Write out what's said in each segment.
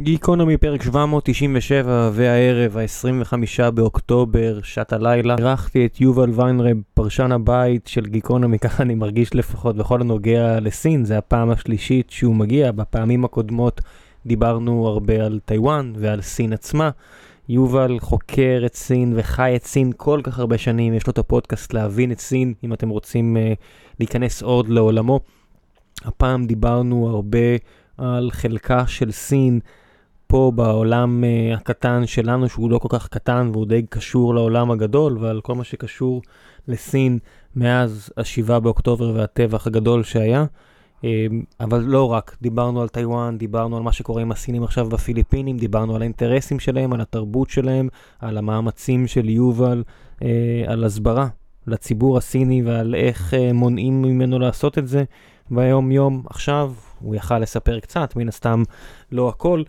גיקונומי פרק 797 והערב ה-25 באוקטובר, שעת הלילה. אירחתי את יובל ויינרב, פרשן הבית של גיקונומי, ככה אני מרגיש לפחות בכל הנוגע לסין, זה הפעם השלישית שהוא מגיע, בפעמים הקודמות דיברנו הרבה על טיוואן ועל סין עצמה. יובל חוקר את סין וחי את סין כל כך הרבה שנים, יש לו את הפודקאסט להבין את סין, אם אתם רוצים uh, להיכנס עוד לעולמו. הפעם דיברנו הרבה על חלקה של סין. פה בעולם uh, הקטן שלנו, שהוא לא כל כך קטן והוא די קשור לעולם הגדול, ועל כל מה שקשור לסין מאז ה-7 באוקטובר והטבח הגדול שהיה. Uh, אבל לא רק, דיברנו על טיוואן, דיברנו על מה שקורה עם הסינים עכשיו בפיליפינים, דיברנו על האינטרסים שלהם, על התרבות שלהם, על המאמצים של יובל, uh, על הסברה לציבור הסיני ועל איך מונעים ממנו לעשות את זה ביום יום עכשיו. הוא יכל לספר קצת, מן הסתם לא הכל.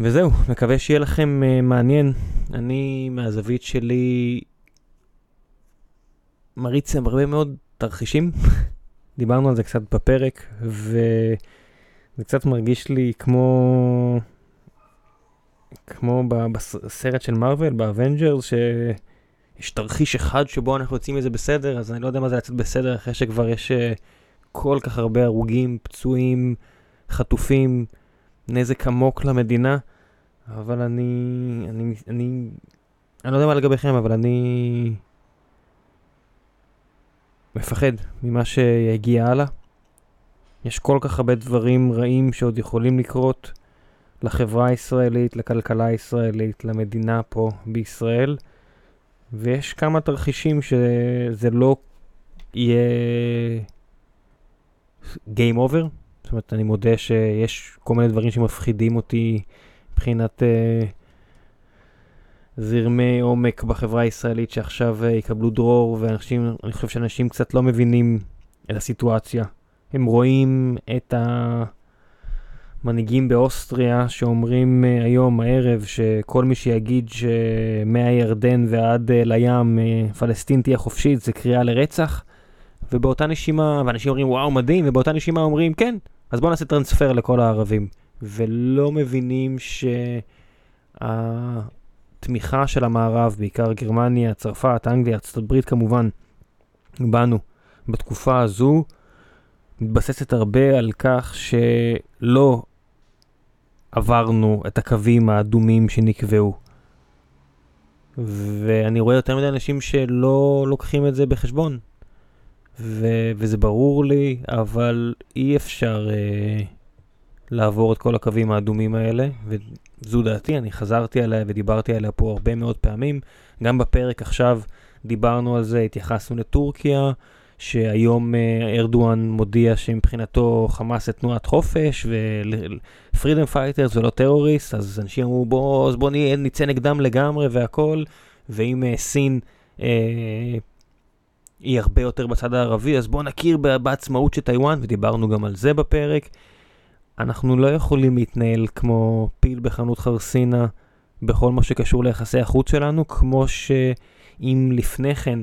וזהו, מקווה שיהיה לכם uh, מעניין. אני, מהזווית שלי, מריץ הרבה מאוד תרחישים. דיברנו על זה קצת בפרק, וזה קצת מרגיש לי כמו... כמו בסרט של מארוול, באבנג'רס, שיש תרחיש אחד שבו אנחנו יוצאים מזה בסדר, אז אני לא יודע מה זה לצאת בסדר אחרי שכבר יש uh, כל כך הרבה הרוגים, פצועים, חטופים. נזק עמוק למדינה, אבל אני, אני, אני, אני לא יודע מה לגביכם, אבל אני מפחד ממה שיגיע הלאה. יש כל כך הרבה דברים רעים שעוד יכולים לקרות לחברה הישראלית, לכלכלה הישראלית, למדינה פה בישראל, ויש כמה תרחישים שזה לא יהיה Game Over, זאת אומרת, אני מודה שיש כל מיני דברים שמפחידים אותי מבחינת uh, זרמי עומק בחברה הישראלית שעכשיו uh, יקבלו דרור, ואנשים, אני חושב שאנשים קצת לא מבינים את הסיטואציה. הם רואים את המנהיגים באוסטריה שאומרים uh, היום, הערב, שכל מי שיגיד שמהירדן ועד uh, לים uh, פלסטין תהיה חופשית זה קריאה לרצח. ובאותה נשימה, ואנשים אומרים וואו מדהים, ובאותה נשימה אומרים כן, אז בואו נעשה טרנספר לכל הערבים. ולא מבינים שהתמיכה של המערב, בעיקר גרמניה, צרפת, אנגליה, ארצות הברית כמובן, בנו, בתקופה הזו, מתבססת הרבה על כך שלא עברנו את הקווים האדומים שנקבעו. ואני רואה יותר מדי אנשים שלא לוקחים את זה בחשבון. ו- וזה ברור לי, אבל אי אפשר uh, לעבור את כל הקווים האדומים האלה, וזו דעתי, אני חזרתי עליה ודיברתי עליה פה הרבה מאוד פעמים. גם בפרק עכשיו דיברנו על זה, התייחסנו לטורקיה, שהיום uh, ארדואן מודיע שמבחינתו חמאס זה תנועת חופש, ו freedom fighters ולא טרוריסט, אז אנשים אמרו בואו בוא נצא נגדם לגמרי והכל, ואם uh, סין... Uh, היא הרבה יותר בצד הערבי, אז בואו נכיר בעצמאות של טיוואן, ודיברנו גם על זה בפרק. אנחנו לא יכולים להתנהל כמו פיל בחנות חרסינה בכל מה שקשור ליחסי החוץ שלנו, כמו שאם לפני כן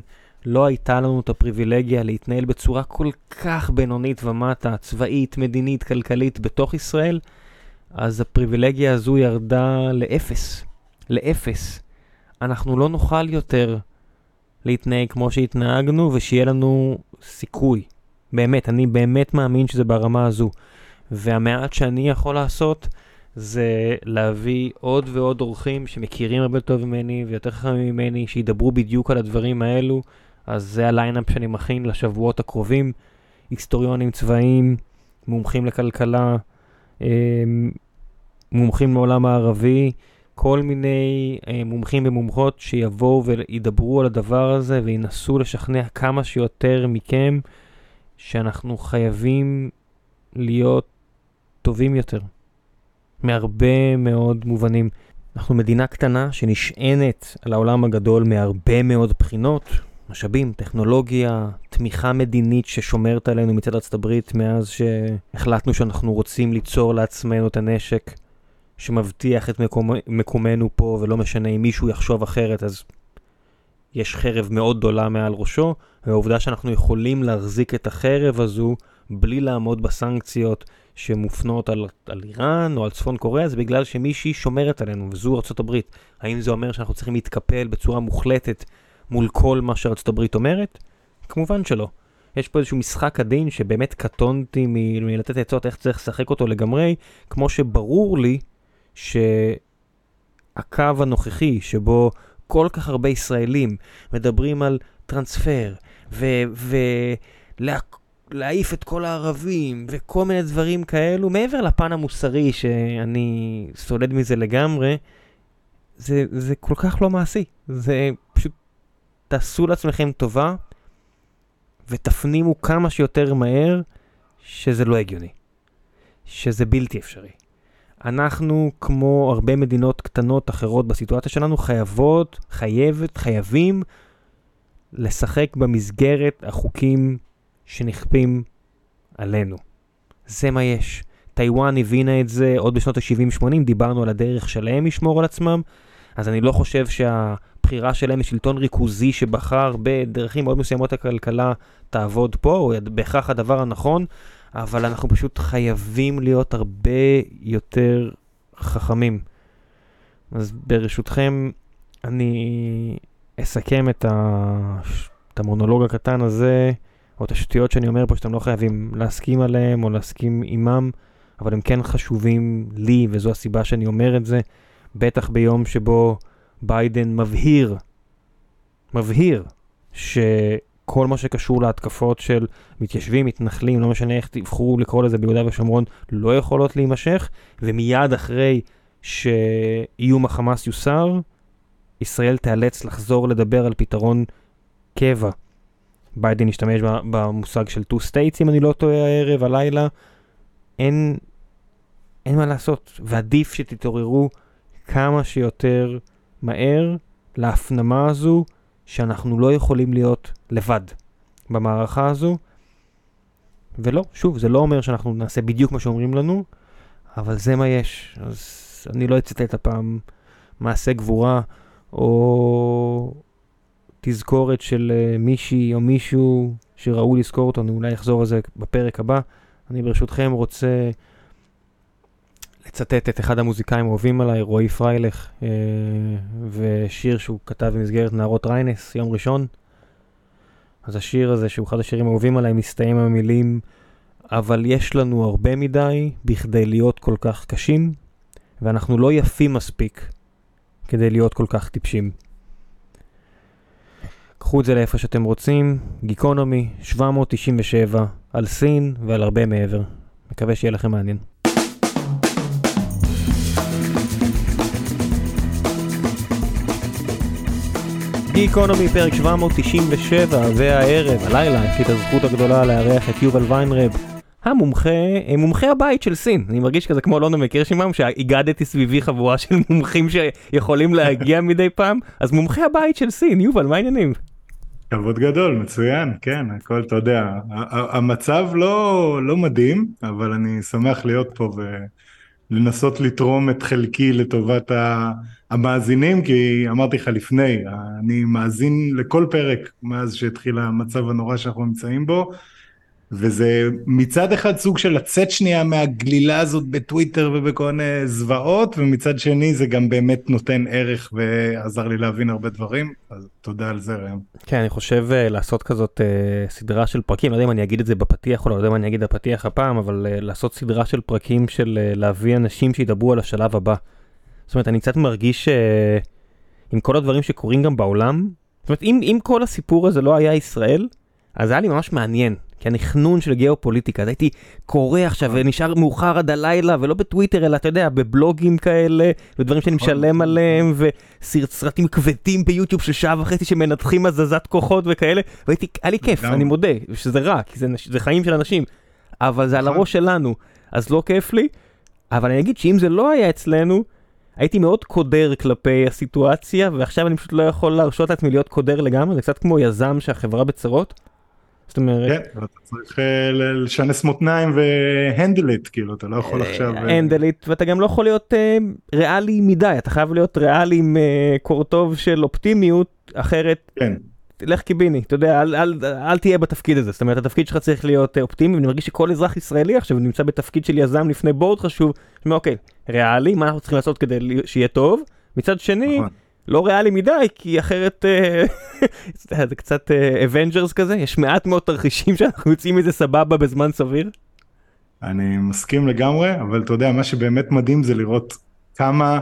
לא הייתה לנו את הפריבילגיה להתנהל בצורה כל כך בינונית ומטה, צבאית, מדינית, כלכלית, בתוך ישראל, אז הפריבילגיה הזו ירדה לאפס. לאפס. אנחנו לא נוכל יותר להתנהג כמו שהתנהגנו ושיהיה לנו סיכוי. באמת, אני באמת מאמין שזה ברמה הזו. והמעט שאני יכול לעשות זה להביא עוד ועוד אורחים שמכירים הרבה טוב ממני ויותר חכמים ממני, שידברו בדיוק על הדברים האלו. אז זה הליינאפ שאני מכין לשבועות הקרובים. היסטוריונים צבאיים, מומחים לכלכלה, אמ, מומחים מעולם הערבי. כל מיני אה, מומחים ומומחות שיבואו וידברו על הדבר הזה וינסו לשכנע כמה שיותר מכם שאנחנו חייבים להיות טובים יותר. מהרבה מאוד מובנים. אנחנו מדינה קטנה שנשענת על העולם הגדול מהרבה מאוד בחינות, משאבים, טכנולוגיה, תמיכה מדינית ששומרת עלינו מצד ארצות הברית מאז שהחלטנו שאנחנו רוצים ליצור לעצמנו את הנשק. שמבטיח את מקומ... מקומנו פה, ולא משנה אם מישהו יחשוב אחרת, אז יש חרב מאוד גדולה מעל ראשו, והעובדה שאנחנו יכולים להחזיק את החרב הזו בלי לעמוד בסנקציות שמופנות על, על איראן או על צפון קוריאה, זה בגלל שמישהי שומרת עלינו, וזו ארה"ב. האם זה אומר שאנחנו צריכים להתקפל בצורה מוחלטת מול כל מה שארה"ב אומרת? כמובן שלא. יש פה איזשהו משחק עדין שבאמת קטונתי מלתת עצות איך צריך לשחק אותו לגמרי, כמו שברור לי שהקו הנוכחי שבו כל כך הרבה ישראלים מדברים על טרנספר ולהעיף את כל הערבים וכל מיני דברים כאלו, מעבר לפן המוסרי שאני סולד מזה לגמרי, זה, זה כל כך לא מעשי. זה פשוט, תעשו לעצמכם טובה ותפנימו כמה שיותר מהר שזה לא הגיוני. שזה בלתי אפשרי. אנחנו, כמו הרבה מדינות קטנות אחרות בסיטואציה שלנו, חייבות, חייבת, חייבים לשחק במסגרת החוקים שנכפים עלינו. זה מה יש. טיוואן הבינה את זה עוד בשנות ה-70-80, דיברנו על הדרך שלהם לשמור על עצמם, אז אני לא חושב שהבחירה שלהם לשלטון ריכוזי שבחר בדרכים מאוד מסוימות הכלכלה תעבוד פה, הוא בהכרח הדבר הנכון, אבל אנחנו פשוט חייבים להיות הרבה יותר חכמים. אז ברשותכם, אני אסכם את, ה... את המונולוג הקטן הזה, או את השטויות שאני אומר פה שאתם לא חייבים להסכים עליהם או להסכים עימם, אבל הם כן חשובים לי, וזו הסיבה שאני אומר את זה, בטח ביום שבו ביידן מבהיר, מבהיר, ש... כל מה שקשור להתקפות של מתיישבים, מתנחלים, לא משנה איך תבחרו לקרוא לזה ביהודה ושומרון, לא יכולות להימשך, ומיד אחרי שאיום החמאס יוסר, ישראל תיאלץ לחזור לדבר על פתרון קבע. ביידן השתמש במושג של two states, אם אני לא טועה הערב, הלילה. אין, אין מה לעשות, ועדיף שתתעוררו כמה שיותר מהר להפנמה הזו. שאנחנו לא יכולים להיות לבד במערכה הזו. ולא, שוב, זה לא אומר שאנחנו נעשה בדיוק מה שאומרים לנו, אבל זה מה יש. אז אני לא אצטט הפעם מעשה גבורה, או תזכורת של uh, מישהי או מישהו שראוי לזכור אותו, אני אולי אחזור על זה בפרק הבא. אני ברשותכם רוצה לצטט את אחד המוזיקאים האהובים עליי, רועי פריילך, אה, ושיר שהוא כתב במסגרת נערות ריינס, יום ראשון. אז השיר הזה, שהוא אחד השירים האהובים עליי, מסתיים עם המילים, אבל יש לנו הרבה מדי בכדי להיות כל כך קשים, ואנחנו לא יפים מספיק כדי להיות כל כך טיפשים. קחו את זה לאיפה שאתם רוצים, גיקונומי 797, על סין ועל הרבה מעבר. מקווה שיהיה לכם מעניין. גיקונומי פרק 797 והערב, הלילה, יש לי את הזכות הגדולה לארח את יובל ויינרב, המומחה, אה, מומחה הבית של סין. אני מרגיש כזה כמו לונדון וקירשימאום שהגדתי סביבי חבורה של מומחים שיכולים להגיע מדי פעם, אז מומחה הבית של סין, יובל, מה העניינים? כבוד גדול, מצוין, כן, הכל, אתה יודע, המצב לא, לא מדהים, אבל אני שמח להיות פה ולנסות לתרום את חלקי לטובת. המאזינים, כי אמרתי לך לפני, אני מאזין לכל פרק מאז שהתחיל המצב הנורא שאנחנו נמצאים בו, וזה מצד אחד סוג של לצאת שנייה מהגלילה הזאת בטוויטר ובכל מיני זוועות, ומצד שני זה גם באמת נותן ערך ועזר לי להבין הרבה דברים, אז תודה על זה ראם. כן, אני חושב uh, לעשות כזאת uh, סדרה של פרקים, לא יודע אם אני אגיד את זה בפתיח או לא, לא יודע אם אני אגיד בפתיח הפעם, אבל uh, לעשות סדרה של פרקים של uh, להביא אנשים שידברו על השלב הבא. זאת אומרת, אני קצת מרגיש uh, עם כל הדברים שקורים גם בעולם, זאת אומרת, אם, אם כל הסיפור הזה לא היה ישראל, אז היה לי ממש מעניין, כי הנכנון של גיאופוליטיקה, אז הייתי קורא עכשיו ונשאר מאוחר עד הלילה, ולא בטוויטר, אלא אתה יודע, בבלוגים כאלה, ודברים שאני משלם עליהם, וסרטים כבדים ביוטיוב של שעה וחצי שמנתחים הזזת כוחות וכאלה, והייתי, היה לי כיף, אני מודה, שזה רע, כי זה, זה חיים של אנשים, אבל זה על נכון. הראש שלנו, אז לא כיף לי, אבל אני אגיד שאם זה לא היה אצלנו, הייתי מאוד קודר כלפי הסיטואציה, ועכשיו אני פשוט לא יכול להרשות לעצמי להיות קודר לגמרי, זה קצת כמו יזם שהחברה בצרות. זאת אומרת... כן, אתה צריך אה, לשנס מותניים והנדליט, כאילו, אתה לא יכול אה, עכשיו... הנדליט, ואתה גם לא יכול להיות אה, ריאלי מדי, אתה חייב להיות ריאלי עם קורטוב של אופטימיות, אחרת... כן. לך קיבינימט, אתה יודע, אל, אל, אל תהיה בתפקיד הזה, זאת אומרת, התפקיד שלך צריך להיות אה, אופטימי, ואני מרגיש שכל אזרח ישראלי עכשיו נמצא בתפקיד של יזם לפני בורד חשוב, שאומר, אוקיי, ריאלי, מה אנחנו צריכים לעשות כדי שיהיה טוב? מצד שני, נכון. לא ריאלי מדי, כי אחרת אה, זה קצת אבנג'רס כזה, יש מעט מאוד תרחישים שאנחנו יוצאים מזה סבבה בזמן סביר. אני מסכים לגמרי, אבל אתה יודע, מה שבאמת מדהים זה לראות כמה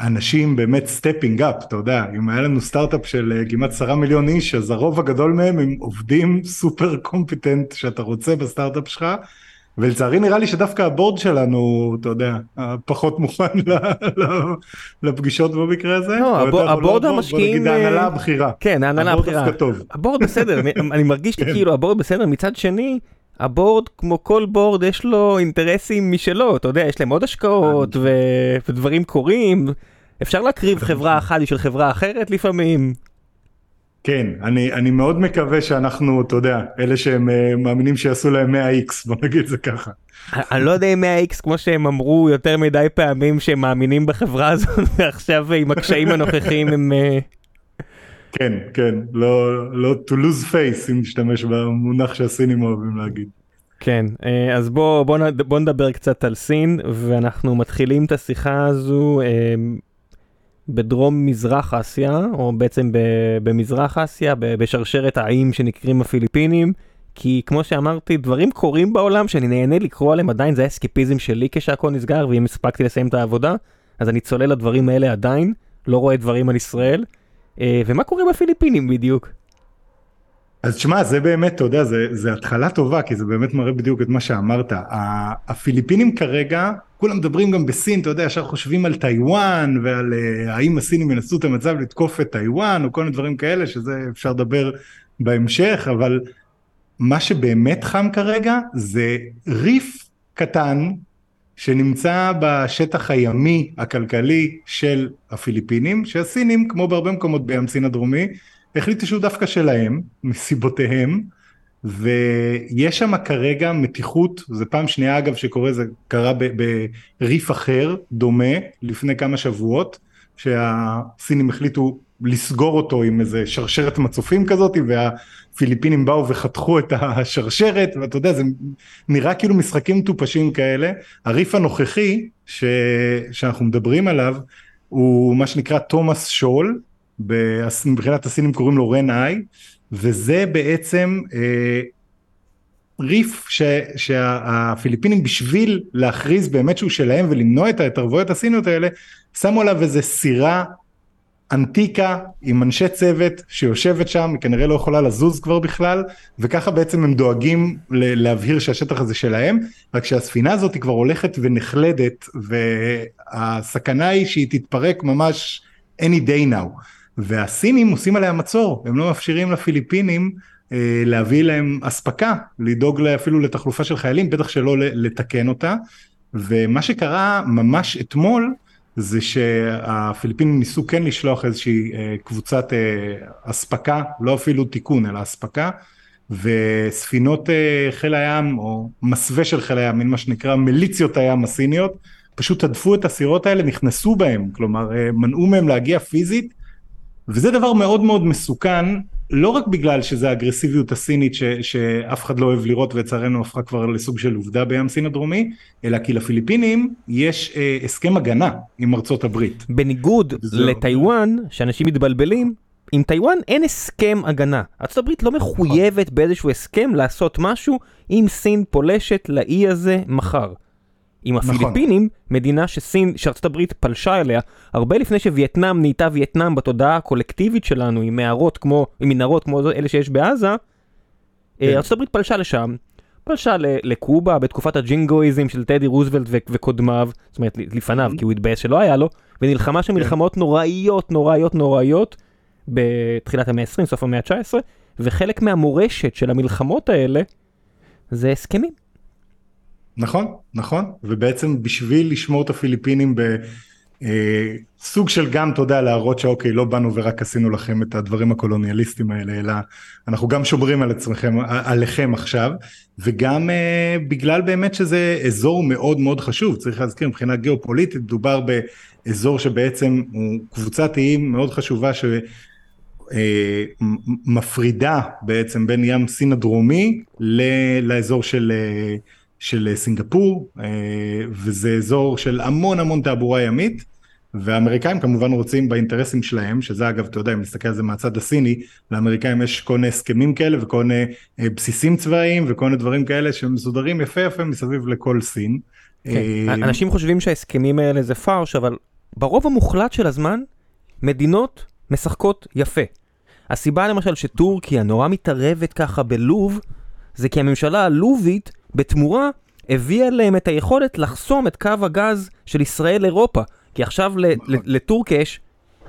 אנשים באמת stepping up, אתה יודע, אם היה לנו סטארט-אפ של אה, כמעט עשרה מיליון איש, אז הרוב הגדול מהם הם עובדים super competent שאתה רוצה בסטארט-אפ שלך, ולצערי נראה לי שדווקא הבורד שלנו, אתה יודע, פחות מוכן לפגישות במקרה הזה. לא, הבורד המשקיעים, בוא נגיד אה, ההנהלה הבכירה. כן, ההנהלה הבורד הבכירה. דווקא טוב. הבורד בסדר, אני- מרגיש. כאילו הבורד בסדר, מצד שני, הבורד, כמו כל בורד, יש לו אינטרסים משלו, אתה יודע, יש להם עוד השקעות ו- ודברים קורים. אפשר להקריב חברה אחת בשביל חברה אחרת לפעמים. כן, אני, אני מאוד מקווה שאנחנו, אתה יודע, אלה שהם אה, מאמינים שיעשו להם 100x, בוא נגיד זה ככה. אני- לא יודע אם 100x כמו שהם אמרו יותר מדי פעמים שהם מאמינים בחברה הזאת ועכשיו עם הקשיים הנוכחיים הם אה, כן, כן, לא, לא to lose face, אם נשתמש במונח שהסינים אוהבים להגיד. כן אה, אז בוא בוא בוא נדבר קצת על סין ואנחנו מתחילים את השיחה הזו בדרום מזרח אסיה או בעצם במזרח אסיה בשרשרת האיים שנקראים הפיליפינים כי כמו שאמרתי דברים קורים בעולם שאני נהנה לקרוא עליהם עדיין זה האסקפיזם שלי כשהכל נסגר ואם הספקתי לסיים את העבודה אז אני צולל לדברים האלה עדיין לא רואה דברים על ישראל אה, ומה קורה בפיליפינים בדיוק. אז תשמע, זה באמת, אתה יודע, זה, זה התחלה טובה, כי זה באמת מראה בדיוק את מה שאמרת. הפיליפינים כרגע, כולם מדברים גם בסין, אתה יודע, ישר חושבים על טיוואן ועל uh, האם הסינים ינסו את המצב לתקוף את טיוואן, או כל מיני דברים כאלה, שזה אפשר לדבר בהמשך, אבל מה שבאמת חם כרגע זה ריף קטן שנמצא בשטח הימי הכלכלי של הפיליפינים, שהסינים, כמו בהרבה מקומות בים סין הדרומי, החליטו שהוא דווקא שלהם, מסיבותיהם, ויש שם כרגע מתיחות, זה פעם שנייה אגב שקורה, זה קרה בריף אחר, דומה, לפני כמה שבועות, שהסינים החליטו לסגור אותו עם איזה שרשרת מצופים כזאת, והפיליפינים באו וחתכו את השרשרת, ואתה יודע, זה נראה כאילו משחקים מטופשים כאלה. הריף הנוכחי, ש... שאנחנו מדברים עליו, הוא מה שנקרא תומאס שול, מבחינת הסינים קוראים לו רן איי, וזה בעצם אה, ריף ש, שהפיליפינים בשביל להכריז באמת שהוא שלהם ולמנוע את ההתערבויות הסיניות האלה, שמו עליו איזה סירה אנטיקה עם אנשי צוות שיושבת שם, היא כנראה לא יכולה לזוז כבר בכלל, וככה בעצם הם דואגים להבהיר שהשטח הזה שלהם, רק שהספינה הזאת היא כבר הולכת ונחלדת, והסכנה היא שהיא תתפרק ממש any day now. והסינים עושים עליה מצור, הם לא מאפשרים לפיליפינים אה, להביא להם אספקה, לדאוג אפילו לתחלופה של חיילים, בטח שלא לתקן אותה. ומה שקרה ממש אתמול, זה שהפיליפינים ניסו כן לשלוח איזושהי אה, קבוצת אה, אספקה, לא אפילו תיקון אלא אספקה, וספינות אה, חיל הים או מסווה של חיל הים, מין מה שנקרא מיליציות הים הסיניות, פשוט הדפו את הסירות האלה, נכנסו בהם, כלומר אה, מנעו מהם להגיע פיזית, וזה דבר מאוד מאוד מסוכן, לא רק בגלל שזה האגרסיביות הסינית ש, שאף אחד לא אוהב לראות ולצערנו הפכה כבר לסוג של עובדה בים סין הדרומי, אלא כי לפיליפינים יש אה, הסכם הגנה עם ארצות הברית. בניגוד וזהו. לטיוואן, שאנשים מתבלבלים, עם טיוואן אין הסכם הגנה. ארה"ב לא מחויבת באיזשהו הסכם לעשות משהו אם סין פולשת לאי הזה מחר. עם נכון. הפיליפינים, מדינה שסין, שארה"ב פלשה אליה, הרבה לפני שווייטנאם נהייתה וייטנאם בתודעה הקולקטיבית שלנו, עם מערות כמו, עם מנהרות כמו אלה שיש בעזה, כן. אה, ארה"ב פלשה לשם, פלשה לקובה בתקופת הג'ינגואיזם של טדי רוזוולט ו- וקודמיו, זאת אומרת לפניו, כי הוא התבאס שלא היה לו, ונלחמה שם כן. מלחמות נוראיות נוראיות נוראיות בתחילת המאה ה-20, סוף המאה ה-19, וחלק מהמורשת של המלחמות האלה זה הסכמים. נכון, נכון, ובעצם בשביל לשמור את הפיליפינים בסוג של גם, אתה יודע, להראות שאוקיי, לא באנו ורק עשינו לכם את הדברים הקולוניאליסטיים האלה, אלא אנחנו גם שומרים על עצמכם, עליכם עכשיו, וגם אה, בגלל באמת שזה אזור מאוד מאוד חשוב, צריך להזכיר מבחינה גיאופוליטית, מדובר באזור שבעצם הוא קבוצת איים מאוד חשובה, ש... אה, מפרידה בעצם בין ים סין הדרומי לאזור של, אה, של סינגפור, אה, וזה אזור של המון המון תעבורה ימית. והאמריקאים כמובן רוצים באינטרסים שלהם, שזה אגב, אתה יודע, אם נסתכל על זה מהצד הסיני, לאמריקאים יש כל מיני הסכמים כאלה וכל מיני בסיסים צבאיים וכל מיני דברים כאלה שמסודרים יפה יפה מסביב לכל סין. כן. אנשים חושבים שההסכמים האלה זה פארש, אבל ברוב המוחלט של הזמן, מדינות משחקות יפה. הסיבה למשל שטורקיה נורא מתערבת ככה בלוב, זה כי הממשלה הלובית בתמורה הביאה להם את היכולת לחסום את קו הגז של ישראל אירופה. כי עכשיו נכון. לטורקיה יש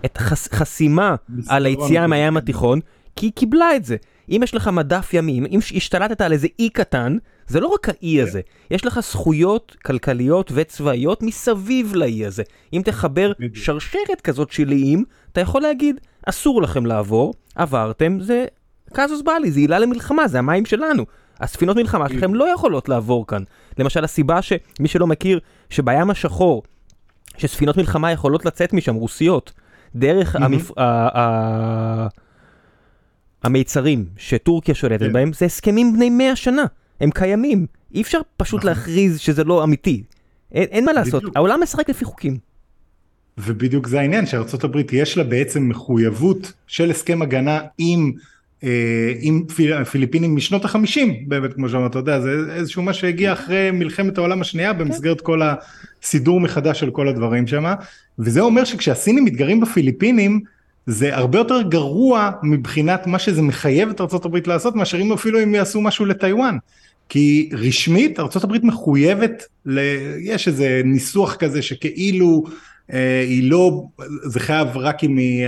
את חס, חסימה על היציאה מהים התיכון, כי היא קיבלה את זה. אם יש לך מדף ימי, אם השתלטת על איזה אי קטן, זה לא רק האי כן. הזה, יש לך זכויות כלכליות וצבאיות מסביב לאי הזה. אם תחבר שרשרת כזאת של איים, אתה יכול להגיד, אסור לכם לעבור, עברתם, זה קזוס בלי, זה עילה למלחמה, זה המים שלנו. הספינות מלחמה שלכם לא יכולות לעבור כאן. למשל, הסיבה שמי שלא מכיר, שבים השחור, שספינות מלחמה יכולות לצאת משם, רוסיות, דרך המפ... המיצרים שטורקיה שולטת כן. בהם, זה הסכמים בני 100 שנה, הם קיימים. אי אפשר פשוט נכון. להכריז שזה לא אמיתי. אין, אין מה לעשות, העולם משחק לפי חוקים. ובדיוק זה העניין שארה"ב יש לה בעצם מחויבות של הסכם הגנה עם, עם פיל, הפיליפינים משנות החמישים באמת כמו שאמרת אתה יודע זה איזשהו מה שהגיע אחרי מלחמת העולם השנייה במסגרת כל הסידור מחדש של כל הדברים שם וזה אומר שכשהסינים מתגרים בפיליפינים זה הרבה יותר גרוע מבחינת מה שזה מחייב את ארה"ב לעשות מאשר אם אפילו אם יעשו משהו לטיוואן. כי רשמית ארה"ב מחויבת, ל... יש איזה ניסוח כזה שכאילו אה, היא לא, זה חייב רק אם היא,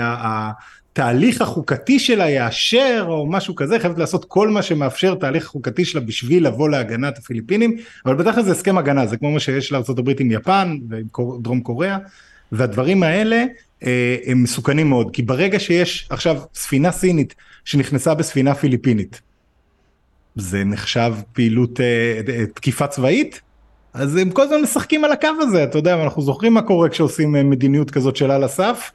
התהליך החוקתי שלה יאשר או משהו כזה, חייבת לעשות כל מה שמאפשר תהליך חוקתי שלה בשביל לבוא להגנת הפיליפינים, אבל בדרך כלל זה הסכם הגנה, זה כמו מה שיש לארה"ב עם יפן ועם דרום קוריאה, והדברים האלה אה, הם מסוכנים מאוד, כי ברגע שיש עכשיו ספינה סינית שנכנסה בספינה פיליפינית, זה נחשב פעילות אה, תקיפה צבאית? אז הם כל הזמן משחקים על הקו הזה, אתה יודע, אנחנו זוכרים מה קורה כשעושים אה, מדיניות כזאת של על הסף,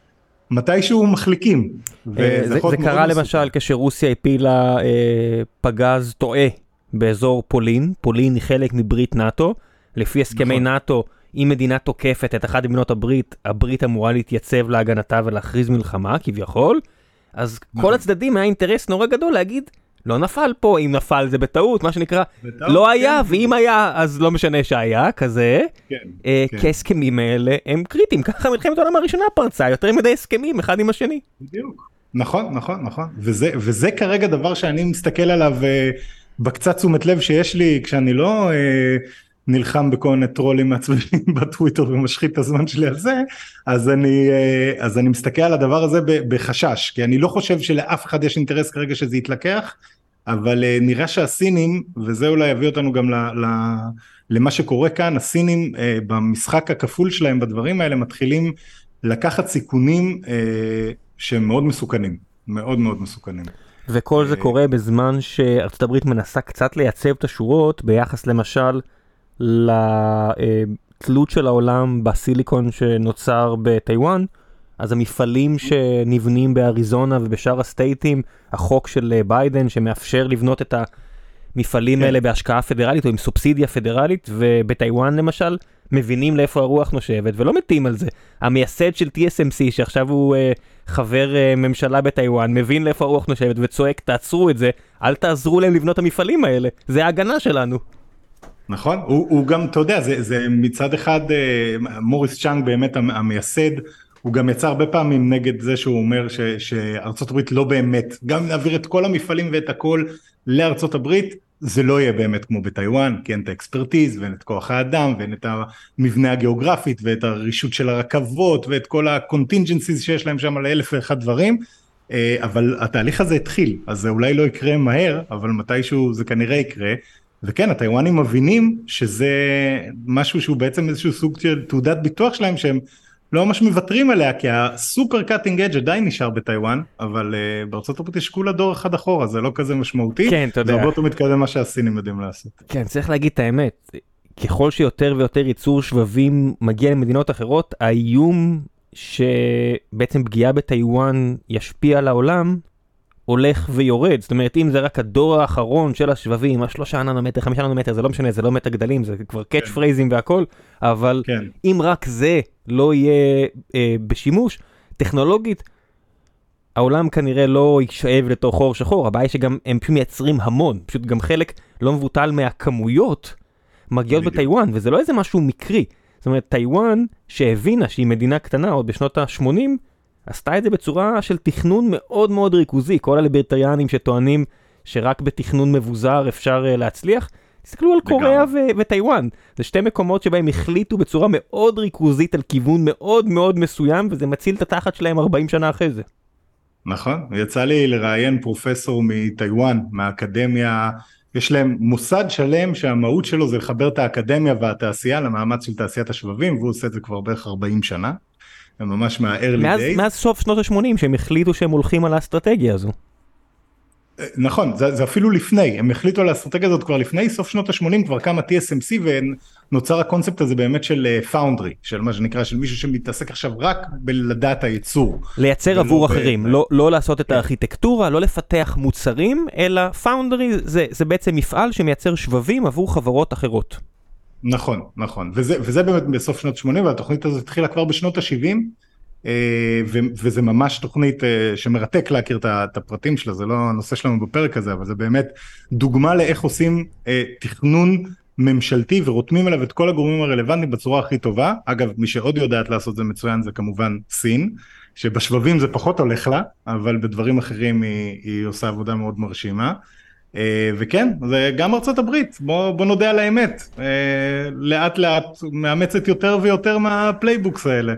מתישהו מחליקים. אה, זה, זה קרה למשל כשרוסיה הפילה אה, פגז טועה באזור פולין, פולין היא חלק מברית נאטו, לפי הסכמי נכון. נאטו, אם מדינה תוקפת את אחת ממדינות הברית, הברית אמורה להתייצב להגנתה ולהכריז מלחמה כביכול, אז נכון. כל הצדדים היה אינטרס נורא גדול להגיד, לא נפל פה, אם נפל זה בטעות, מה שנקרא, בטעות, לא היה, כן. ואם היה, אז לא משנה שהיה, כזה. כן, אה, כן. כי ההסכמים האלה הם קריטיים, ככה מלחמת העולם הראשונה פרצה, יותר מדי הסכמים אחד עם השני. בדיוק. נכון, נכון, נכון. וזה, וזה כרגע דבר שאני מסתכל עליו אה, בקצת תשומת לב שיש לי, כשאני לא... אה, נלחם בכל מיני טרולים מעצבנים בטוויטר ומשחית את הזמן שלי על זה, אז אני, אה, אז אני מסתכל על הדבר הזה בחשש, כי אני לא חושב שלאף אחד יש אינטרס כרגע שזה יתלקח, אבל אה, נראה שהסינים, וזה אולי יביא אותנו גם ל, ל, למה שקורה כאן, הסינים אה, במשחק הכפול שלהם בדברים האלה מתחילים לקחת סיכונים שהם מאוד מסוכנים, מאוד מאוד מסוכנים. וכל זה קורה בזמן שארצות הברית מנסה קצת לייצב את השורות ביחס למשל לתלות של העולם בסיליקון שנוצר בטיוואן, אז המפעלים שנבנים באריזונה ובשאר הסטייטים, החוק של אה, ביידן שמאפשר לבנות את המפעלים כן. האלה בהשקעה פדרלית או עם סובסידיה פדרלית, ובטיוואן למשל, מבינים לאיפה הרוח נושבת ולא מתים על זה. המייסד של TSMC שעכשיו הוא uh, חבר uh, ממשלה בטיוואן, מבין לאיפה הרוח נושבת וצועק תעצרו את זה, אל תעזרו להם לבנות המפעלים האלה, זה ההגנה שלנו. נכון, הוא, הוא גם, אתה יודע, זה, זה מצד אחד, אה, מוריס צ'אנג באמת המייסד, הוא גם יצא הרבה פעמים נגד זה שהוא אומר ש, שארצות הברית לא באמת, גם אם נעביר את כל המפעלים ואת הכל לארצות הברית, זה לא יהיה באמת כמו בטיוואן, כי אין את ה expertise ואין את כוח האדם ואין את המבנה הגיאוגרפית ואת הרישות של הרכבות ואת כל ה contingencies שיש להם שם על אלף ואחד דברים, אה, אבל התהליך הזה התחיל, אז זה אולי לא יקרה מהר, אבל מתישהו זה כנראה יקרה. וכן הטיוואנים מבינים שזה משהו שהוא בעצם איזשהו סוג של תעודת ביטוח שלהם שהם לא ממש מוותרים עליה כי ה super cutting edge עדיין נשאר בטיוואן אבל uh, בארצות הברית זה כולה דור אחד אחורה זה לא כזה משמעותי כן אתה יודע זה הרבה יותר מתקדם מה שהסינים יודעים לעשות. כן צריך להגיד את האמת ככל שיותר ויותר ייצור שבבים מגיע למדינות אחרות האיום שבעצם פגיעה בטיוואן ישפיע על העולם הולך ויורד, זאת אומרת אם זה רק הדור האחרון של השבבים, השלושה ננומטר, חמישה ננומטר, זה לא משנה, זה לא מטה גדלים, זה כבר קאץ' כן. פרייזים והכל, אבל כן. אם רק זה לא יהיה אה, בשימוש, טכנולוגית, העולם כנראה לא יישאב לתוך חור שחור, הבעיה היא שגם הם פשוט מייצרים המון, פשוט גם חלק לא מבוטל מהכמויות מגיעות בדיוק. בטיוואן, וזה לא איזה משהו מקרי. זאת אומרת, טיוואן שהבינה שהיא מדינה קטנה עוד בשנות ה-80, עשתה את זה בצורה של תכנון מאוד מאוד ריכוזי. כל הליברטריאנים שטוענים שרק בתכנון מבוזר אפשר uh, להצליח, תסתכלו על קוריאה ו- וטיוואן. זה שתי מקומות שבהם החליטו בצורה מאוד ריכוזית על כיוון מאוד מאוד מסוים, וזה מציל את התחת שלהם 40 שנה אחרי זה. נכון, יצא לי לראיין פרופסור מטיוואן, מהאקדמיה, יש להם מוסד שלם שהמהות שלו זה לחבר את האקדמיה והתעשייה למאמץ של תעשיית השבבים, והוא עושה את זה כבר בערך 40 שנה, ממש מה-early days. מאז סוף שנות ה-80 שהם החליטו שהם הולכים על האסטרטגיה הזו. נכון, זה, זה אפילו לפני, הם החליטו על האסטרטגיה הזאת כבר לפני, סוף שנות ה-80 כבר קמה TSMC ונוצר הקונספט הזה באמת של פאונדרי, של מה שנקרא, של מישהו שמתעסק עכשיו רק בלדעת הייצור. לייצר עבור אחרים, ב- לא, לא לעשות את כן. הארכיטקטורה, לא לפתח מוצרים, אלא פאונדרי זה, זה בעצם מפעל שמייצר שבבים עבור חברות אחרות. נכון, נכון, וזה, וזה באמת בסוף שנות ה-80 והתוכנית הזאת התחילה כבר בשנות ה-70 וזה ממש תוכנית אה, שמרתק להכיר את הפרטים שלה, זה לא הנושא שלנו בפרק הזה, אבל זה באמת דוגמה לאיך עושים אה, תכנון ממשלתי ורותמים אליו את כל הגורמים הרלוונטיים בצורה הכי טובה. אגב, מי שעוד יודעת לעשות זה מצוין זה כמובן סין, שבשבבים זה פחות הולך לה, אבל בדברים אחרים היא, היא עושה עבודה מאוד מרשימה. אה, וכן, זה גם ארצות הברית, בוא, בוא נודה על האמת, אה, לאט לאט מאמצת יותר ויותר מה playbooks האלה.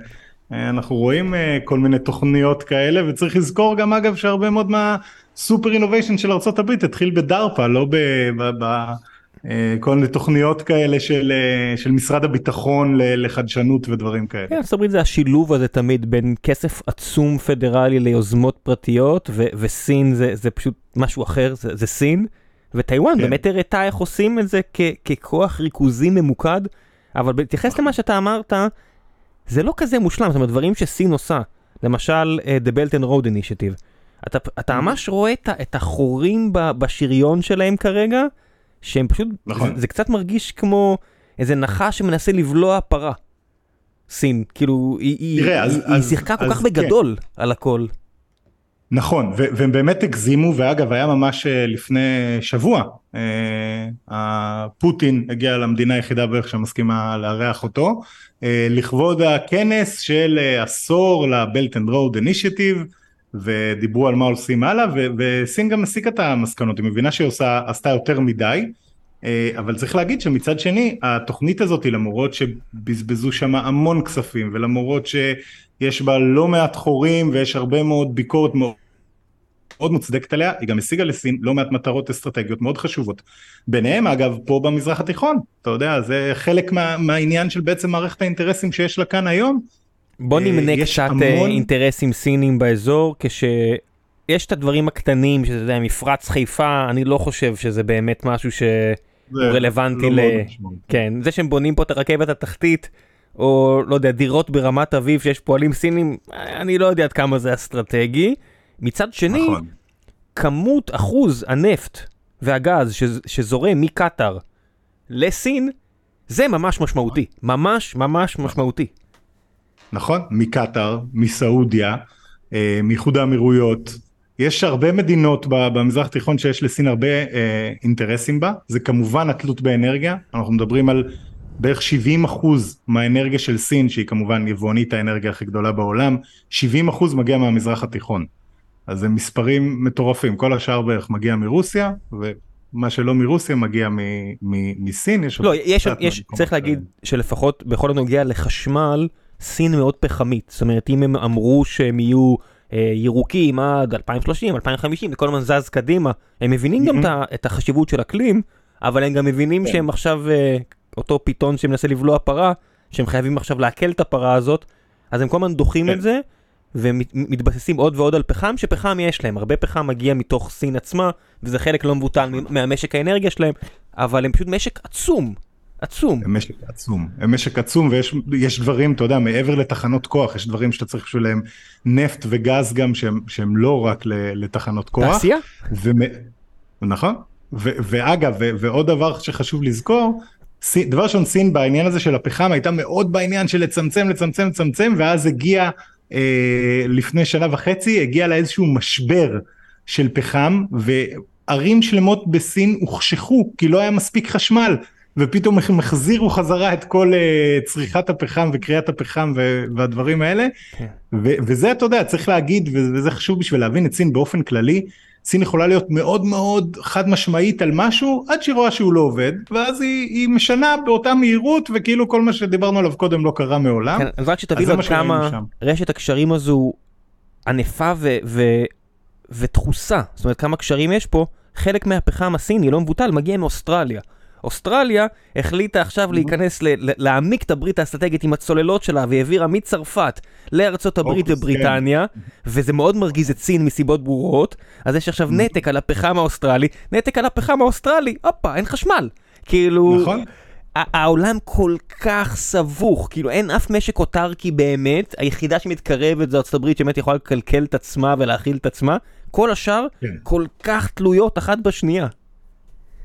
אה, אנחנו רואים כל מיני תוכניות כאלה, וצריך לזכור גם אגב שהרבה מאוד מה super innovation של ארצות הברית התחיל בדארפה, לא בכל מיני תוכניות כאלה של, אה, של משרד הביטחון לחדשנות ודברים כאלה. כן, ארצות הברית זה השילוב הזה תמיד בין כסף עצום פדרלי ליוזמות פרטיות, ו- וסין זה, זה פשוט משהו אחר, זה, זה סין, וטיוואן כן. באמת הראתה איך עושים את זה כ- ככוח ריכוזי ממוקד, אבל בהתייחס למה שאתה אמרת, זה לא כזה מושלם, זאת אומרת, דברים שסין עושה, למשל uh, The Belt and Road Initiative, אתה, אתה ממש רואה את, החורים ב- בשריון שלהם כרגע, שהם פשוט, נכון. זה, זה קצת מרגיש כמו איזה נחש שמנסה לבלוע פרה. סין, כאילו, היא, היא, תראה, אז- היא, היא אז- שיחקה כל אז כך כן. בגדול על הכל. נכון, ו- והם באמת הגזימו, ואגב היה ממש אה, לפני שבוע, אה, הפוטין הגיע למדינה היחידה בערך שמסכימה לארח אותו, אה, לכבוד הכנס של אה, עשור ל-Belt and Road Initiative, ודיברו על מה עושים הלאה, וסין גם הסיקה את המסקנות, היא מבינה שהיא עושה, עשתה יותר מדי, אה, אבל צריך להגיד שמצד שני, התוכנית הזאת, למרות שבזבזו שם המון כספים, ולמרות שיש בה לא מעט חורים ויש הרבה מאוד ביקורת מאוד מאוד מוצדקת עליה, היא גם השיגה לסין לא מעט מטרות אסטרטגיות מאוד חשובות. ביניהם אגב פה במזרח התיכון, אתה יודע, זה חלק מה, מהעניין של בעצם מערכת האינטרסים שיש לה כאן היום. בוא אה, נמנה קצת המון- אה, אינטרסים סינים באזור, כשיש את הדברים הקטנים, שזה יודע, מפרץ חיפה, אני לא חושב שזה באמת משהו ש... זה רלוונטי לא ל-. כן, זה שהם בונים פה את הרכבת התחתית, או לא יודע, דירות ברמת אביב שיש פועלים סינים, אני לא יודע עד כמה זה אסטרטגי. מצד שני, נכון, כמות אחוז הנפט והגז ש- שזורם מקטאר לסין, זה ממש משמעותי. ממש ממש משמעותי. נכון, מקטאר, מסעודיה, אה, מאיחוד האמירויות, יש הרבה מדינות במזרח התיכון שיש לסין הרבה אה, אינטרסים בה, זה כמובן התלות באנרגיה, אנחנו מדברים על בערך 70 אחוז מהאנרגיה של סין, שהיא כמובן יבואנית האנרגיה הכי גדולה בעולם, 70 אחוז מגיע מהמזרח התיכון. אז זה מספרים מטורפים, כל השאר בערך מגיע מרוסיה, ומה שלא מרוסיה מגיע מ- מ- מסין. יש לא, יש, יש, צריך. להגיד שלפחות בכל הנוגע לחשמל, סין מאוד פחמית. זאת אומרת, אם הם אמרו שהם יהיו אה, ירוקים עד 2030, 2050, זה כל הזמן זז קדימה, הם מבינים גם Mhm. את החשיבות של אקלים, אבל הם גם מבינים כן. שהם עכשיו, אה, אותו פיתון שמנסה לבלוע פרה, שהם חייבים עכשיו לעכל את הפרה הזאת, אז הם כל הזמן דוחים כן. את זה, ומתבססים עוד ועוד על פחם, שפחם יש להם, הרבה פחם מגיע מתוך סין עצמה, וזה חלק לא מבוטל מ- מהמשק האנרגיה שלהם, אבל הם פשוט משק עצום, עצום. הם משק עצום, הם משק עצום ויש דברים, אתה יודע, מעבר לתחנות כוח, יש דברים שאתה צריך בשבילם נפט וגז גם שהם, שהם לא רק לתחנות כוח. תעשייה? ומ... נכון, ו, ואגב, ו, ועוד דבר שחשוב לזכור, סין, דבר ראשון סין בעניין הזה של הפחם הייתה מאוד בעניין של לצמצם, לצמצם, לצמצם, ואז הגיע אה, לפני שנה וחצי, הגיע לאיזשהו משבר של פחם, וערים שלמות בסין הוחשכו, כי לא היה מספיק חשמל. ופתאום הם החזירו חזרה את כל uh, צריכת הפחם וקריאת הפחם והדברים האלה. כן. וזה אתה יודע צריך להגיד וזה חשוב בשביל להבין את סין באופן כללי. סין יכולה להיות מאוד מאוד חד משמעית על משהו עד שהיא רואה שהוא לא עובד ואז היא, היא משנה באותה מהירות וכאילו כל מה שדיברנו עליו קודם לא קרה מעולם. כן, אז רק שתבין עוד כמה רשת הקשרים הזו ענפה ו- ו- ודחוסה זאת אומרת כמה קשרים יש פה חלק מהפחם הסיני לא מבוטל מגיע מאוסטרליה. אוסטרליה החליטה עכשיו להיכנס, להעמיק את הברית האסטרטגית עם הצוללות שלה והעבירה מצרפת לארצות הברית ובריטניה וזה מאוד מרגיז את סין מסיבות ברורות אז יש עכשיו נתק על הפחם האוסטרלי, נתק על הפחם האוסטרלי, הופה, אין חשמל. כאילו, נכון. העולם כל כך סבוך, כאילו אין אף משק אוטרקי באמת, היחידה שמתקרבת זה ארצות הברית שבאמת יכולה לכלכל את עצמה ולהכיל את עצמה, כל השאר כן. כל כך תלויות אחת בשנייה.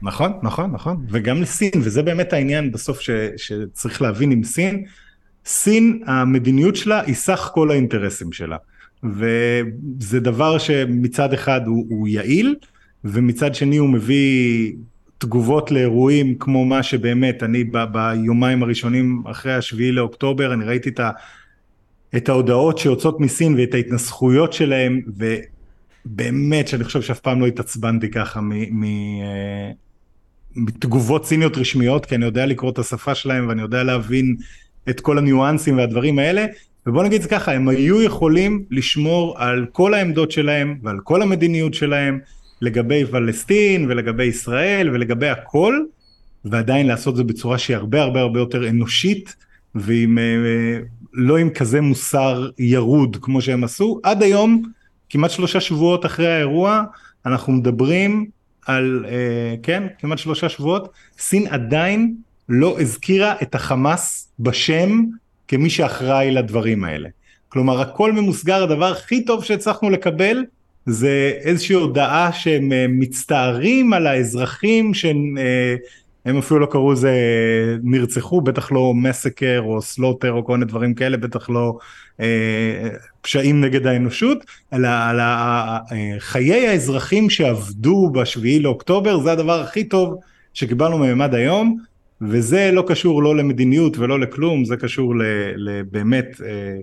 נכון, נכון, נכון, וגם לסין, וזה באמת העניין בסוף ש, שצריך להבין עם סין, סין, המדיניות שלה היא סך כל האינטרסים שלה, וזה דבר שמצד אחד הוא, הוא יעיל, ומצד שני הוא מביא תגובות לאירועים כמו מה שבאמת, אני ב, ביומיים הראשונים אחרי השביעי לאוקטובר, אני ראיתי את, ה, את ההודעות שיוצאות מסין ואת ההתנסחויות שלהם, ובאמת שאני חושב שאף פעם לא התעצבנתי ככה מ, מ, מתגובות סיניות רשמיות, כי אני יודע לקרוא את השפה שלהם ואני יודע להבין את כל הניואנסים והדברים האלה, ובוא נגיד זה ככה, הם היו יכולים לשמור על כל העמדות שלהם ועל כל המדיניות שלהם לגבי פלסטין ולגבי ישראל ולגבי הכל, ועדיין לעשות זה בצורה שהיא הרבה הרבה הרבה יותר אנושית ועם, אה, לא עם כזה מוסר ירוד כמו שהם עשו. עד היום, כמעט שלושה שבועות אחרי האירוע, אנחנו מדברים על, אה, כן, כמעט שלושה שבועות, סין עדיין לא הזכירה את החמאס בשם כמי שאחראי לדברים האלה. כלומר, הכל ממוסגר, הדבר הכי טוב שהצלחנו לקבל זה איזושהי הודעה שהם אה, מצטערים על האזרחים שהם אה, הם אפילו לא קראו לזה נרצחו, בטח לא מסקר או סלוטר או כל מיני דברים כאלה, בטח לא אה, פשעים נגד האנושות, אלא על חיי האזרחים שעבדו בשביעי לאוקטובר, זה הדבר הכי טוב שקיבלנו מהם עד היום, וזה לא קשור לא למדיניות ולא לכלום, זה קשור לבאמת אה,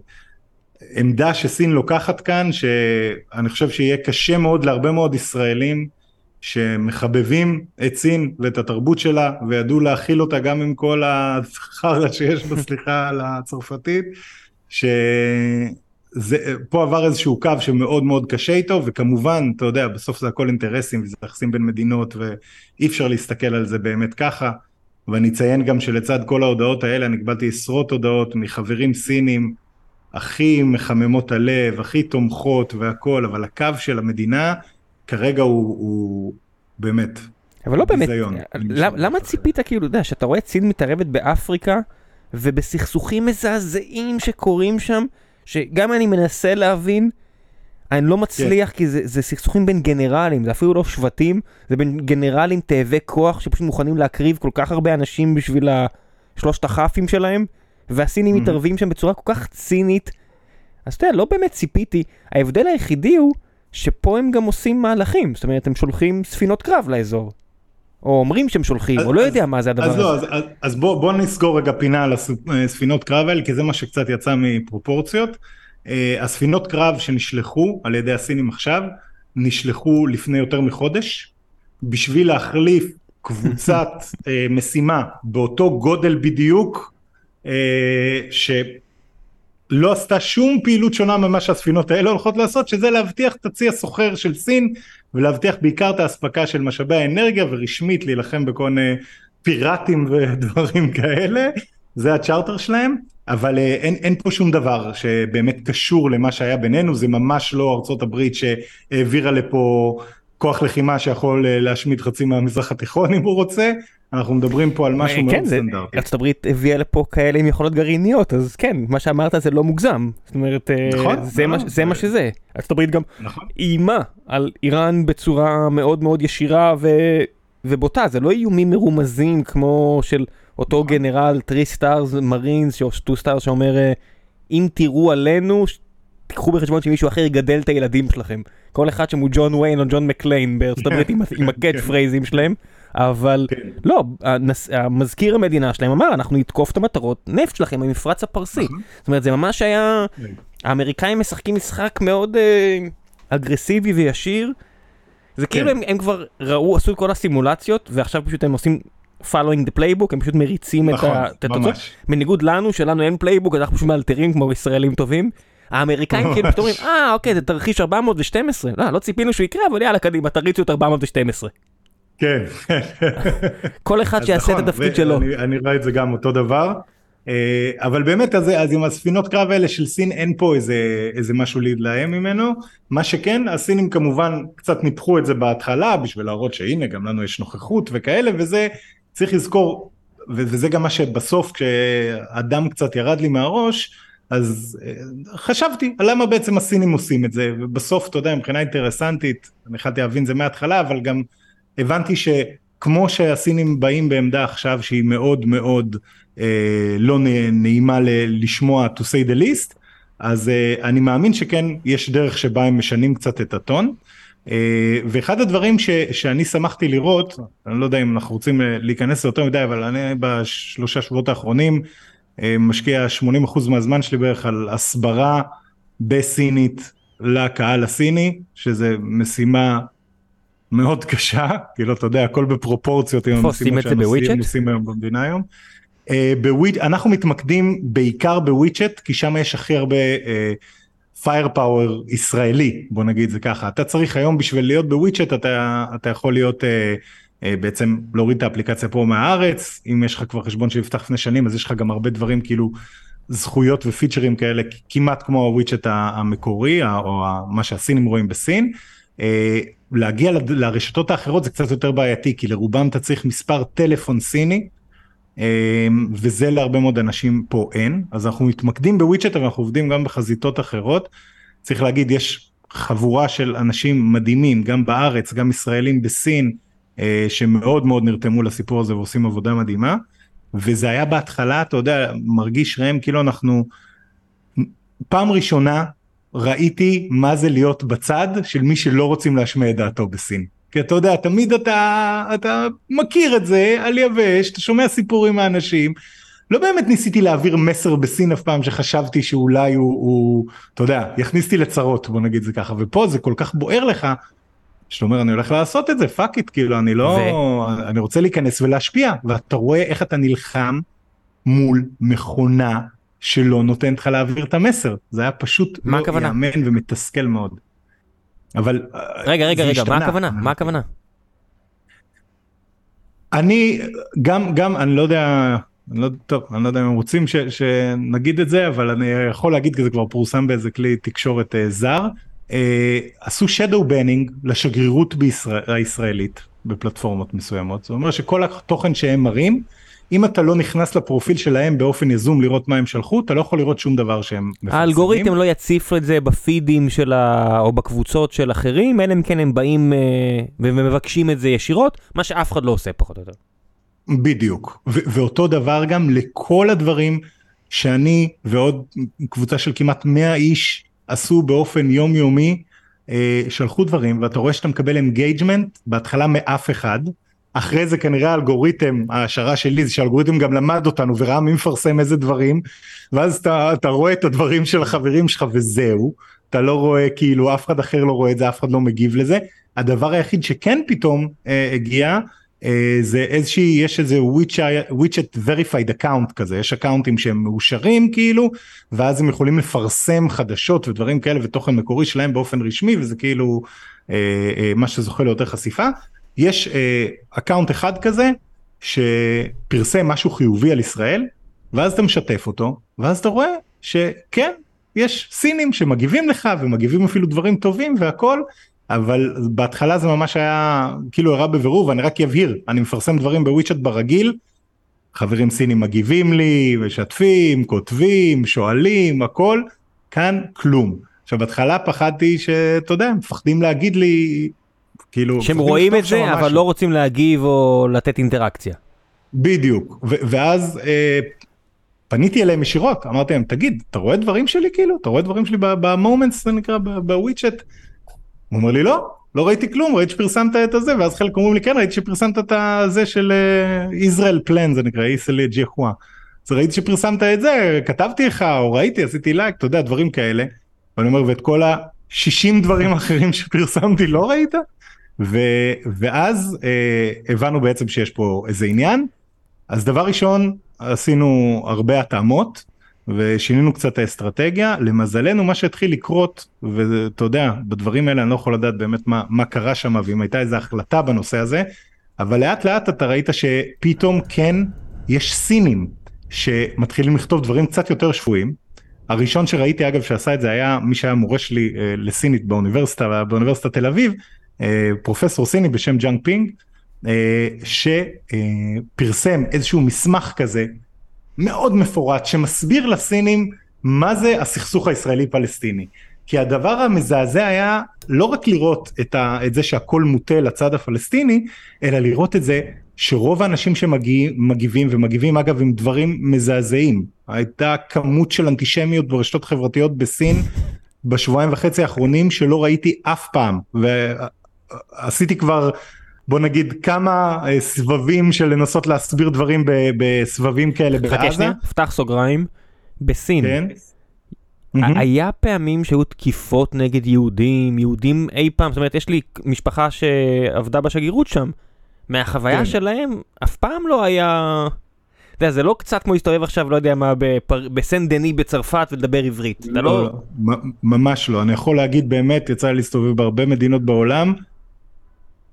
עמדה שסין לוקחת כאן, שאני חושב שיהיה קשה מאוד להרבה מאוד ישראלים, שמחבבים את סין ואת התרבות שלה וידעו להכיל אותה גם עם כל החרא שיש בה, סליחה על הצרפתית, שפה עבר איזשהו קו שמאוד מאוד קשה איתו וכמובן אתה יודע בסוף זה הכל אינטרסים וזה יחסים בין מדינות ואי אפשר להסתכל על זה באמת ככה. ואני אציין גם שלצד כל ההודעות האלה אני קיבלתי עשרות הודעות מחברים סינים הכי מחממות הלב, הכי תומכות והכל, אבל הקו של המדינה כרגע הוא, הוא באמת אבל לא באמת, למה, למה ציפית כאילו, אתה יודע, שאתה רואה סין מתערבת באפריקה ובסכסוכים מזעזעים שקורים שם, שגם אני מנסה להבין, אני לא מצליח כן. כי זה, זה סכסוכים בין גנרלים, זה אפילו לא שבטים, זה בין גנרלים תאבי כוח שפשוט מוכנים להקריב כל כך הרבה אנשים בשביל שלושת הכ"פים שלהם, והסינים mm-hmm. מתערבים שם בצורה כל כך צינית. אז אתה יודע, לא באמת ציפיתי, ההבדל היחידי הוא שפה הם גם עושים מהלכים, זאת אומרת, הם שולחים ספינות קרב לאזור. או אומרים שהם שולחים, אז, או לא אז, יודע מה זה הדבר אז הזה. לא, אז, אז, אז בוא, בוא נסגור רגע פינה על הספינות קרב האלה, כי זה מה שקצת יצא מפרופורציות. Uh, הספינות קרב שנשלחו על ידי הסינים עכשיו, נשלחו לפני יותר מחודש, בשביל להחליף קבוצת uh, משימה באותו גודל בדיוק, uh, ש... לא עשתה שום פעילות שונה ממה שהספינות האלה הולכות לעשות, שזה להבטיח את הצי הסוחר של סין, ולהבטיח בעיקר את האספקה של משאבי האנרגיה, ורשמית להילחם בכל מיני פיראטים ודברים כאלה, זה הצ'רטר שלהם, אבל אה, אין, אין פה שום דבר שבאמת קשור למה שהיה בינינו, זה ממש לא ארצות הברית שהעבירה לפה כוח לחימה שיכול אה, להשמיד חצי מהמזרח התיכון אם הוא רוצה, אנחנו מדברים פה על משהו מאוד כן, סטנדרטי. ארצות הברית הביאה לפה כאלה עם יכולות גרעיניות, אז כן, מה שאמרת זה לא מוגזם. זאת אומרת, אה, נכון, זה מה- לא, זה מה זה- שזה. ארצות הברית גם נכון. איימה על איראן בצורה מאוד מאוד ישירה ו... ובוטה, זה לא איומים מרומזים כמו של אותו נכון. גנרל 3 stars marines או 2 stars שאומר אה, אם תראו עלינו, תיקחו בחשבון שמישהו אחר יגדל את הילדים שלכם. כל אחד שם הוא ג'ון ויין או ג'ון מקליין בארצות הברית עם, ה- עם ה catch phraseים שלהם, אבל כן. לא, הנס... המזכיר המדינה שלהם אמר אנחנו נתקוף את המטרות נפט שלכם במפרץ הפרסי. נכון. זאת אומרת זה ממש היה, האמריקאים משחקים משחק מאוד אה, אגרסיבי וישיר. זה כאילו כן. הם, הם כבר ראו, עשו את כל הסימולציות ועכשיו פשוט הם עושים following the playbook, הם פשוט מריצים את נכון, את התוצאות. בניגוד לנו, שלנו אין playbook, אנחנו פשוט מאלתרים כמו ישראלים טובים. האמריקאים כאילו פשוט אומרים, אה אוקיי זה תרחיש 412, לא, לא ציפינו שהוא יקרה, אבל יאללה קדימה, תריצו את 412. כן. כל אחד שיעשה את נכון, התפקיד שלו. אני, אני רואה את זה גם אותו דבר. אה, אבל באמת אז, אז עם הספינות קרב האלה של סין אין פה איזה, איזה משהו להתלהם ממנו. מה שכן הסינים כמובן קצת ניפחו את זה בהתחלה בשביל להראות שהנה גם לנו יש נוכחות וכאלה וזה צריך לזכור וזה גם מה שבסוף כשהדם קצת ירד לי מהראש אז אה, חשבתי למה בעצם הסינים עושים את זה ובסוף אתה יודע מבחינה אינטרסנטית אני התחלתי להבין זה מההתחלה אבל גם הבנתי שכמו שהסינים באים בעמדה עכשיו שהיא מאוד מאוד אה, לא נעימה ל- לשמוע to say the least אז אה, אני מאמין שכן יש דרך שבה הם משנים קצת את הטון. אה, ואחד הדברים ש, שאני שמחתי לראות, אני לא יודע אם אנחנו רוצים אה, להיכנס ליותר מדי, אבל אני בשלושה שבועות האחרונים אה, משקיע 80% מהזמן שלי בערך על הסברה בסינית לקהל הסיני, שזה משימה מאוד קשה, כאילו אתה יודע, הכל בפרופורציות עם שהנושאים בוויצ'ט? עושים היום במדינה היום. אה, בוויצ'ט, אנחנו מתמקדים בעיקר בוויצ'ט, כי שם יש הכי הרבה פייר פאוור ישראלי, בוא נגיד זה ככה. אתה צריך היום בשביל להיות בוויצ'ט, אתה, אתה יכול להיות אה, בעצם להוריד את האפליקציה פה מהארץ, אם יש לך כבר חשבון שנפתח לפני שנים, אז יש לך גם הרבה דברים כאילו זכויות ופיצ'רים כאלה, כמעט כמו הוויצ'ט המקורי, או מה שהסינים רואים בסין. אה, להגיע לרשתות האחרות זה קצת יותר בעייתי, כי לרובם אתה צריך מספר טלפון סיני, אמ, וזה להרבה מאוד אנשים פה אין. אז אנחנו מתמקדים בוויצ'ט אבל אנחנו עובדים גם בחזיתות אחרות. צריך להגיד יש חבורה של אנשים מדהימים גם בארץ גם ישראלים בסין אה, שמאוד מאוד נרתמו לסיפור הזה ועושים עבודה מדהימה. וזה היה בהתחלה אתה יודע מרגיש ראם כאילו אנחנו פעם ראשונה ראיתי מה זה להיות בצד של מי שלא רוצים להשמיע את דעתו בסין. כי אתה יודע, תמיד אתה, אתה מכיר את זה על יבש, אתה שומע סיפורים מהאנשים. לא באמת ניסיתי להעביר מסר בסין אף פעם שחשבתי שאולי הוא, הוא, אתה יודע, יכניס אותי לצרות, בוא נגיד זה ככה, ופה זה כל כך בוער לך, שאתה אומר אני הולך לעשות את זה, fuck it, כאילו אני לא, ו- אני רוצה להיכנס ולהשפיע, ואתה רואה איך אתה נלחם מול מכונה שלא נותנת לך להעביר את המסר, זה היה פשוט מה לא הכוונה? יאמן ומתסכל מאוד. אבל אה, רגע, רגע, רגע, מה השתנה. הכוונה? מה הכוונה? אני גם גם אני לא יודע אני לא טוב אני לא יודע אם הם רוצים ש, שנגיד את זה אבל אני יכול להגיד כי זה כבר פורסם באיזה כלי תקשורת אה, זר אה, עשו shadow banning לשגרירות בישראל, הישראלית בפלטפורמות מסוימות זה אומר שכל התוכן שהם מראים אם אתה לא נכנס לפרופיל שלהם באופן יזום לראות מה הם שלחו אתה לא יכול לראות שום דבר שהם מפרסמים. האלגוריתם לא יציף את זה בפידים של ה... או בקבוצות של אחרים, אלא אם כן הם באים אה, ומבקשים את זה ישירות, מה שאף אחד לא עושה פחות או יותר. בדיוק ו- ואותו דבר גם לכל הדברים שאני ועוד קבוצה של כמעט 100 איש עשו באופן יומיומי אה, שלחו דברים ואתה רואה שאתה מקבל engagement בהתחלה מאף אחד אחרי זה כנראה האלגוריתם ההשערה שלי זה שהאלגוריתם גם למד אותנו וראה מי מפרסם איזה דברים ואז אתה, אתה רואה את הדברים של החברים שלך וזהו אתה לא רואה כאילו אף אחד אחר לא רואה את זה אף אחד לא מגיב לזה. הדבר היחיד שכן פתאום אה, הגיע אה, זה איזושהי יש איזה WeChat verified account כזה יש accountים שהם מאושרים כאילו ואז הם יכולים לפרסם חדשות ודברים כאלה ותוכן מקורי שלהם באופן רשמי וזה כאילו אה, אה, מה שזוכה ליותר חשיפה יש אה, account אחד כזה שפרסם משהו חיובי על ישראל ואז אתה משתף אותו ואז אתה רואה שכן יש סינים שמגיבים לך ומגיבים אפילו דברים טובים והכל אבל בהתחלה זה ממש היה כאילו הראה בבירור ואני רק אבהיר אני מפרסם דברים ב WeChat ברגיל חברים סינים מגיבים לי משתפים כותבים שואלים הכל כאן כלום. עכשיו בהתחלה פחדתי שאתה יודע מפחדים להגיד לי כאילו שהם רואים את זה אבל משהו. לא רוצים להגיב או לתת אינטראקציה. בדיוק ו- ואז אה, פניתי אליהם ישירות אמרתי להם תגיד אתה רואה דברים שלי כאילו אתה רואה דברים שלי במומנטס זה נקרא ב- בוויצ'אט. הוא אומר לי לא לא ראיתי כלום ראיתי שפרסמת את הזה ואז חלק אומרים לי כן ראיתי שפרסמת את הזה של אה, ישראל פלן זה נקרא ישראל ג'יחווה. אז ראיתי שפרסמת את זה כתבתי לך או ראיתי עשיתי לייק אתה יודע דברים כאלה. ואני אומר ואת כל ה-60 דברים אחרים שפרסמתי לא ראית? ו, ואז אה, הבנו בעצם שיש פה איזה עניין. אז דבר ראשון עשינו הרבה התאמות ושינינו קצת האסטרטגיה למזלנו מה שהתחיל לקרות ואתה יודע בדברים האלה אני לא יכול לדעת באמת מה, מה קרה שם ואם הייתה איזו החלטה בנושא הזה אבל לאט לאט אתה ראית שפתאום כן יש סינים שמתחילים לכתוב דברים קצת יותר שפויים. הראשון שראיתי אגב שעשה את זה היה מי שהיה מורה שלי אה, לסינית באוניברסיטה באוניברסיטת תל אביב פרופסור סיני בשם ג'אנג פינג אה, שפרסם איזשהו מסמך כזה מאוד מפורט שמסביר לסינים מה זה הסכסוך הישראלי פלסטיני. כי הדבר המזעזע היה לא רק לראות את, ה, את זה שהכל מוטה לצד הפלסטיני, אלא לראות את זה שרוב האנשים שמגיבים ומגיבים אגב עם דברים מזעזעים. הייתה כמות של אנטישמיות ברשתות חברתיות בסין בשבועיים וחצי האחרונים שלא ראיתי אף פעם. ועשיתי כבר בוא נגיד כמה אה, סבבים של לנסות להסביר דברים בסבבים כאלה חכה בעזה. שנייה, פתח סוגריים. בסין, כן. ה- היה פעמים שהיו תקיפות נגד יהודים, יהודים אי פעם, זאת אומרת יש לי משפחה שעבדה בשגרירות שם, מהחוויה כן. שלהם אף פעם לא היה, אתה יודע, זה לא קצת כמו להסתובב עכשיו, לא יודע מה, בפר- בסן דני בצרפת ולדבר עברית, אתה לא, לא, מ- ממש לא. אני יכול להגיד באמת, יצא לי להסתובב בהרבה מדינות בעולם.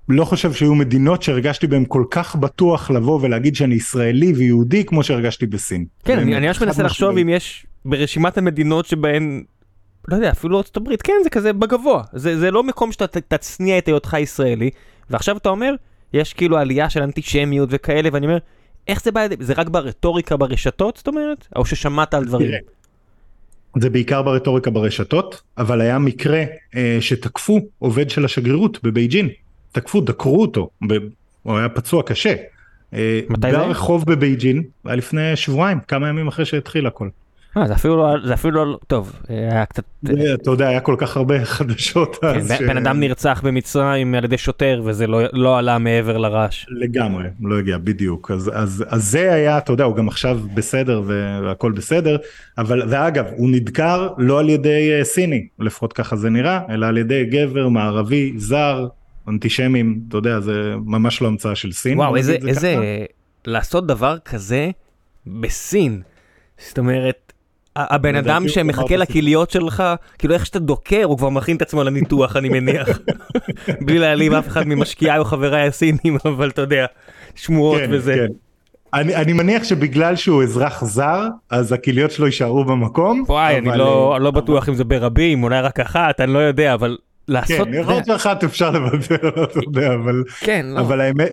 לא חושב שהיו מדינות שהרגשתי בהן כל כך בטוח לבוא ולהגיד שאני ישראלי ויהודי כמו שהרגשתי בסין. כן, אני ממש מנסה לחשוב. אם יש ברשימת המדינות שבהן, לא יודע, אפילו ארצות הברית, כן, זה כזה בגבוה. זה זה לא מקום שאתה תצניע את היותך ישראלי, ועכשיו אתה אומר, יש כאילו עלייה של אנטישמיות וכאלה, ואני אומר, איך זה בא זה רק ברטוריקה ברשתות, זאת אומרת? או ששמעת על דברים? תראה, זה בעיקר ברטוריקה ברשתות, אבל היה מקרה אה, שתקפו עובד של השגרירות בבייג'ין. תקפו, דקרו אותו, ב... הוא היה פצוע קשה. אה, מתי זה? ברחוב בבייג'ין, היה לפני שבועיים, כמה ימים אחרי שהתחיל הכל. אה, זה אפילו לא, זה אפילו לא, טוב, היה קצת, זה, אתה יודע, היה כל כך הרבה חדשות כן, אז. בן אדם נרצח במצרים על ידי שוטר וזה לא- לא עלה מעבר לרעש. לגמרי, לא הגיע, בדיוק. אז, אז, אז זה היה, אתה יודע, הוא גם עכשיו בסדר והכל בסדר, אבל, ואגב, הוא נדקר לא על ידי אה, סיני, לפחות ככה זה נראה, אלא על ידי גבר מערבי, זר, אנטישמים, אתה יודע, זה ממש לא המצאה של סין. וואו, איזה, איזה, ככה. לעשות דבר כזה בסין. זאת אומרת, הבן אדם שמחכה. לכליות שלך, כאילו איך שאתה דוקר, הוא כבר מכין את עצמו לניתוח, אני מניח. בלי להעליב אף אחד ממשקיעיי או חבריי הסינים, אבל אתה יודע, שמועות כן, וזה. כן. אני, אני מניח שבגלל שהוא אזרח זר, אז הכליות שלו יישארו במקום. וואי, אני לא אה, לא בטוח אם זה ברבים, אולי רק אחת, אני לא יודע, אבל לעשות... כן, להיות שאחת אפשר לוותר, אתה יודע, אבל... כן, לא. אבל האמת,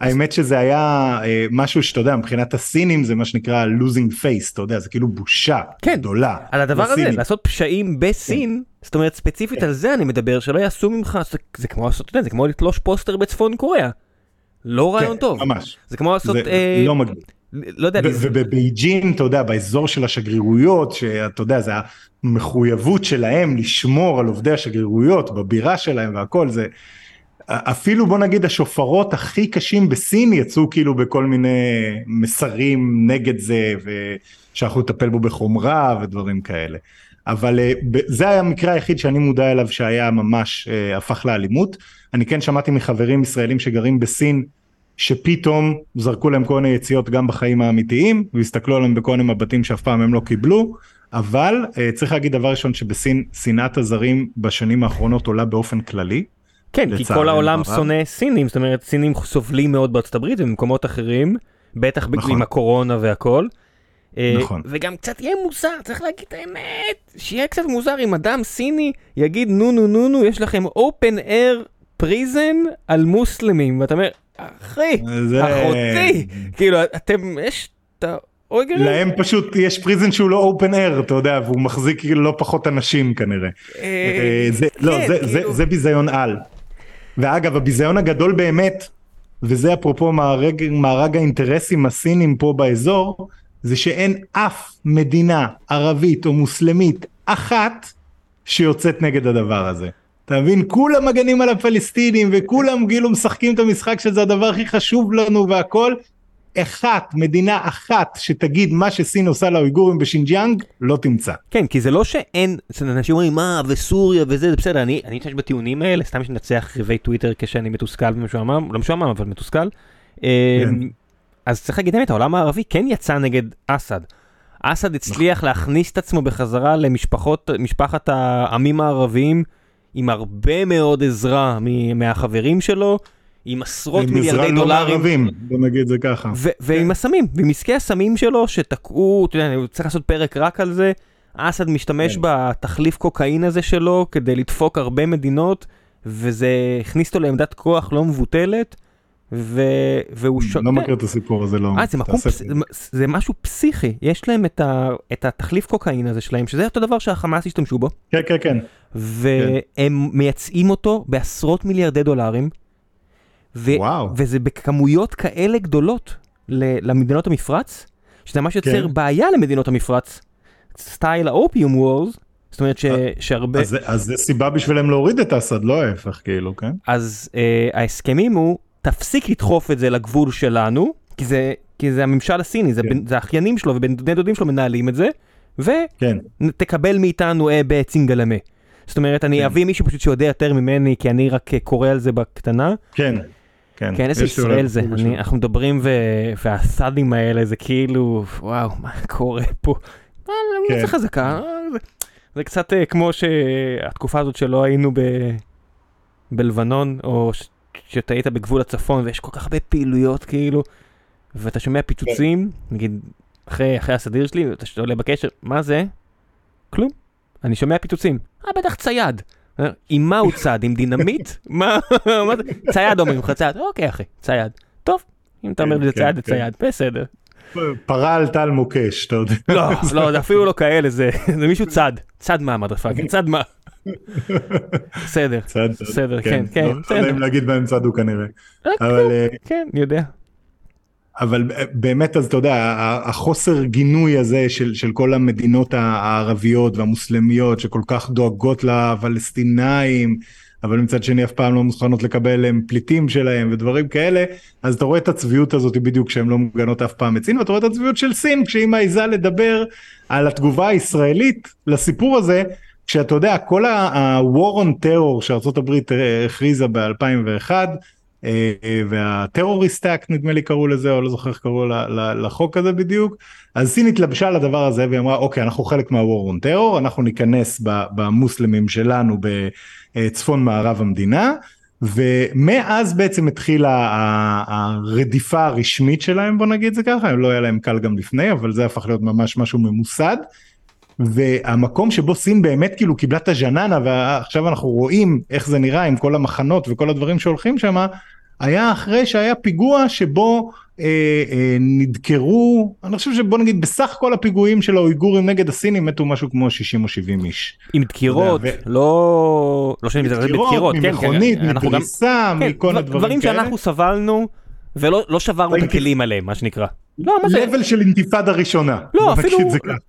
האמת שזה היה אה, משהו שאתה יודע, מבחינת הסינים זה מה שנקרא losing face, אתה יודע, זה כאילו בושה כן. גדולה. על הדבר הזה, לסינים. לעשות פשעים בסין, זאת אומרת ספציפית על זה אני מדבר, שלא יעשו ממך, זה- זה כמו לעשות, זה כמו לתלוש פוסטר בצפון קוריאה. לא רעיון כן, טוב. ממש. זה כמו לעשות, זה אה, לא מגניב. לא יודע, ובבייג'ין, אתה יודע, באזור של השגרירויות, שאתה יודע, זה המחויבות שלהם לשמור על עובדי השגרירויות בבירה שלהם והכל, זה... אפילו בוא נגיד השופרות הכי קשים בסין יצאו כאילו בכל מיני מסרים נגד זה ושאנחנו נטפל בו בחומרה ודברים כאלה. אבל אה, זה היה המקרה היחיד שאני מודע אליו שהיה ממש אה, הפך לאלימות. אני כן שמעתי מחברים ישראלים שגרים בסין שפתאום זרקו להם כל מיני יציאות גם בחיים האמיתיים והסתכלו עליהם בכל מיני מבטים שאף פעם הם לא קיבלו אבל uh, צריך להגיד דבר ראשון שבסין שנאת הזרים בשנים האחרונות עולה באופן כללי. כן, כי כל העולם הרב. שונא סינים, זאת אומרת סינים סובלים מאוד בארצות הברית ובמקומות אחרים, בטח נכון. עם הקורונה והכל. אה, נכון. וגם קצת יהיה מוזר, צריך להגיד את האמת, שיהיה קצת מוזר אם אדם סיני יגיד נו נו נו נו, יש לכם open air פריזן על מוסלמים, ואתה אומר, אחי, זה- אחותי, כאילו, אתם, יש את האויגרים? להם פשוט יש פריזן שהוא לא אופן אייר, אתה יודע, והוא מחזיק לא פחות אנשים כנראה. אה, אה, זה, לא, כן, זה, זה, כאילו- זה ביזיון על. ואגב, הביזיון הגדול באמת, וזה אפרופו מארג, מארג האינטרסים הסינים פה באזור, זה שאין אף מדינה ערבית או מוסלמית אחת שיוצאת נגד הדבר הזה. אתה מבין? כולם מגנים על הפלסטינים וכולם כאילו משחקים את המשחק שזה הדבר הכי חשוב לנו והכל. אחת, מדינה אחת שתגיד מה שסין עושה לאויגורים בשינג'יאנג, לא תמצא. כן, כי זה לא שאין, אנשים אומרים מה, וסוריה וזה, זה בסדר, אני משתמש בטיעונים האלה, סתם יש לנצח ריבי טוויטר כשאני מתוסכל ומשועמם, לא משועמם, אבל מתוסכל. אה, אז צריך להגיד האמת, העולם הערבי כן יצא נגד אסד. אסד הצליח להכניס את עצמו בחזרה למשפחות, משפחת העמים הערביים, עם הרבה מאוד עזרה מ- מהחברים שלו, עם עשרות עם מיליארדי עזרה לא דולרים. מערבים, בוא נגיד זה ככה. ו- ועם הסמים, ועם עסקי הסמים שלו שתקעו, אתה יודע, אני צריך לעשות פרק רק על זה. אסד משתמש כן. בתחליף קוקאין הזה שלו כדי לדפוק הרבה מדינות, וזה הכניס אותו לעמדת כוח לא מבוטלת, ו... והוא ש... לא מכיר את הסיפור הזה, לא. אה, זה מקום, פס... זה משהו פסיכי, יש להם את, ה... את התחליף קוקאין הזה שלהם, שזה אותו דבר שהחמאס השתמשו בו, כן, כן, כן. והם מייצאים אותו בעשרות מיליארדי דולרים, ו... וואו. וזה בכמויות כאלה גדולות ל... למדינות המפרץ, שזה ממש יוצר כן. בעיה למדינות המפרץ, סטייל האופיום וורס, זאת אומרת ש... שהרבה, אז אז זה סיבה בשבילם להוריד את אסד, לא ההפך, כאילו, כן? אז אה, ההסכמים הוא, תפסיק לדחוף את זה לגבול שלנו, כי זה, כי זה הממשל הסיני, זה, כן. בן, זה האחיינים שלו ובני דודים שלו מנהלים את זה, כן. ותקבל מאיתנו אה, בעצינגלמה. זאת אומרת, אני כן. אביא מישהו פשוט שיודע יותר ממני, כי אני רק אה, קורא על זה בקטנה. כן. כן. כן, איזה ישראל זה, אני. אנחנו מדברים ו... והסאדים האלה זה כאילו, וואו, מה קורה פה? אה, כן. זה חזקה, אה, זה, זה קצת כמו שהתקופה הזאת שלא היינו ב... בלבנון, או ש... שאתה היית בגבול הצפון ויש כל כך הרבה פעילויות כאילו, ואתה שומע פיצוצים, נגיד אחרי, אחרי הסדיר שלי, ואתה עולה בקשר, מה זה? כלום. אני שומע פיצוצים, אה בטח צייד. אה, עם מה הוא צד? עם דינמיט? מה מה זה? צייד אומרים לך צייד, אוקיי אחי, צייד. טוב, אם אתה אומר לי זה כן, צייד זה כן. צייד, בסדר. פרה על מוקש, אתה יודע. לא, לא, זה אפילו לא כאלה, זה זה מישהו צד. צד מה, motherfucker? צד מה? בסדר, בסדר, כן, כן, לא- לא. יודע אם להגיד בהם צד הוא כנראה. אה, אבל אה, כן, יודע. אבל באמת אז אתה יודע החוסר גינוי הזה של, של כל המדינות הערביות והמוסלמיות שכל כך דואגות לפלסטינאים אבל מצד שני אף פעם לא מוכנות לקבל הם פליטים שלהם ודברים כאלה אז אתה רואה את הצביעות הזאת בדיוק שהן לא מוגנות אף פעם את סין ואתה רואה את הצביעות של סין כשהיא מעיזה לדבר על התגובה הישראלית לסיפור הזה כשאתה יודע כל ה-war on terror שארה"ב הכריזה ב-2001 אה, אה, והטרוריסט אקט נדמה לי קראו לזה או לא זוכר איך קראו לחוק הזה בדיוק אז סין התלבשה לדבר הזה והיא אמרה אוקיי אנחנו חלק מה-war on terror אנחנו ניכנס במוסלמים שלנו בצפון מערב המדינה ומאז בעצם התחילה הרדיפה הרשמית שלהם בוא נגיד זה ככה לא היה להם קל גם לפני אבל זה הפך להיות ממש משהו ממוסד. והמקום שבו סין באמת כאילו קיבלה את הז'ננה ועכשיו אנחנו רואים איך זה נראה עם כל המחנות וכל הדברים שהולכים שם היה אחרי שהיה פיגוע שבו אה, אה, נדקרו אני חושב שבוא נגיד בסך כל הפיגועים של האויגורים נגד הסינים מתו משהו כמו 60 או 70 איש. עם דקירות, יודע, לא... לא שאני מזלזל בדקירות, כן, כן, ממכונית, אנחנו גם- מדריסה, כן, מכל דבר- הדברים דברים כאלה. שאנחנו סבלנו, ולא לא שברנו את הכלים עליהם, מה שנקרא. לא, מה זה? לבל של אינתיפאדה ראשונה. לא, אפילו.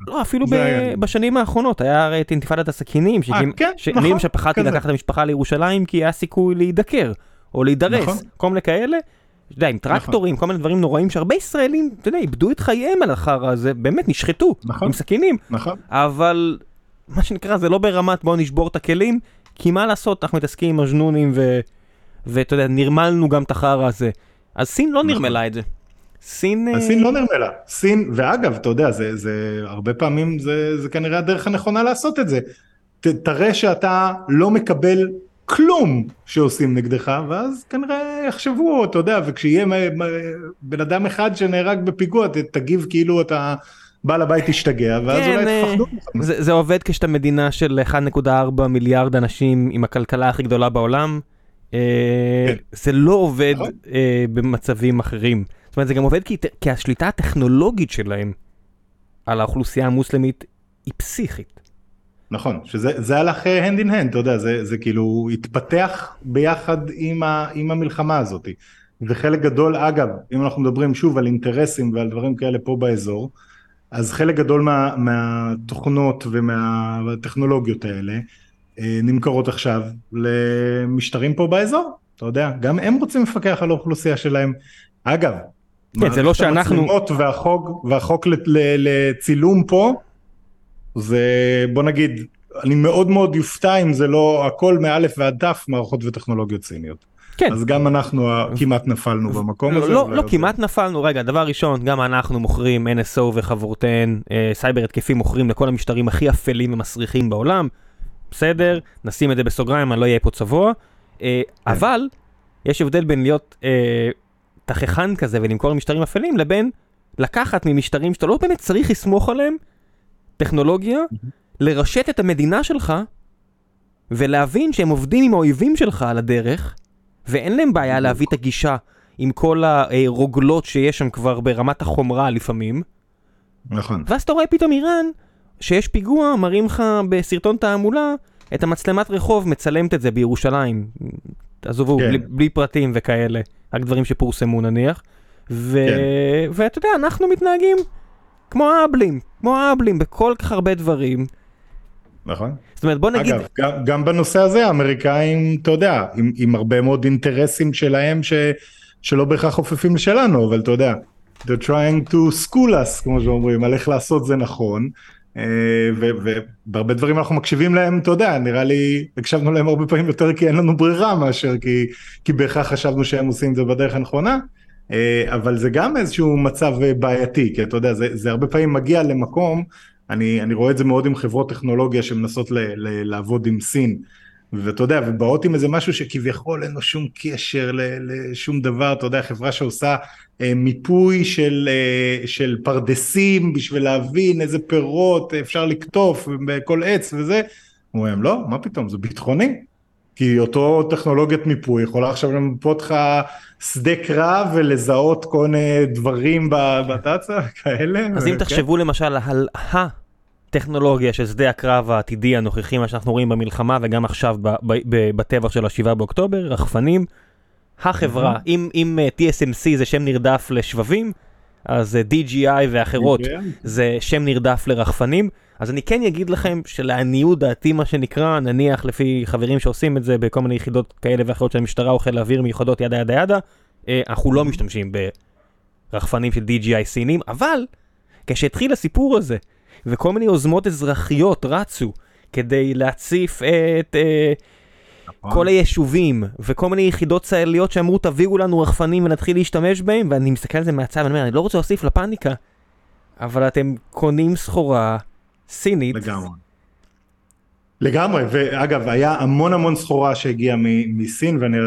לא, אפילו ב- היה. בשנים האחרונות, היה הרי את אינתיפאדת הסכינים, שהגיעים- כן, שאני נכון, למשל פחדתי כזה. לקחת את המשפחה לירושלים כי היה סיכוי להידקר, או להידרס, נכון. כל מיני כאלה. אתה יודע, עם טרקטורים, כל מיני דברים נוראים שהרבה ישראלים, אתה יודע, איבדו את חייהם על החרא הזה, באמת נשחטו, נכון. עם סכינים, נכון. אבל מה שנקרא, זה לא ברמת בואו נשבור את הכלים, כי מה לעשות, אנחנו מתעסקים עם מג'נונים. ואתה יודע, נרמלנו גם את החרא הזה. אז סין לא נכון. נרמלה את זה. סין... אז אה, סין לא נרמלה. סין, ואגב, אתה יודע, זה, זה הרבה פעמים זה, זה כנראה הדרך הנכונה לעשות את זה. ת, תראה שאתה לא מקבל כלום שעושים נגדך, ואז כנראה יחשבו, אתה יודע, וכשיהיה בן אדם אחד שנהרג בפיגוע, ת, תגיב כאילו אתה בעל הבית ישתגע, ואז כן, אולי אה, תפחדו. זה, זה עובד כשאתה מדינה של 1.4 מיליארד אנשים עם הכלכלה הכי גדולה בעולם. אה, כן. זה לא עובד נכון. במצבים אחרים. זאת אומרת, זה גם עובד כי, כי השליטה הטכנולוגית שלהם על האוכלוסייה המוסלמית היא פסיכית. נכון, שזה זה הלך hand in hand, אתה יודע, זה, זה כאילו התפתח ביחד עם, ה, עם המלחמה הזאת. וחלק גדול, אגב, אם אנחנו מדברים שוב על אינטרסים ועל דברים כאלה פה באזור, אז חלק גדול מה, מהתוכנות ומהטכנולוגיות האלה אה, נמכרות עכשיו למשטרים פה באזור, אתה יודע, גם הם רוצים לפקח על האוכלוסייה שלהם. אגב, כן, זה לא שאנחנו- המצלמות והחוק, והחוק לצילום פה, זה בוא נגיד, אני מאוד מאוד יופתע אם זה לא הכל מאלף ועד תף מערכות וטכנולוגיות סיניות. כן. אז גם אנחנו כמעט נפלנו במקום לא, הזה. לא, אבל- לא כמעט נפלנו, רגע, דבר ראשון, גם אנחנו מוכרים NSO וחברותיהן, אה, סייבר התקפים מוכרים לכל המשטרים הכי אפלים ומסריחים בעולם, בסדר, נשים את זה בסוגריים, אני לא אהיה פה צבוע, אה, כן. אבל יש הבדל בין להיות אה, תככן כזה ולמכור למשטרים אפלים, לבין לקחת ממשטרים שאתה לא באמת צריך לסמוך עליהם, טכנולוגיה, לרשת את המדינה שלך, ולהבין שהם עובדים עם האויבים שלך על הדרך, ואין להם בעיה להביא את הגישה עם כל הרוגלות שיש שם כבר ברמת החומרה לפעמים, נכון. ואז אתה רואה פתאום איראן, שיש פיגוע, מראים לך בסרטון תעמולה את המצלמת רחוב מצלמת את זה בירושלים. עזובו, כן. בלי, בלי פרטים וכאלה, רק דברים שפורסמו נניח. ו... כן. ואתה יודע, אנחנו מתנהגים כמו האבלים, כמו האבלים בכל כך הרבה דברים. נכון. זאת אומרת, בוא נגיד, אגב, גם, גם בנושא הזה האמריקאים, אתה יודע, עם, עם הרבה מאוד אינטרסים שלהם ש, שלא בהכרח חופפים לשלנו, אבל אתה יודע, they're trying to school us, כמו שאומרים, על איך לעשות זה נכון. אה, ובהרבה דברים אנחנו מקשיבים להם, אתה יודע, נראה לי הקשבנו להם הרבה פעמים יותר כי אין לנו ברירה מאשר כי, כי בהכרח חשבנו שהם עושים את זה בדרך הנכונה. אה, אבל זה גם איזשהו מצב אה, בעייתי, כי אתה יודע, זה, זה הרבה פעמים מגיע למקום, אני, אני רואה את זה מאוד עם חברות טכנולוגיה שמנסות ל, ל, לעבוד עם סין, ואתה יודע, ובאות עם איזה משהו שכביכול אין לו שום קשר לשום דבר, אתה יודע, חברה שעושה אה, מיפוי של, אה, של פרדסים בשביל להבין איזה פירות אפשר לקטוף בכל עץ וזה, אומרים לא, מה פתאום, זה ביטחוני. כי אותו טכנולוגיית מיפוי יכולה עכשיו למפות לך שדה קרב ולזהות כל מיני דברים בתצ"א כאלה. אז אם. תחשבו למשל על הטכנולוגיה של שדה הקרב העתידי הנוכחי, מה שאנחנו רואים במלחמה וגם עכשיו בטבח של השבעה באוקטובר, רחפנים, החברה, אם, אם אה, TSMC זה שם נרדף לשבבים, אז אה, DGI ואחרות זה שם נרדף לרחפנים, אז אני כן אגיד לכם שלעניות דעתי מה שנקרא, נניח לפי חברים שעושים את זה בכל מיני יחידות כאלה ואחרות של המשטרה או חיל האוויר מיוחדות ידה ידה ידה, אה, אנחנו לא משתמשים ברחפנים של DGI סינים, אבל כשהתחיל הסיפור הזה, וכל מיני יוזמות אזרחיות רצו כדי להציף את אה, נכון. כל היישובים, וכל מיני יחידות צה"ליות שאמרו תביאו לנו רחפנים ונתחיל להשתמש בהם, ואני מסתכל על זה מהצד ואני אומר, אני לא רוצה להוסיף לפאניקה, אבל אתם קונים סחורה סינית, לגמרי. לגמרי, ואגב, היה המון המון סחורה שהגיעה מסין, ואני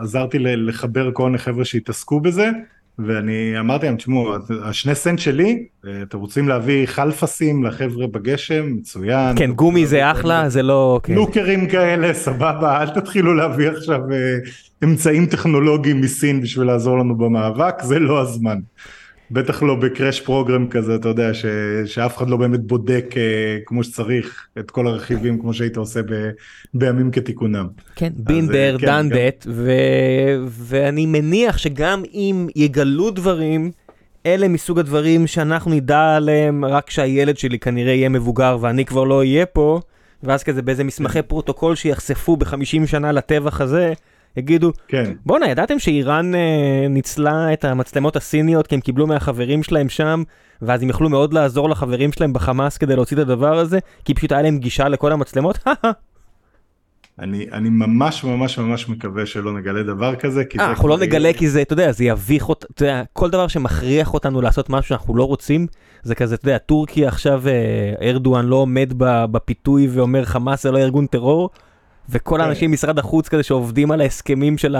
עזרתי לחבר כל מיני חבר'ה שהתעסקו בזה, ואני אמרתי להם, תשמעו, השני סנט שלי, אה, אתם רוצים להביא חלפסים לחבר'ה בגשם, מצוין. כן, גומי זה אחלה, זה לא... כן. לוקרים כאלה, סבבה, אל תתחילו להביא עכשיו אה, אמצעים טכנולוגיים מסין בשביל לעזור לנו במאבק, זה לא הזמן. בטח לא בקראש פרוגרם כזה, אתה יודע, ש, שאף אחד לא באמת בודק אה, כמו שצריך את כל הרכיבים כמו שהיית עושה ב, בימים כתיקונם. כן, been אה, כן, done כן. that, ו- ואני מניח שגם אם יגלו דברים, אלה מסוג הדברים שאנחנו נדע עליהם רק כשהילד שלי כנראה יהיה מבוגר ואני כבר לא אהיה פה, ואז כזה באיזה מסמכי פרוטוקול שיחשפו בחמישים שנה לטבח הזה, יגידו, כן, בואנה, ידעתם שאיראן אה, ניצלה את המצלמות הסיניות כי הם קיבלו מהחברים שלהם שם, ואז הם יכלו מאוד לעזור לחברים שלהם בחמאס כדי להוציא את הדבר הזה, כי פשוט היה להם גישה לכל המצלמות? אני, אני ממש ממש ממש מקווה שלא נגלה דבר כזה, כי אה, זה אנחנו לא נגלה כי זה, אתה יודע, זה יביך אותנו, אתה יודע, כל דבר שמכריח אותנו לעשות משהו שאנחנו לא רוצים, זה כזה, אתה יודע, טורקיה עכשיו, אה, ארדואן לא עומד בפיתוי ואומר חמאס זה לא ארגון טרור, וכל כן. האנשים במשרד החוץ כזה שעובדים על ההסכמים של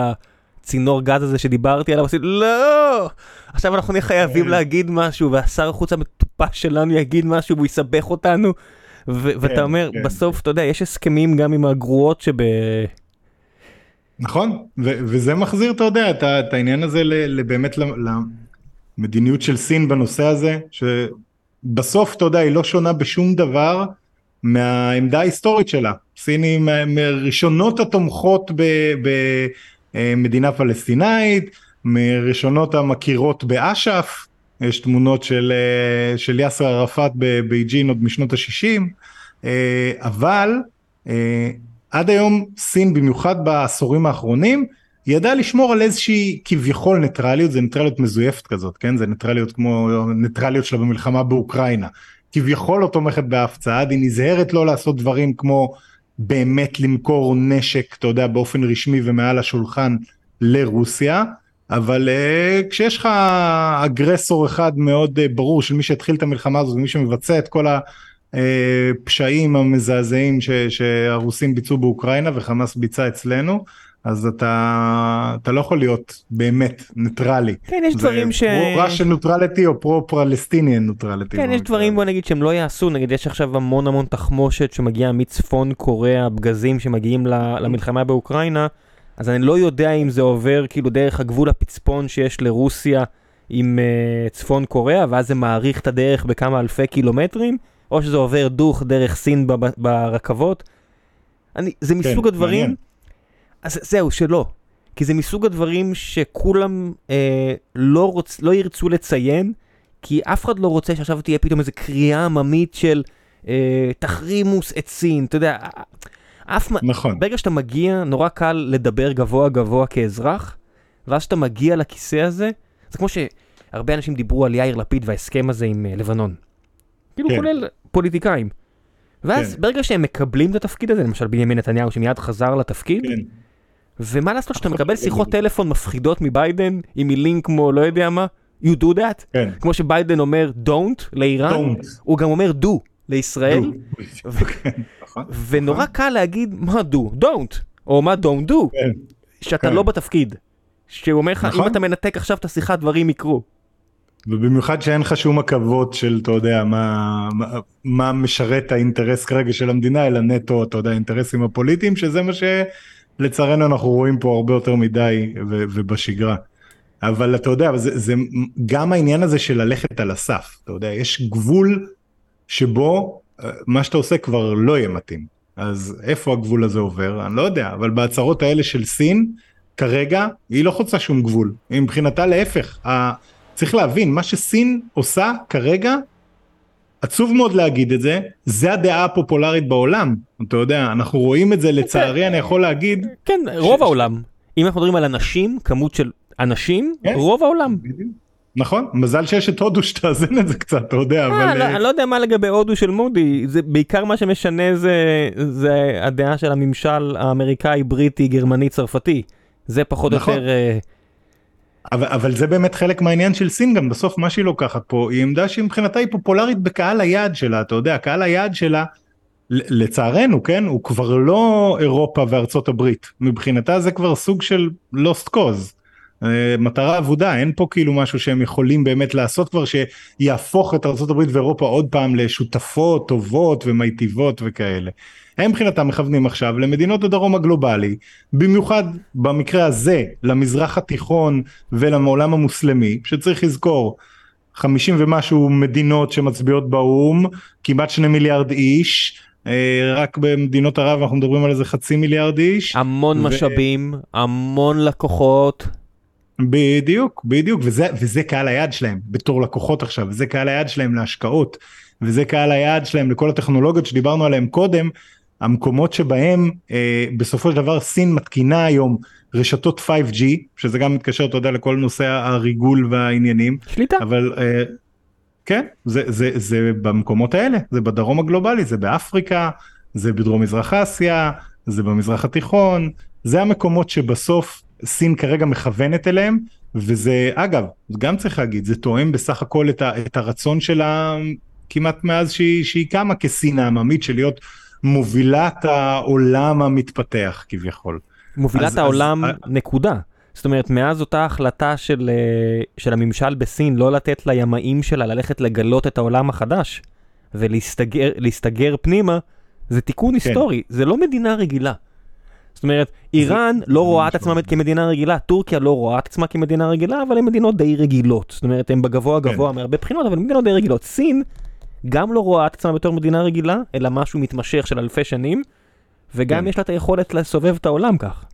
הצינור גז הזה שדיברתי עליו, עשיתי, לא! עכשיו אנחנו נהיה חייבים כן. להגיד משהו, והשר החוץ המטופש שלנו יגיד משהו והוא יסבך אותנו. ואתה אומר, כן. בסוף, אתה יודע, יש הסכמים גם עם הגרועות שב... נכון, וזה מחזיר, אתה יודע, את, העניין הזה באמת למדיניות של סין בנושא הזה, שבסוף, אתה יודע, היא לא שונה בשום דבר מהעמדה ההיסטורית שלה. סין מה- מראשונות התומכות במדינה פלסטינאית, מראשונות המכירות באש"ף, יש תמונות של, אה, של יאסר ערפאת בבייג'ין עוד משנות ה-60, אבל אה, עד היום סין במיוחד בעשורים האחרונים ידעה לשמור על איזושהי כביכול ניטרליות, זה ניטרליות מזויפת כזאת, כן? זה ניטרליות כמו ניטרליות שלה במלחמה באוקראינה. כביכול לא תומכת באף צד, היא נזהרת לא לעשות דברים כמו באמת למכור נשק, אתה יודע, באופן רשמי ומעל השולחן לרוסיה, אבל uh, כשיש לך אגרסור אחד מאוד uh, ברור של מי שהתחיל את המלחמה הזאת ומי שמבצע את כל הפשעים המזעזעים ש, שהרוסים ביצעו באוקראינה וחמאס ביצע אצלנו, אז אתה, אתה לא יכול להיות באמת ניטרלי. כן, יש דברים ש... pro-Russian neutrality או pro-Palestinian neutrality. כן, יש דברים בוא נגיד שהם לא יעשו, נגיד יש עכשיו המון המון תחמושת שמגיעה מצפון קוריאה, פגזים שמגיעים למלחמה באוקראינה, אז אני לא יודע אם זה עובר כאילו דרך הגבול הפצפון שיש לרוסיה עם uh, צפון קוריאה, ואז זה מאריך את הדרך בכמה אלפי קילומטרים, או שזה עובר דוך דרך סין ברכבות. אני, זה מסוג הדברים, מעניין. אז זהו, שלא. כי זה מסוג הדברים שכולם אה, לא, רוצ, לא ירצו לציין, כי אף אחד לא רוצה שעכשיו תהיה פתאום איזו קריאה עממית של אה, תחרימו את סין, אתה יודע, אף, מ- נכון. ברגע שאתה מגיע, נורא קל לדבר גבוה גבוה כאזרח, ואז שאתה מגיע לכיסא הזה, זה כמו שהרבה אנשים דיברו על יאיר לפיד וההסכם הזה עם אה, לבנון. כאילו כן. כולל פוליטיקאים. ואז כן. ברגע שהם מקבלים את התפקיד הזה, למשל בנימין נתניהו שמיד חזר לתפקיד, כן. ומה לעשות שאתה מקבל שיחות. טלפון מפחידות מביידן עם מילים כמו לא יודע מה, you do that, כן. כמו שביידן אומר don't לאיראן, Don't. הוא גם אומר do לישראל, דו. כן, נכון. ונורא קל להגיד מה do, don't, או מה don't do, כן. שאתה כן. לא בתפקיד. שהוא אומר לך, אם נכון. אתה מנתק עכשיו את השיחה דברים יקרו. ובמיוחד שאין לך שום עכבות של אתה יודע מה, מה, מה משרת האינטרס כרגע של המדינה אלא נטו אתה יודע האינטרסים הפוליטיים שזה מה שלצערנו אנחנו רואים פה הרבה יותר מדי ו, ובשגרה. אבל אתה יודע זה, זה גם העניין הזה של ללכת על הסף אתה יודע יש גבול שבו אה, מה שאתה עושה כבר לא יהיה מתאים אז איפה הגבול הזה עובר אני לא יודע אבל בהצהרות האלה של סין כרגע היא לא חוצה שום גבול מבחינתה להפך. ה- צריך להבין מה שסין עושה כרגע עצוב מאוד להגיד את זה זה הדעה הפופולרית בעולם אתה יודע אנחנו רואים את זה לצערי אני יכול להגיד כן, רוב העולם. אם אנחנו מדברים על אנשים, כמות של אנשים, כן. רוב העולם. נכון מזל שיש את הודו שתאזן את זה קצת אתה יודע אה, אבל לא- אה, אני לא יודע מה לגבי הודו של מודי, זה בעיקר מה שמשנה זה, הדעה של הממשל האמריקאי, בריטי, גרמני, צרפתי. זה פחות או נכון. יותר... אבל, אבל זה באמת חלק מהעניין של סין גם בסוף מה שהיא לוקחת פה היא עמדה שמבחינתה היא פופולרית בקהל היעד שלה אתה יודע קהל היעד שלה לצערנו כן הוא כבר לא אירופה וארצות הברית מבחינתה זה כבר סוג של lost cause. אה, מטרה אבודה אין פה כאילו משהו שהם יכולים באמת לעשות כבר שיהפוך את ארצות הברית ואירופה עוד פעם לשותפות טובות ומיטיבות וכאלה. הם מבחינתם מכוונים עכשיו למדינות הדרום הגלובלי במיוחד במקרה הזה למזרח התיכון ולעולם המוסלמי שצריך לזכור 50 ומשהו מדינות שמצביעות באו"ם כמעט שני מיליארד איש אה, רק במדינות ערב אנחנו מדברים על איזה חצי מיליארד איש המון ו- משאבים, המון לקוחות. בדיוק בדיוק וזה וזה קהל היעד שלהם בתור לקוחות עכשיו וזה קהל היעד שלהם להשקעות וזה קהל היעד שלהם לכל הטכנולוגיות שדיברנו עליהם קודם המקומות שבהם אה, בסופו של דבר סין מתקינה היום רשתות 5G שזה גם מתקשר אתה יודע לכל נושא הריגול והעניינים. שליטה. אבל אה, כן זה זה זה במקומות האלה. זה בדרום הגלובלי זה באפריקה זה בדרום מזרח אסיה זה במזרח התיכון. זה המקומות שבסוף סין כרגע מכוונת אליהם וזה אגב גם צריך להגיד זה תואם בסך הכל את, ה, את הרצון שלה כמעט מאז שהיא, שהיא קמה כסין העממית של להיות מובילת העולם המתפתח כביכול. מובילת אז- העולם, אז- נקודה. זאת אומרת, מאז אותה החלטה של, אה, של הממשל בסין לא לתת לימאים שלה ללכת לגלות את העולם החדש ולהסתגר פנימה, זה תיקון כן. היסטורי, זה לא מדינה רגילה. זאת אומרת, איראן זה לא רואה את עצמה לא. כמדינה רגילה, טורקיה לא רואה את עצמה כמדינה רגילה, אבל הן מדינות די רגילות. זאת אומרת, הן בגבוה כן. גבוה מהרבה בחינות, אבל הן מדינות די רגילות. סין גם לא רואה את עצמה בתור מדינה רגילה, אלא משהו מתמשך של אלפי שנים, וגם כן. יש לה את היכולת לסובב את העולם כך.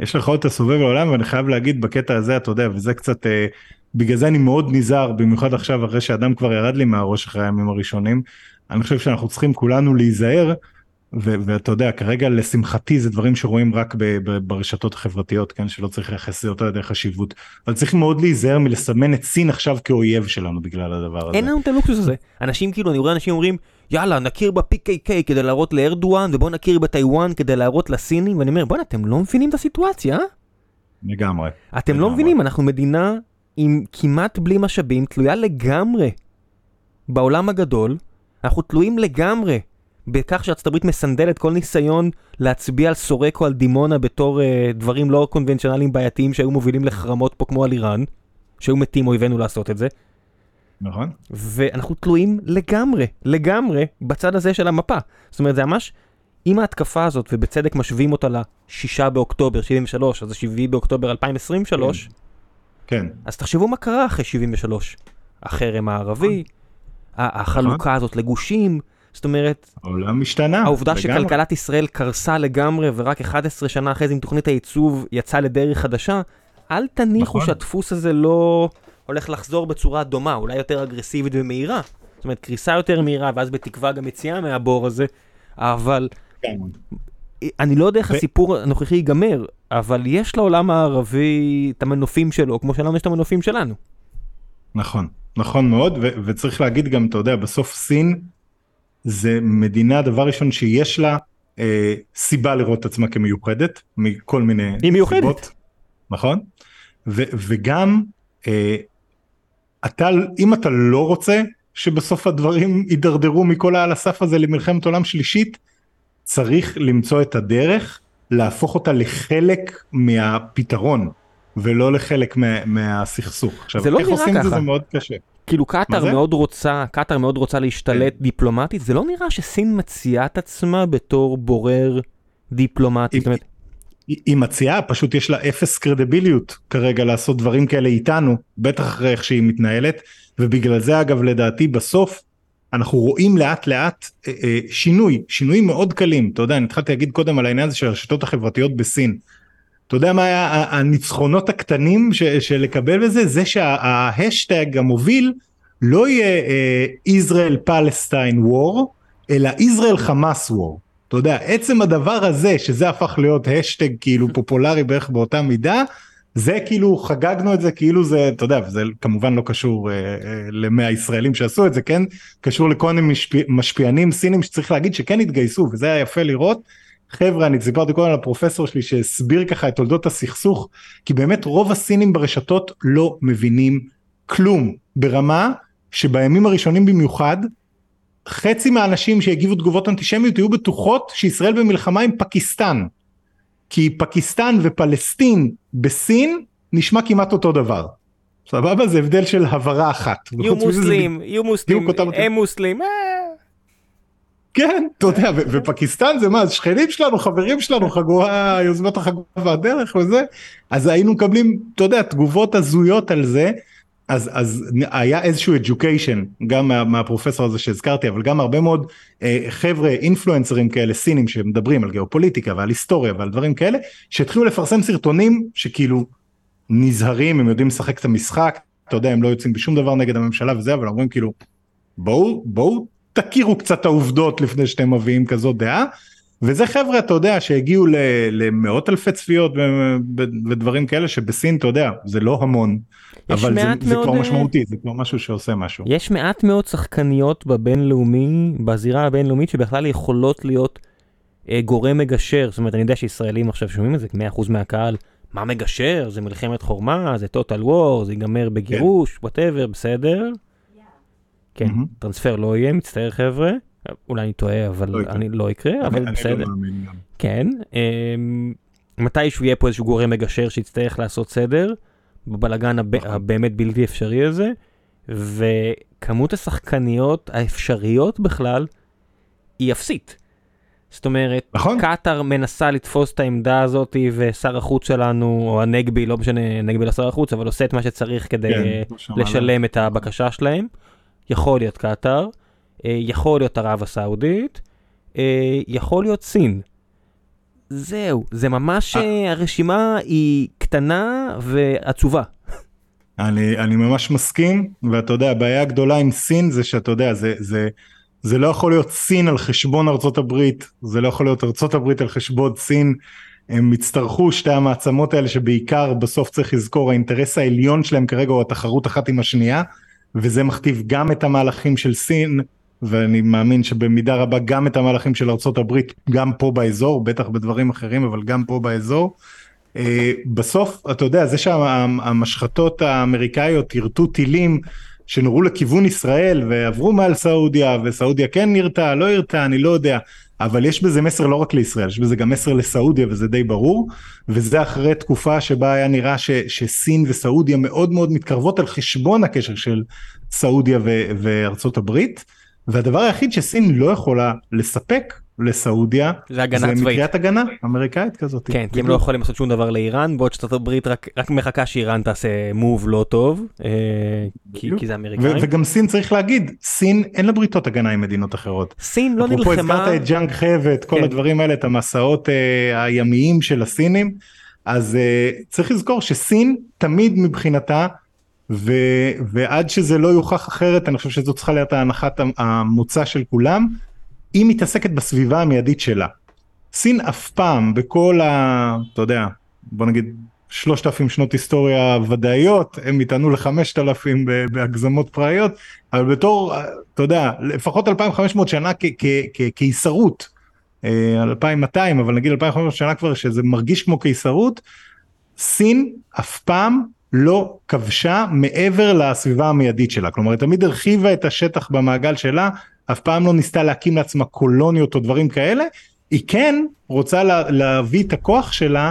יש לך עוד את הסובב העולם ואני חייב להגיד בקטע הזה אתה יודע וזה קצת אה, בגלל זה אני מאוד נזהר במיוחד עכשיו אחרי שאדם כבר ירד לי מהראש אחרי הימים הראשונים אני חושב שאנחנו צריכים כולנו להיזהר ואתה יודע כרגע לשמחתי זה דברים שרואים רק ברשתות החברתיות כן שלא צריך לייחס ליותר יותר חשיבות אבל צריך מאוד להיזהר מלסמן את סין עכשיו כאויב שלנו בגלל הדבר הזה. אין לנו את הלוקסוס הזה. אנשים כאילו, אני רואה אנשים אומרים, יאללה, נכיר ב-PKK כדי להראות לארדואן, ובוא נכיר בטיוואן כדי להראות לסינים, ואני אומר, בואנה, אתם לא מבינים את הסיטואציה, אה? לגמרי. אתם לא. מבינים, אנחנו מדינה עם כמעט בלי משאבים, תלויה לגמרי בעולם הגדול, אנחנו תלויים לגמרי בכך שארצות הברית מסנדלת כל ניסיון להצביע על סורק או על דימונה בתור uh, דברים לא קונבנציונליים בעייתיים שהיו מובילים לחרמות פה כמו על איראן, שהיו מתים אויבינו לעשות את זה, נכון? ואנחנו תלויים לגמרי, לגמרי, בצד הזה של המפה. זאת אומרת, זה ממש, אם ההתקפה הזאת, ובצדק משווים אותה לשישה באוקטובר 73, אז השבעי באוקטובר 2023, כן. אז תחשבו מה קרה אחרי 73. החרם הערבי, ה- החלוקה הזאת לגושים, זאת אומרת, העולם השתנה. העובדה לגמרי. שכלכלת ישראל קרסה לגמרי ורק 11 שנה אחרי זה עם תוכנית הייצוב יצאה לדרך חדשה, אל תניחו נכון. שהדפוס הזה לא הולך לחזור בצורה דומה, אולי יותר אגרסיבית ומהירה. זאת אומרת, קריסה יותר מהירה ואז בתקווה גם יציאה מהבור הזה, אבל לגמרי. אני לא יודע איך ו- הסיפור הנוכחי ייגמר, אבל יש לעולם הערבי את המנופים שלו, כמו שלנו יש את המנופים שלנו. נכון, נכון מאוד, ו- וצריך להגיד גם, אתה יודע, בסוף סין זה מדינה, דבר ראשון, שיש לה אה, סיבה לראות את עצמה כמיוחדת, מכל מיני היא מיוחדת. סיבות, נכון? ו- וגם, אה, אתה, אם אתה לא רוצה שבסוף הדברים יידרדרו מכל העל הסף הזה למלחמת עולם שלישית, צריך למצוא את הדרך להפוך אותה לחלק מהפתרון. ולא לחלק מה, מהסכסוך. עכשיו, זה לא איך עושים את זה. זה מאוד קשה. כאילו קטאר. מאוד רוצה, קטאר מאוד רוצה להשתלט דיפלומטית, זה לא נראה שסין מציעה את עצמה בתור בורר דיפלומטי. היא- אומרת, היא היא מציעה, פשוט יש לה אפס קרדיביליות כרגע לעשות דברים כאלה איתנו, בטח אחרי איך שהיא מתנהלת, ובגלל זה אגב לדעתי בסוף אנחנו רואים לאט לאט אה, אה, שינוי, שינויים מאוד קלים, אתה יודע, אני התחלתי להגיד קודם על העניין הזה של הרשתות החברתיות בסין. אתה יודע מה היה הניצחונות הקטנים ש- של לקבל בזה? זה שההשטג המוביל לא יהיה Israel Palestine War, אלא Israel Hamas War. אתה יודע, עצם הדבר הזה, שזה הפך להיות השטג כאילו פופולרי בערך באותה מידה, זה כאילו חגגנו את זה כאילו זה, אתה יודע, וזה כמובן לא קשור אה, אה, למאה ישראלים שעשו את זה, כן? קשור לכל מיני משפיע, משפיענים סינים שצריך להגיד שכן התגייסו, וזה היה יפה לראות. חבר'ה, אני סיפרתי קודם על הפרופסור שלי שהסביר ככה את תולדות הסכסוך, כי באמת רוב הסינים ברשתות לא מבינים כלום, ברמה שבימים הראשונים במיוחד, חצי מהאנשים שהגיבו תגובות אנטישמיות היו בטוחות שישראל במלחמה עם פקיסטן. כי פקיסטן ופלסטין בסין נשמע כמעט אותו דבר. סבבה? זה הבדל של הברה אחת. יהיו מוסלים, יהיו מוסלים, אותם- הם מוסלים, אה, כן, אתה יודע, ופקיסטן זה מה, שכנים שלנו, חברים שלנו, חגורה, יוזמת החגורה והדרך וזה, אז היינו מקבלים, אתה יודע, תגובות הזויות על זה, אז, אז היה איזשהו education, גם מה, מהפרופסור הזה שהזכרתי, אבל גם הרבה מאוד אה, חבר'ה, אינפלואנסרים כאלה, סינים, שמדברים על גיאופוליטיקה ועל היסטוריה ועל דברים כאלה, שהתחילו לפרסם סרטונים שכאילו נזהרים, הם יודעים לשחק את המשחק, אתה יודע, הם לא יוצאים בשום דבר נגד הממשלה וזה, אבל אומרים כאילו, בואו, בואו תכירו קצת העובדות לפני שאתם מביאים כזאת דעה. וזה חבר'ה, אתה יודע, שהגיעו ל- למאות אלפי צפיות ודברים כאלה שבסין, אתה יודע, זה לא המון, אבל זה, מעט זה מאוד, כבר אה, משמעותי, זה כבר משהו שעושה משהו. יש מעט מאוד שחקניות בבינלאומי, בזירה הבינלאומית, שבכלל יכולות להיות אה, גורם מגשר. זאת אומרת, אני יודע שישראלים עכשיו שומעים את זה, 100% מהקהל, מה מגשר? זה מלחמת חורמה, זה total war, זה ייגמר בגירוש, whatever, בסדר. כן, מהמם. טרנספר לא יהיה, מצטער חבר'ה. אולי אני טועה, אבל לא. אני לא יקרה, אני- אבל אני בסדר. לא מאמין גם. כן, אמ, מתישהו יהיה פה איזשהו גורם מגשר שיצטרך לעשות סדר, בבלגן הב... נכון. הבאמת בלתי אפשרי הזה, וכמות השחקניות האפשריות בכלל היא אפסית. זאת אומרת, נכון. קטאר מנסה לתפוס את העמדה הזאת, ושר החוץ שלנו, או הנגבי, לא משנה, הנגבי לא שר החוץ, אבל עושה את מה שצריך כדי כן, אה, לא. לשלם את הבקשה שלהם. יכול להיות קטאר, אה, יכול להיות ערב הסעודית, אה, יכול להיות סין. זהו, זה ממש, אה. הרשימה היא קטנה ועצובה. אני, אני ממש מסכים, ואתה יודע, הבעיה הגדולה עם סין זה שאתה יודע, זה, זה, זה לא יכול להיות סין על חשבון ארצות הברית, זה לא יכול להיות ארצות הברית על חשבון סין. הם יצטרכו שתי המעצמות האלה שבעיקר בסוף צריך לזכור האינטרס העליון שלהם כרגע הוא התחרות אחת עם השנייה וזה מכתיב גם את המהלכים של סין ואני מאמין שבמידה רבה גם את המהלכים של הברית גם פה באזור בטח בדברים אחרים אבל גם פה באזור. אה, בסוף אתה יודע זה שהמשחטות האמריקאיות יירטו טילים שנורו לכיוון ישראל ועברו מעל סעודיה וסעודיה כן נרתה לא הרתה אני לא יודע אבל יש בזה מסר לא רק לישראל יש בזה גם מסר לסעודיה וזה די ברור וזה אחרי תקופה שבה היה נראה ש, שסין וסעודיה מאוד מאוד מתקרבות על חשבון הקשר של סעודיה ו, וארצות הברית והדבר היחיד שסין לא יכולה לספק לסעודיה זה הגנה זה צבאית. מטריית הגנה אמריקאית כזאת. כן, כי הם לא יכולים לעשות שום דבר לאיראן, בעוד שארצות הברית רק, רק מחכה שאיראן תעשה move לא טוב, אה, כי. כי זה אמריקאים. וגם סין צריך להגיד סין אין לה בריתות הגנה עם מדינות אחרות. סין לא אפרופו נלחמה, הזכרת את ג'נג חה ואת כל כן. הדברים האלה את המסעות אה, הימיים של הסינים אז אה, צריך לזכור שסין תמיד מבחינתה ו, ועד שזה לא יוכח אחרת אני חושב שזו צריכה להיות ההנחת המ- המוצא של כולם היא מתעסקת בסביבה המיידית שלה. סין אף פעם בכל ה... אתה יודע בוא נגיד שלושת אלפים שנות היסטוריה ודאיות הם יטענו לחמשת אלפים בהגזמות פראיות אבל בתור אתה יודע לפחות 2500 שנה כקיסרות אה, 2200 אבל נגיד 2500 שנה כבר שזה מרגיש כמו קיסרות סין אף פעם לא כבשה מעבר לסביבה המיידית שלה כלומר היא תמיד הרחיבה את השטח במעגל שלה אף פעם לא ניסתה להקים לעצמה קולוניות או דברים כאלה. היא כן רוצה לה, להביא את הכוח שלה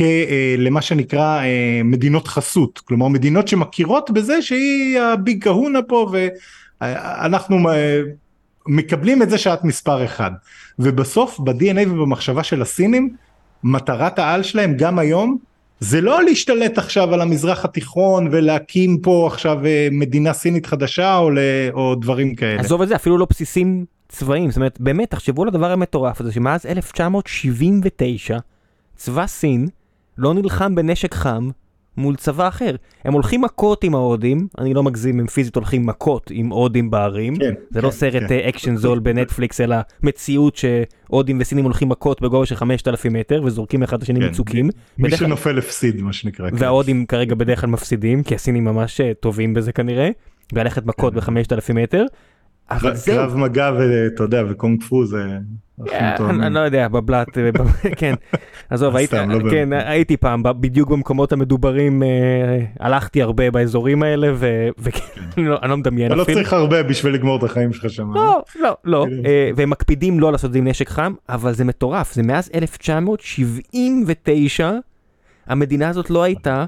אה, למה שנקרא אה, מדינות חסות. כלומר מדינות שמכירות בזה שהיא הביג קהונה פה ואנחנו אה, מקבלים את זה שאת מספר אחד. ובסוף ב-DNA ובמחשבה של הסינים מטרת העל שלהם גם היום זה לא להשתלט עכשיו על המזרח התיכון ולהקים פה עכשיו אה, מדינה סינית חדשה או, ל- או דברים כאלה. עזוב את זה, אפילו לא בסיסים צבאיים, זאת אומרת, באמת, תחשבו על הדבר המטורף הזה, שמאז 1979, צבא סין לא נלחם בנשק חם מול צבא אחר. הם הולכים מכות עם ההודים, אני לא מגזים, הם פיזית הולכים מכות עם הודים בהרים. כן, זה לא כן, סרט כן. אה, אקשן זול בנטפליקס, אלא מציאות שהודים וסינים הולכים מכות בגובה של 5,000 מטר וזורקים אחד את השני כן. מצוקים. מי בדרך שנופל הפסיד מה שנקרא. כן. וההודים כרגע בדרך כלל מפסידים, כי הסינים ממש אה, טובים בזה כנראה, וללכת מכות כן. ב-5,000 מטר. אבל זהו, קרב מגע ואתה יודע וקונג פו זה. אני לא יודע, בבלת, אה, ב- כן, עזוב, הייתי- לא כן. הייתי פעם, בדיוק במקומות המדוברים, אה, הלכתי הרבה באזורים האלה, ו- וכן, אני לא- לא מדמיין אתה לא אפילו. צריך הרבה בשביל לגמור את החיים שלך שם. אה? לא, לא, לא, כאילו. אה, והם מקפידים לא לעשות את זה עם נשק חם, אבל זה מטורף, זה מאז 1979, המדינה הזאת לא הייתה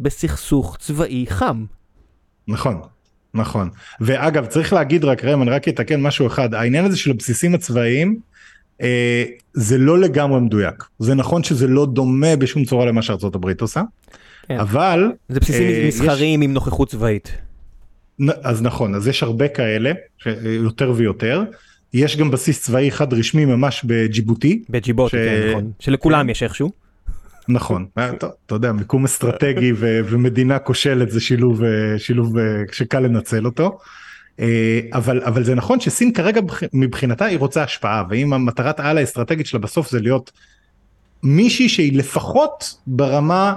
בסכסוך צבאי חם. נכון. נכון ואגב צריך להגיד רק אני רק אתקן משהו אחד העניין הזה של הבסיסים הצבאיים אה, זה לא לגמרי מדויק זה נכון שזה לא דומה בשום צורה למה שארצות הברית עושה כן. אבל זה בסיסים אה, מסחריים עם נוכחות צבאית. נ- אז נכון אז יש הרבה כאלה ש- יותר ויותר יש גם בסיס צבאי אחד רשמי ממש בג'יבוטי בג'יבוטי, ש- כן, נכון. שלכולם כן. יש איכשהו. נכון אה, אתה יודע מיקום אסטרטגי ומדינה כושלת זה שילוב אה, שילוב אה, שקל לנצל אותו. אבל אבל זה נכון שסין כרגע בח- מבחינתה היא רוצה השפעה ואם המטרת העל האסטרטגית שלה בסוף זה להיות מישהי שהיא לפחות ברמה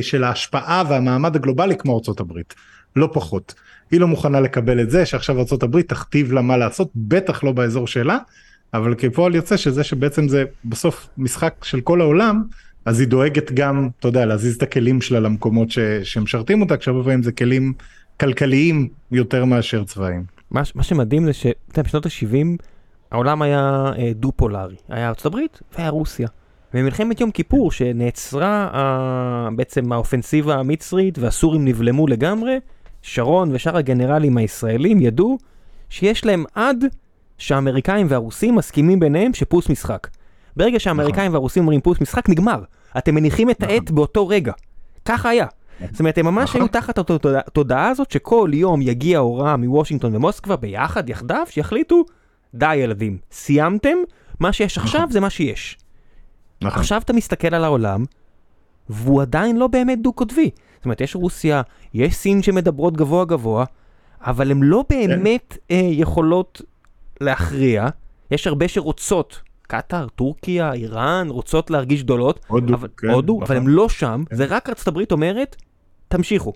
של ההשפעה והמעמד הגלובלי כמו ארצות הברית לא פחות. היא לא מוכנה לקבל את זה שעכשיו ארצות הברית תכתיב לה מה לעשות בטח לא באזור שלה אבל כפועל יוצא שזה שבעצם זה בסוף משחק של כל העולם אז היא דואגת גם אתה יודע להזיז את הכלים שלה למקומות שמשרתים אותה כשהרבה פעמים זה כלים כלכליים יותר מאשר צבאיים. מה מה שמדהים זה שבשנות ה-70 העולם היה אה, דו-פולארי. היה הברית והיה רוסיה. במלחמת יום כיפור, שנעצרה uh, בעצם האופנסיבה המצרית והסורים נבלמו לגמרי, שרון ושאר הגנרלים הישראלים ידעו שיש להם עד שהאמריקאים והרוסים מסכימים ביניהם שפוס משחק. ברגע שהאמריקאים נכון. והרוסים אומרים פוס משחק, נגמר. אתם מניחים את נכון. העט באותו רגע. ככה היה. זאת אומרת, הם ממש נכון. היו תחת התודעה הזאת שכל יום יגיע הוראה מוושינגטון ומוסקבה ביחד, יחדיו, שיחליטו, די ילדים, סיימתם, מה שיש נכון. עכשיו זה מה שיש. נכון. עכשיו אתה מסתכל על העולם, והוא עדיין לא באמת דו-קוטבי. זאת אומרת, יש רוסיה, יש סין שמדברות גבוה גבוה, אבל הן לא כן. באמת. אה, יכולות להכריע. יש הרבה שרוצות, קטאר, טורקיה, איראן, רוצות להרגיש גדולות. הודו, אבל, כן. הודו, נכון. אבל הן לא שם, כן. זה רק ארצות הברית אומרת, תמשיכו.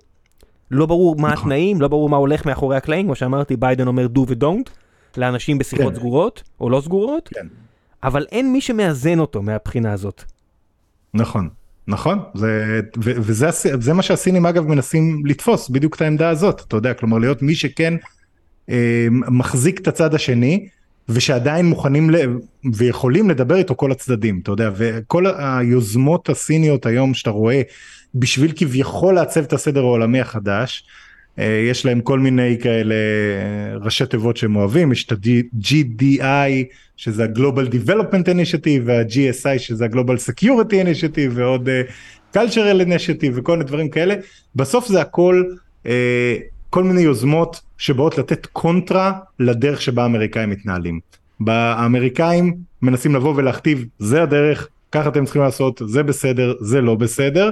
לא ברור מה נכון. התנאים, לא ברור מה הולך מאחורי הקלעים, כמו שאמרתי, ביידן אומר do ו-don't, לאנשים בשיחות כן. סגורות, או לא סגורות, כן. אבל אין מי שמאזן אותו מהבחינה הזאת. נכון, נכון, זה, ו, וזה זה מה שהסינים אגב מנסים לתפוס, בדיוק את העמדה הזאת, אתה יודע, כלומר להיות מי שכן אה, מחזיק את הצד השני, ושעדיין מוכנים ל... ויכולים לדבר איתו כל הצדדים, אתה יודע, וכל היוזמות הסיניות היום שאתה רואה בשביל כביכול לעצב את הסדר העולמי החדש, אה, יש להם כל מיני כאלה אה, ראשי תיבות שהם אוהבים, יש את ה-GDI שזה ה-Global Development Initiative וה-GSI שזה ה-Global Security Initiative ועוד uh, Cultural Initiative וכל מיני דברים כאלה, בסוף זה הכל uh, כל מיני יוזמות שבאות לתת קונטרה לדרך שבה האמריקאים מתנהלים. האמריקאים מנסים לבוא ולהכתיב זה הדרך, ככה אתם צריכים לעשות, זה בסדר, זה לא בסדר.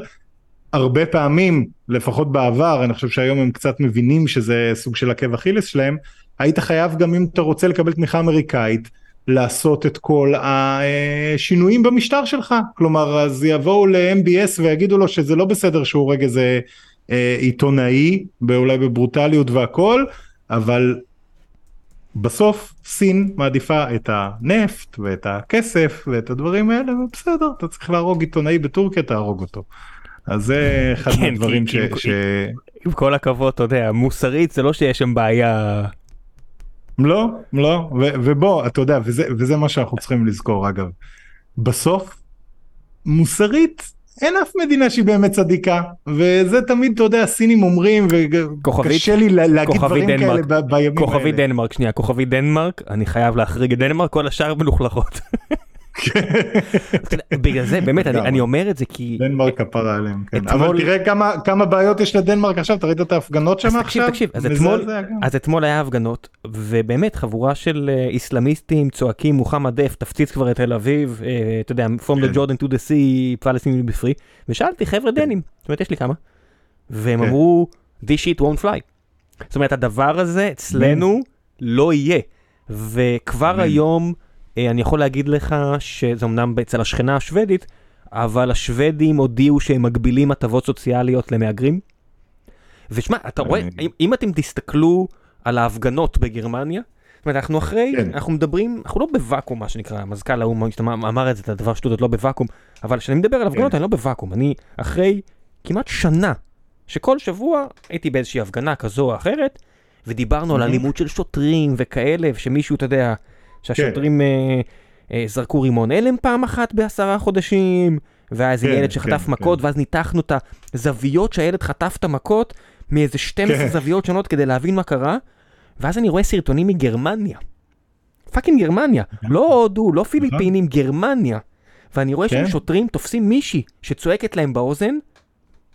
הרבה פעמים, לפחות בעבר, אני חושב שהיום הם קצת מבינים שזה סוג של עקב אכילס שלהם, היית חייב גם אם אתה רוצה לקבל תמיכה אמריקאית, לעשות את כל השינויים במשטר שלך. כלומר, אז יבואו ל-MBS ויגידו לו שזה לא בסדר שהוא הורג איזה אה, עיתונאי, אולי בברוטליות והכל, אבל בסוף סין מעדיפה את הנפט ואת הכסף ואת הדברים האלה, ובסדר, אתה צריך להרוג עיתונאי בטורקיה, תהרוג אותו. אז זה אחד כן, מהדברים ש... ש... עם כל הכבוד, אתה יודע, מוסרית זה לא שיש שם בעיה. לא, לא, ו- ובוא, אתה יודע, וזה, וזה מה שאנחנו צריכים לזכור אגב. בסוף, מוסרית, אין אף מדינה שהיא באמת צדיקה, וזה תמיד, אתה יודע, הסינים אומרים, וקשה לי להגיד דברים דנמרק, כאלה בימים האלה. כוכבי דנמרק, שנייה, כוכבי דנמרק, אני חייב להחריג את דנמרק, כל השאר מלוכלכות. בגלל זה באמת אני, אני אומר את זה כי דנמרק כפרה עליהם כן. אתמול... אבל תראה כמה כמה בעיות יש לדנמרק עכשיו אתה ראית את ההפגנות שם עכשיו תקשיב, אז אתמול אז אתמול היה הפגנות ובאמת חבורה של uh, איסלאמיסטים צועקים מוחמד דף תפציץ כבר את תל אביב uh, אתה יודע from the כן. Jordan to the sea פלסטינים בפרי ושאלתי חבר'ה כן. דנים זאת אומרת יש לי כמה והם כן. אמרו this shit won't fly. זאת אומרת הדבר הזה אצלנו לא יהיה וכבר היום. אה, אני יכול להגיד לך שזה אמנם אצל השכנה השוודית, אבל השוודים הודיעו שהם מגבילים הטבות סוציאליות למהגרים. ושמע, אתה רואה, אם, אם אתם תסתכלו על ההפגנות בגרמניה, זאת אומרת, אנחנו אחרי, כן. אנחנו מדברים, אנחנו לא בוואקום, מה שנקרא, מזכ"ל האו"ם אמר את זה, את הדבר שטות, לא בוואקום, אבל כשאני מדבר על הפגנות, כן. אני לא בוואקום, אני אחרי כמעט שנה, שכל שבוע הייתי באיזושהי הפגנה כזו או אחרת, ודיברנו על אלימות של שוטרים וכאלה, ושמישהו, אתה יודע, שהשוטרים כן. אה, אה, זרקו רימון הלם פעם אחת בעשרה חודשים, והיה איזה כן, ילד שחטף כן, מכות, כן. ואז ניתחנו את הזוויות שהילד חטף את המכות, מאיזה 12 כן. זוויות שונות כדי להבין מה קרה, ואז אני רואה סרטונים מגרמניה. fucking גרמניה. לא הודו, לא פיליפינים, נכון. גרמניה. ואני רואה כן. שוטרים תופסים מישהי שצועקת להם באוזן,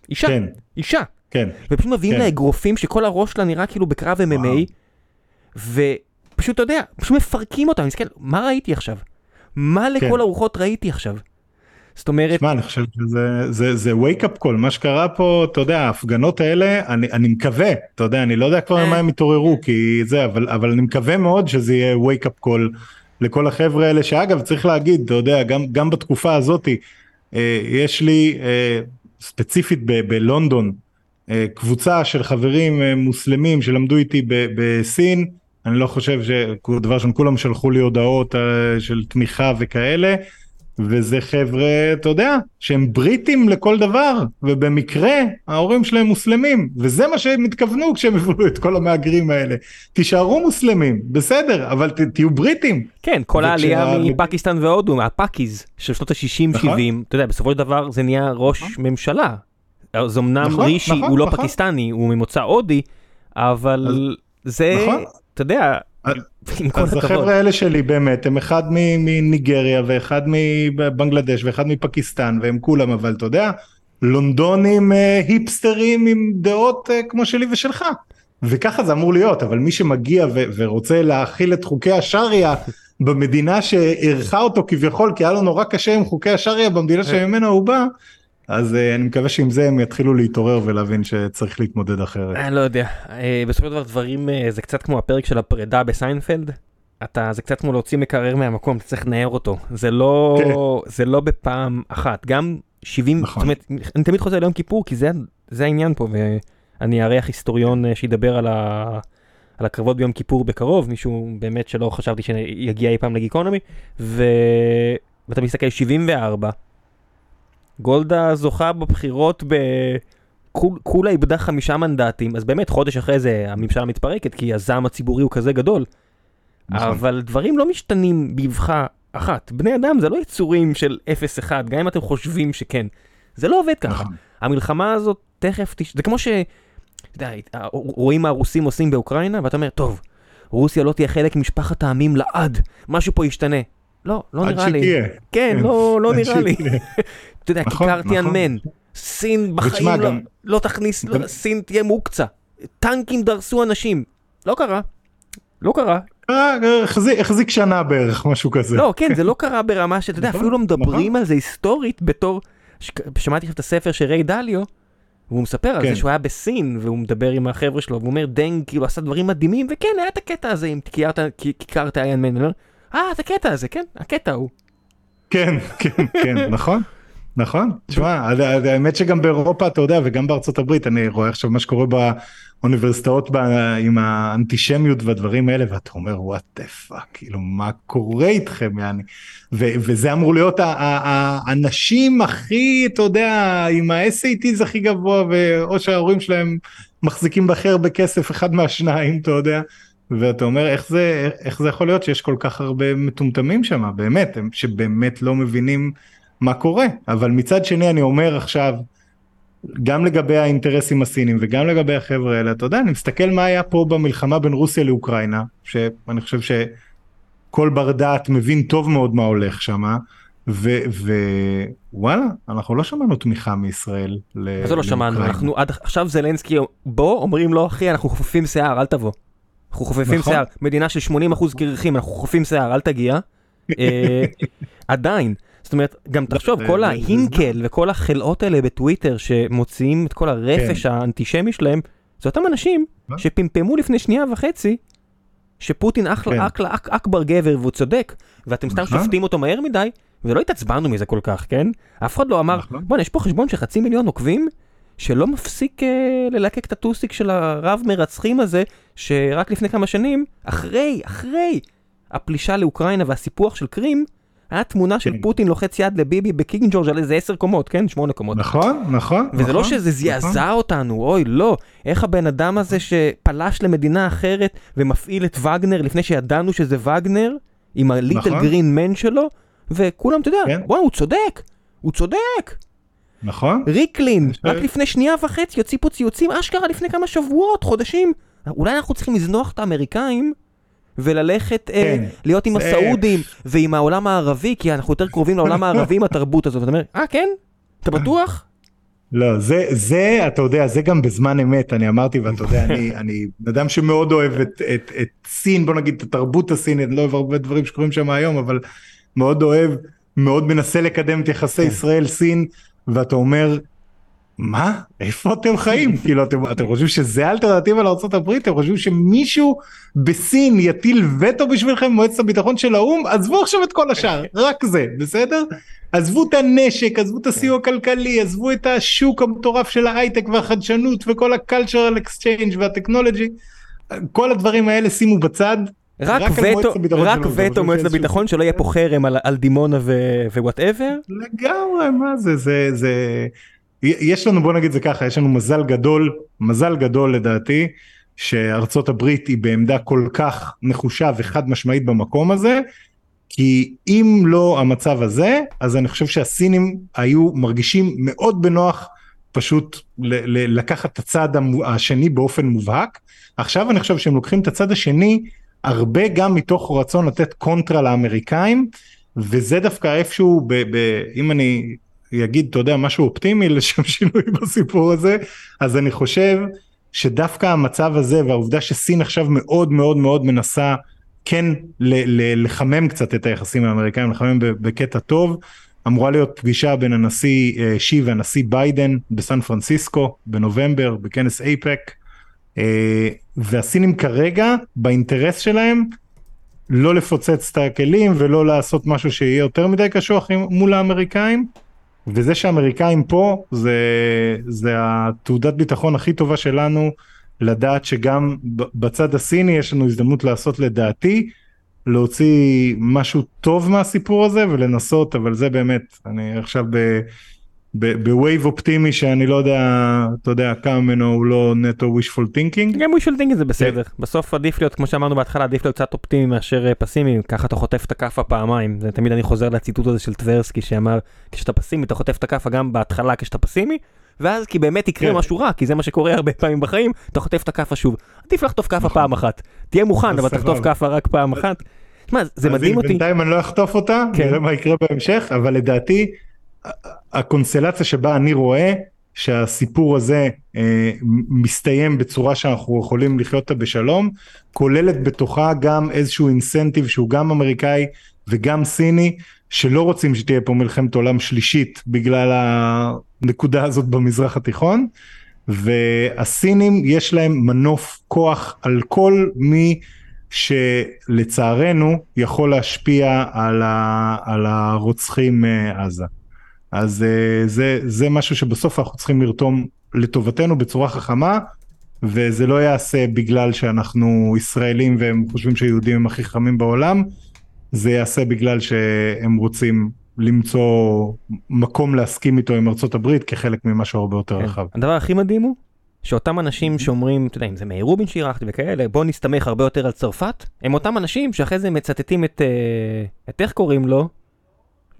אישה, כן. אישה. כן. ופשוט מביאים כן. לה אגרופים שכל הראש שלה נראה כאילו בקרב MMA, ו... פשוט, אתה יודע, פשוט מפרקים אותם, מסתכל, מה ראיתי עכשיו? מה לכל כן. הרוחות ראיתי עכשיו? זאת אומרת... שמע, אני חושב שזה זה, זה wake up call, מה שקרה פה, אתה יודע, ההפגנות האלה, אני, אני מקווה, אתה יודע, אני לא יודע כבר מה הם התעוררו, כי זה, אבל, אבל אני מקווה מאוד שזה יהיה wake up call לכל החבר'ה האלה, שאגב, צריך להגיד, אתה יודע, גם, גם בתקופה הזאתי, אה, יש לי אה, ספציפית ב, בלונדון, אה, קבוצה של חברים אה, מוסלמים שלמדו איתי ב, בסין, אני לא חושב שדבר ראשון כולם שלחו לי הודעות uh, של תמיכה וכאלה וזה חבר'ה, אתה יודע, שהם בריטים לכל דבר, ובמקרה ההורים שלהם מוסלמים, וזה מה שהם התכוונו כשהם הביאו את כל המהגרים האלה. תישארו מוסלמים, בסדר, אבל ת, תהיו בריטים. כן, כל העלייה מפקיסטן והודו, מהפקיז של שנות ה-60-70, נכון. אתה יודע, בסופו של דבר זה נהיה ראש נכון. ממשלה. אז אמנם נכון, רישי נכון, הוא לא נכון. פקיסטני, הוא ממוצא הודי, אבל אז, זה, נכון. אתה יודע, אז החבר'ה האלה שלי באמת הם אחד מניגריה ואחד מבנגלדש ואחד מפקיסטן והם כולם אבל אתה יודע לונדונים אה, היפסטרים עם דעות אה, כמו שלי ושלך. וככה זה אמור להיות אבל מי שמגיע ו- ורוצה להכיל את חוקי השריעה במדינה שאירחה אותו כביכול כי היה לו נורא קשה עם חוקי השריעה במדינה שממנה הוא בא אז uh, אני מקווה שעם זה הם יתחילו להתעורר ולהבין שצריך להתמודד אחרת. אני לא יודע, uh, בסופו של דבר דברים uh, זה קצת כמו הפרק של הפרידה בסיינפלד. אתה זה קצת כמו להוציא מקרר מהמקום אתה צריך לנער אותו זה לא כן. זה לא בפעם אחת גם 70 נכון. זאת אומרת אני תמיד חוזר ליום כיפור כי זה זה העניין פה ואני אארח היסטוריון שידבר על, ה, על הקרבות ביום כיפור בקרוב מישהו באמת שלא חשבתי שיגיע אי פעם לגיקונומי ו... ואתה מסתכל 74 גולדה זוכה בבחירות ב... כולה איבדה חמישה מנדטים, אז באמת חודש אחרי זה הממשלה מתפרקת כי הזעם הציבורי הוא כזה גדול. נכון. אבל דברים לא משתנים באבחה אחת. בני אדם זה לא יצורים של 0-1, גם אם אתם חושבים שכן. זה לא עובד ככה. נכון. המלחמה הזאת תכף, תש... זה כמו ש... אתה יודע, רואים מה הרוסים עושים באוקראינה, ואתה אומר, טוב, רוסיה לא תהיה חלק ממשפחת העמים לעד, משהו פה ישתנה. לא, לא נראה לי. כן, כן, לא, לא נראה לי. אתה יודע, נכון, כיכר טיאנמן, נכון. סין בחיים לא, לא תכניס, לא, סין תהיה מוקצה. טנקים דרסו אנשים. לא קרה. לא קרה. החזיק שנה בערך, משהו כזה. לא, כן, זה לא קרה ברמה שאתה יודע, נכון, אפילו לא מדברים על זה היסטורית בתור... שמעתי את הספר של ריי דליו, והוא מספר על זה כן. שהוא היה בסין, והוא מדבר עם החבר'ה שלו, והוא אומר, דנג כאילו עשה דברים מדהימים, וכן, היה את הקטע הזה עם כיכר טיאנמן. אה, את הקטע הזה, כן, הקטע הוא. כן, כן, כן, נכון. נכון, תשמע, האמת שגם באירופה אתה יודע וגם בארצות הברית אני רואה עכשיו מה שקורה באוניברסיטאות עם האנטישמיות והדברים האלה ואתה אומר what the fuck, כאילו מה קורה איתכם יעני, וזה אמור להיות האנשים הכי אתה יודע עם ה- SATs הכי גבוה או שההורים שלהם מחזיקים הכי הרבה כסף אחד מהשניים אתה יודע. ואתה אומר איך זה איך זה יכול להיות שיש כל כך הרבה מטומטמים שם באמת הם שבאמת לא מבינים מה קורה אבל מצד שני אני אומר עכשיו גם לגבי האינטרסים הסינים וגם לגבי החבר'ה האלה אתה יודע אני מסתכל מה היה פה במלחמה בין רוסיה לאוקראינה שאני חושב שכל בר דעת מבין טוב מאוד מה הולך שם ווואלה אנחנו לא שמענו תמיכה מישראל. מה זה לא שמענו אנחנו עד עכשיו זלנסקי בוא אומרים לו אחי אנחנו חופפים שיער אל תבוא. אנחנו חופפים נכון. שיער, מדינה של 80% קרחים, אנחנו חופפים שיער, אל תגיע. אה, עדיין, זאת אומרת, גם תחשוב, כל ההינקל וכל החלאות האלה בטוויטר שמוציאים את כל הרפש כן. האנטישמי שלהם, זה אותם אנשים שפמפמו לפני שנייה וחצי, שפוטין אחלה, כן. אכבר גבר והוא צודק, ואתם סתם נכון. שופטים אותו מהר מדי, ולא התעצבנו מזה כל כך, כן? אף אחד לא אמר, נכון. בוא'נה, יש פה חשבון של חצי מיליון עוקבים, שלא מפסיק אה, ללקק את הטוסיק של הרב מרצחים הזה, שרק לפני כמה שנים, אחרי, אחרי הפלישה לאוקראינה והסיפוח של קרים, היה תמונה של כן. פוטין לוחץ יד לביבי בקינג ג'ורג' על איזה עשר קומות, כן? שמונה קומות. נכון, נכון. וזה לא נכון, לא שזה זעזע נכון. אותנו, אוי, לא. איך הבן אדם הזה שפלש למדינה אחרת ומפעיל את וגנר לפני שידענו שזה וגנר, עם הליטל נכון. גרין מן שלו, וכולם, אתה יודע, כן. וואו, הוא צודק, הוא צודק. נכון. ריקלין, רק לפני שנייה וחצי יוציא פה ציוצים, אשכרה לפני כמה שבועות, חודשים. אולי אנחנו צריכים לזנוח את האמריקאים וללכת אה, כן. אה, להיות עם הסעודים ועם העולם הערבי, כי אנחנו יותר קרובים לעולם הערבי עם התרבות הזאת. ואתה אומר, אה כן? אתה בטוח? לא, זה, זה, אתה יודע, זה גם בזמן אמת, אני אמרתי, ואתה יודע, אני, אני אדם שמאוד אוהב את, את, את סין, בוא נגיד, את התרבות הסינית, לא אוהב הרבה דברים שקורים שם היום, אבל מאוד אוהב, מאוד מנסה לקדם את יחסי כן. ישראל-סין. ואתה אומר, מה? איפה אתם חיים? כאילו אתם, אתם חושבים שזה האלטרנטיבה לארה"ב? אתם חושבים שמישהו בסין יטיל וטו בשבילכם במועצת הביטחון של האו"ם? עזבו עכשיו את כל השאר, רק זה, בסדר? עזבו את הנשק, עזבו את הסיוע הכלכלי, עזבו את השוק המטורף של ההייטק והחדשנות וכל ה-cultural exchange והטכנולוגי. כל הדברים האלה שימו בצד רק וטו, רק וטו מועצת הביטחון שלא יהיה פה חרם על- על דימונה ווואטאבר. לגמרי, מה זה, זה, זה, יש לנו, בוא נגיד זה ככה, יש לנו מזל גדול, מזל גדול לדעתי, שארצות הברית היא בעמדה כל כך נחושה וחד משמעית במקום הזה, כי אם לא המצב הזה, אז אני חושב שהסינים היו מרגישים מאוד בנוח פשוט לקחת את הצד השני באופן מובהק. עכשיו אני חושב שהם לוקחים את הצד השני, הרבה גם מתוך רצון לתת קונטרה לאמריקאים, וזה דווקא איפשהו, ב, ב, אם אני אגיד, אתה יודע, משהו אופטימי לשם שינוי בסיפור הזה, אז אני חושב שדווקא המצב הזה והעובדה שסין עכשיו מאוד מאוד מאוד מנסה כן ל- ל- לחמם קצת את היחסים האמריקאים, לחמם בקטע טוב, אמורה להיות פגישה בין הנשיא אה, שי והנשיא ביידן בסן פרנסיסקו בנובמבר בכנס אייפק, והסינים כרגע באינטרס שלהם לא לפוצץ את הכלים ולא לעשות משהו שיהיה יותר מדי קשוח מול האמריקאים. וזה שהאמריקאים פה זה, זה התעודת ביטחון הכי טובה שלנו לדעת שגם בצד הסיני יש לנו הזדמנות לעשות לדעתי להוציא משהו טוב מהסיפור הזה ולנסות אבל זה באמת אני עכשיו ב... ב vibe אופטימי שאני לא יודע, אתה יודע, כמה ממנו הוא לא נטו wishful thinking. גם wishful thinking זה בסדר. בסוף עדיף להיות, כמו שאמרנו בהתחלה, עדיף להיות קצת אופטימי מאשר אה, פסימי, ככה אתה חוטף את הכאפה פעמיים. זה תמיד אני חוזר לציטוט הזה של טברסקי שאמר, כשאתה פסימי אתה חוטף את הכאפה גם בהתחלה כשאתה פסימי, ואז כי באמת יקרה כן. משהו רע, כי זה מה שקורה הרבה פעמים בחיים, אתה חוטף את הכאפה שוב. עדיף לחטוף כאפה פעם אחת. תהיה מוכן, אז אבל תחטוף. כאפה רק פעם אחת. תשמע, זה אז מדהים אותי. בינתיים אני לא אחטוף אותה, כן. נראה מה יקרה בהמשך, אבל לדעתי הקונסטלציה שבה אני רואה שהסיפור הזה אה, מסתיים בצורה שאנחנו יכולים לחיות אותה בשלום, כוללת בתוכה גם איזשהו אינסנטיב שהוא גם אמריקאי וגם סיני, שלא רוצים שתהיה פה מלחמת עולם שלישית בגלל הנקודה הזאת במזרח התיכון, והסינים יש להם מנוף כוח על כל מי שלצערנו יכול להשפיע על, ה, על הרוצחים מעזה. אז אה, זה, זה משהו שבסוף אנחנו צריכים לרתום לטובתנו בצורה חכמה, וזה לא יעשה בגלל שאנחנו ישראלים והם חושבים שיהודים הם הכי חכמים בעולם, זה יעשה בגלל שהם רוצים למצוא מקום להסכים איתו עם ארצות הברית כחלק ממשהו הרבה יותר כן. רחב. הדבר הכי מדהים הוא שאותם אנשים שאומרים, אתה יודע, אם זה מאיר רובין שאירחתי וכאלה, בוא נסתמך הרבה יותר על צרפת, הם אותם אנשים שאחרי זה מצטטים את, אה, את איך קוראים לו,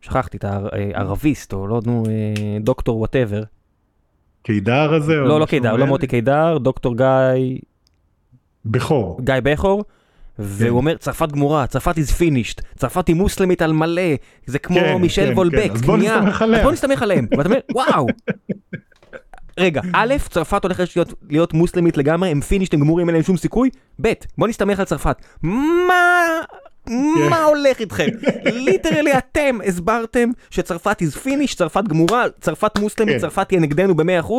שכחתי, את הערביסט, או לא, נו, אה, דוקטור whatever. קידר הזה? לא, לא קידר, לא? מוטי קידר, דוקטור גיא, בכור. גיא בכור. והוא אומר צרפת גמורה, צרפת is finished, צרפת היא מוסלמית על מלא, זה כמו כן, מישל כן, וולבק, כן, אז בוא. נסתמך עליה. אז בוא נסתמך עליהם, ואתה אומר וואו. רגע, א', צרפת הולכת להיות, להיות מוסלמית לגמרי, הם finished, הם גמורים, אין להם שום סיכוי, ב', בוא נסתמך על צרפת. מה... מה הולך איתכם? ליטרלי אתם הסברתם שצרפת is finished, צרפת גמורה, צרפת מוסלמית, כן. צרפת תהיה נגדנו ב-100%,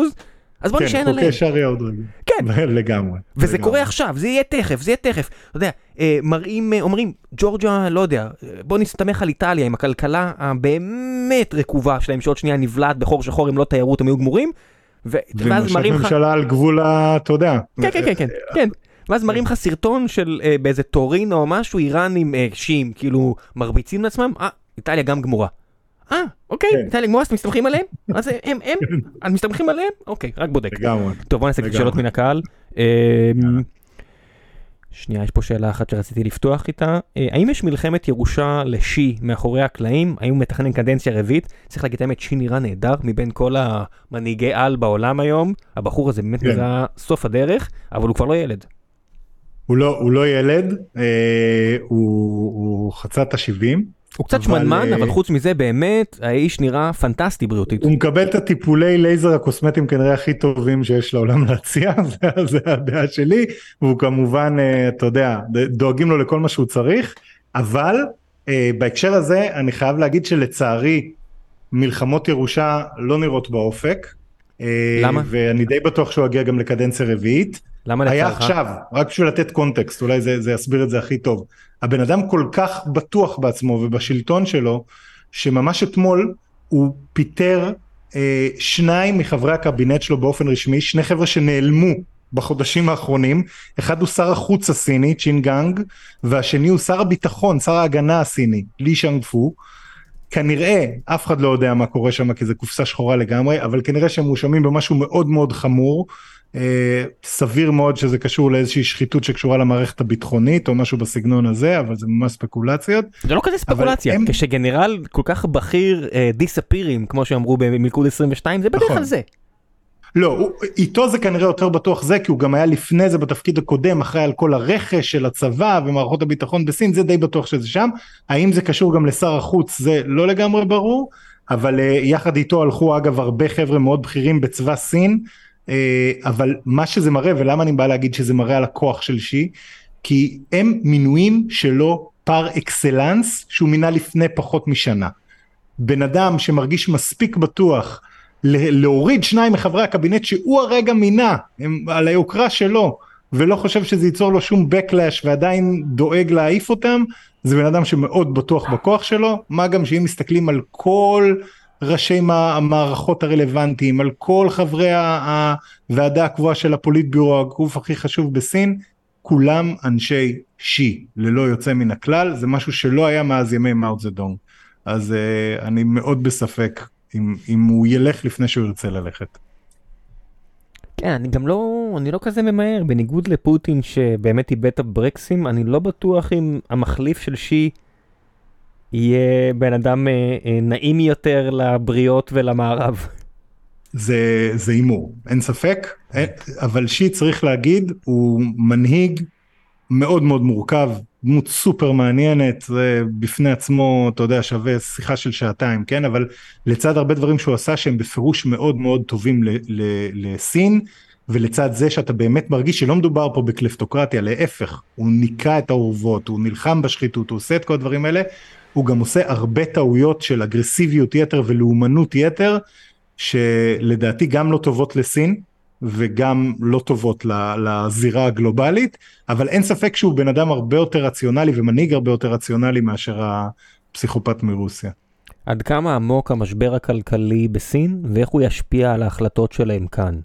אז בוא כן, נשען עליהם. חוקי שריעה עוד רגע. כן. לגמרי. וזה. קורה עכשיו, זה יהיה תכף, זה יהיה תכף. אתה יודע, אה, מראים, אה, אומרים, ג'ורג'ה, לא יודע, בוא נסתמך על איטליה עם הכלכלה הבאמת רקובה שלהם, שעוד שנייה נבלעת בחור שחור אם לא תיירות, הם יהיו גמורים. ואז מראים לך... ממשלה על גבול ה... אתה יודע. כן, כן, כן, כן, כן. ואז מראים לך סרטון של אה, באיזה טורינו או משהו, איראנים אה, שיעים, כאילו, מרביצים לעצמם, אה, איטליה גם גמורה. אה, אוקיי, כן. איטליה גמורה, אז מסתמכים עליהם? אז אה, הם, הם, אז מסתמכים עליהם? אוקיי, רק בודק. לגמרי. טוב בוא נעשה קצת. שאלות מן הקהל. אמ, שנייה יש פה שאלה אחת שרציתי לפתוח איתה. אה, האם יש מלחמת ירושה לשי מאחורי הקלעים? האם הוא מתכנן קדנציה רביעית? צריך להגיד את האמת, שי נראה נהדר מבין כל המנהיגי על בעולם היום. הבחור הזה באמת כן. נראה סוף הדרך, אבל הוא כבר לא ילד. הוא לא, הוא לא ילד, אה, הוא, הוא חצה את ה-70. הוא קצת אבל, שמנמן, אה, אבל חוץ מזה באמת האיש נראה פנטסטי בריאותית. הוא מקבל את הטיפולי לייזר הקוסמטיים כנראה הכי טובים שיש לעולם להציע, זה, הדעה שלי, והוא כמובן, אה, אתה יודע, דואגים לו לכל מה שהוא צריך, אבל אה, בהקשר הזה אני חייב להגיד שלצערי מלחמות ירושה לא נראות באופק. אה, למה? ואני די בטוח שהוא יגיע גם לקדנציה רביעית. למה היה לצערך? עכשיו, רק בשביל לתת context, אולי זה, זה יסביר את זה הכי טוב. הבן אדם כל כך בטוח בעצמו ובשלטון שלו, שממש אתמול הוא פיטר אה, שניים מחברי הקבינט שלו באופן רשמי, שני חבר'ה שנעלמו בחודשים האחרונים, אחד הוא שר החוץ הסיני, צ'ין גאנג, והשני הוא שר הביטחון, שר ההגנה הסיני, לי שאנג פו. כנראה, אף אחד לא יודע מה קורה שם כי זה קופסה שחורה לגמרי, אבל כנראה שהם מואשמים במשהו מאוד מאוד חמור. אה, סביר מאוד שזה קשור לאיזושהי שחיתות שקשורה למערכת הביטחונית או משהו בסגנון הזה, אבל זה ממש ספקולציות. זה לא כזה ספקולציה, הם... כשגנרל כל כך בכיר דיסאפירים, כמו שאמרו במלכוד 22, זה בדרך כלל נכון. זה. לא, הוא, איתו זה כנראה יותר בטוח זה, כי הוא גם היה לפני זה בתפקיד הקודם, אחראי על כל הרכש של הצבא ומערכות הביטחון בסין, זה די בטוח שזה שם. האם זה קשור גם לשר החוץ, זה לא לגמרי ברור, אבל uh, יחד איתו הלכו אגב הרבה חבר'ה מאוד בכירים בצבא סין, אבל מה שזה מראה, ולמה אני בא להגיד שזה מראה על הכוח של שי, כי הם מינויים שלו פר אקסלנס, שהוא מינה לפני פחות משנה. בן אדם שמרגיש מספיק בטוח, להוריד שניים מחברי הקבינט שהוא הרגע מינה הם על היוקרה שלו ולא חושב שזה ייצור לו שום backlash ועדיין דואג להעיף אותם זה בן אדם שמאוד בטוח בכוח שלו מה גם שאם מסתכלים על כל ראשי המערכות הרלוונטיים על כל חברי הוועדה הקבועה של הפוליטביורו הגוף הכי חשוב בסין כולם אנשי שי ללא יוצא מן הכלל. זה משהו שלא היה מאז ימי מאו זדונג אז uh, אני מאוד בספק אם, אם הוא ילך לפני שהוא ירצה ללכת. כן, אני גם לא, אני לא כזה ממהר, בניגוד לפוטין שבאמת איבד את הברקסים, אני לא בטוח אם המחליף של שי יהיה בן אדם אה, אה, נעים יותר לבריות ולמערב. זה הימור, אין ספק, אין, אבל שי צריך להגיד, הוא מנהיג מאוד מאוד מורכב, דמות סופר מעניינת, זה בפני עצמו, אתה יודע, שווה שיחה של שעתיים, כן? אבל לצד הרבה דברים שהוא עשה שהם בפירוש מאוד מאוד טובים לסין, ולצד זה שאתה באמת מרגיש שלא מדובר פה בקלפטוקרטיה, להפך, הוא ניקה את האורוות, הוא נלחם בשחיתות, הוא עושה את כל הדברים האלה, הוא גם עושה הרבה טעויות של אגרסיביות יתר ולאומנות יתר, שלדעתי גם לא טובות לסין, וגם לא טובות לזירה הגלובלית, אבל אין ספק שהוא בן אדם הרבה יותר רציונלי ומנהיג הרבה יותר רציונלי מאשר הפסיכופת מרוסיה. עד כמה עמוק המשבר הכלכלי בסין ואיך הוא ישפיע על ההחלטות שלהם כאן?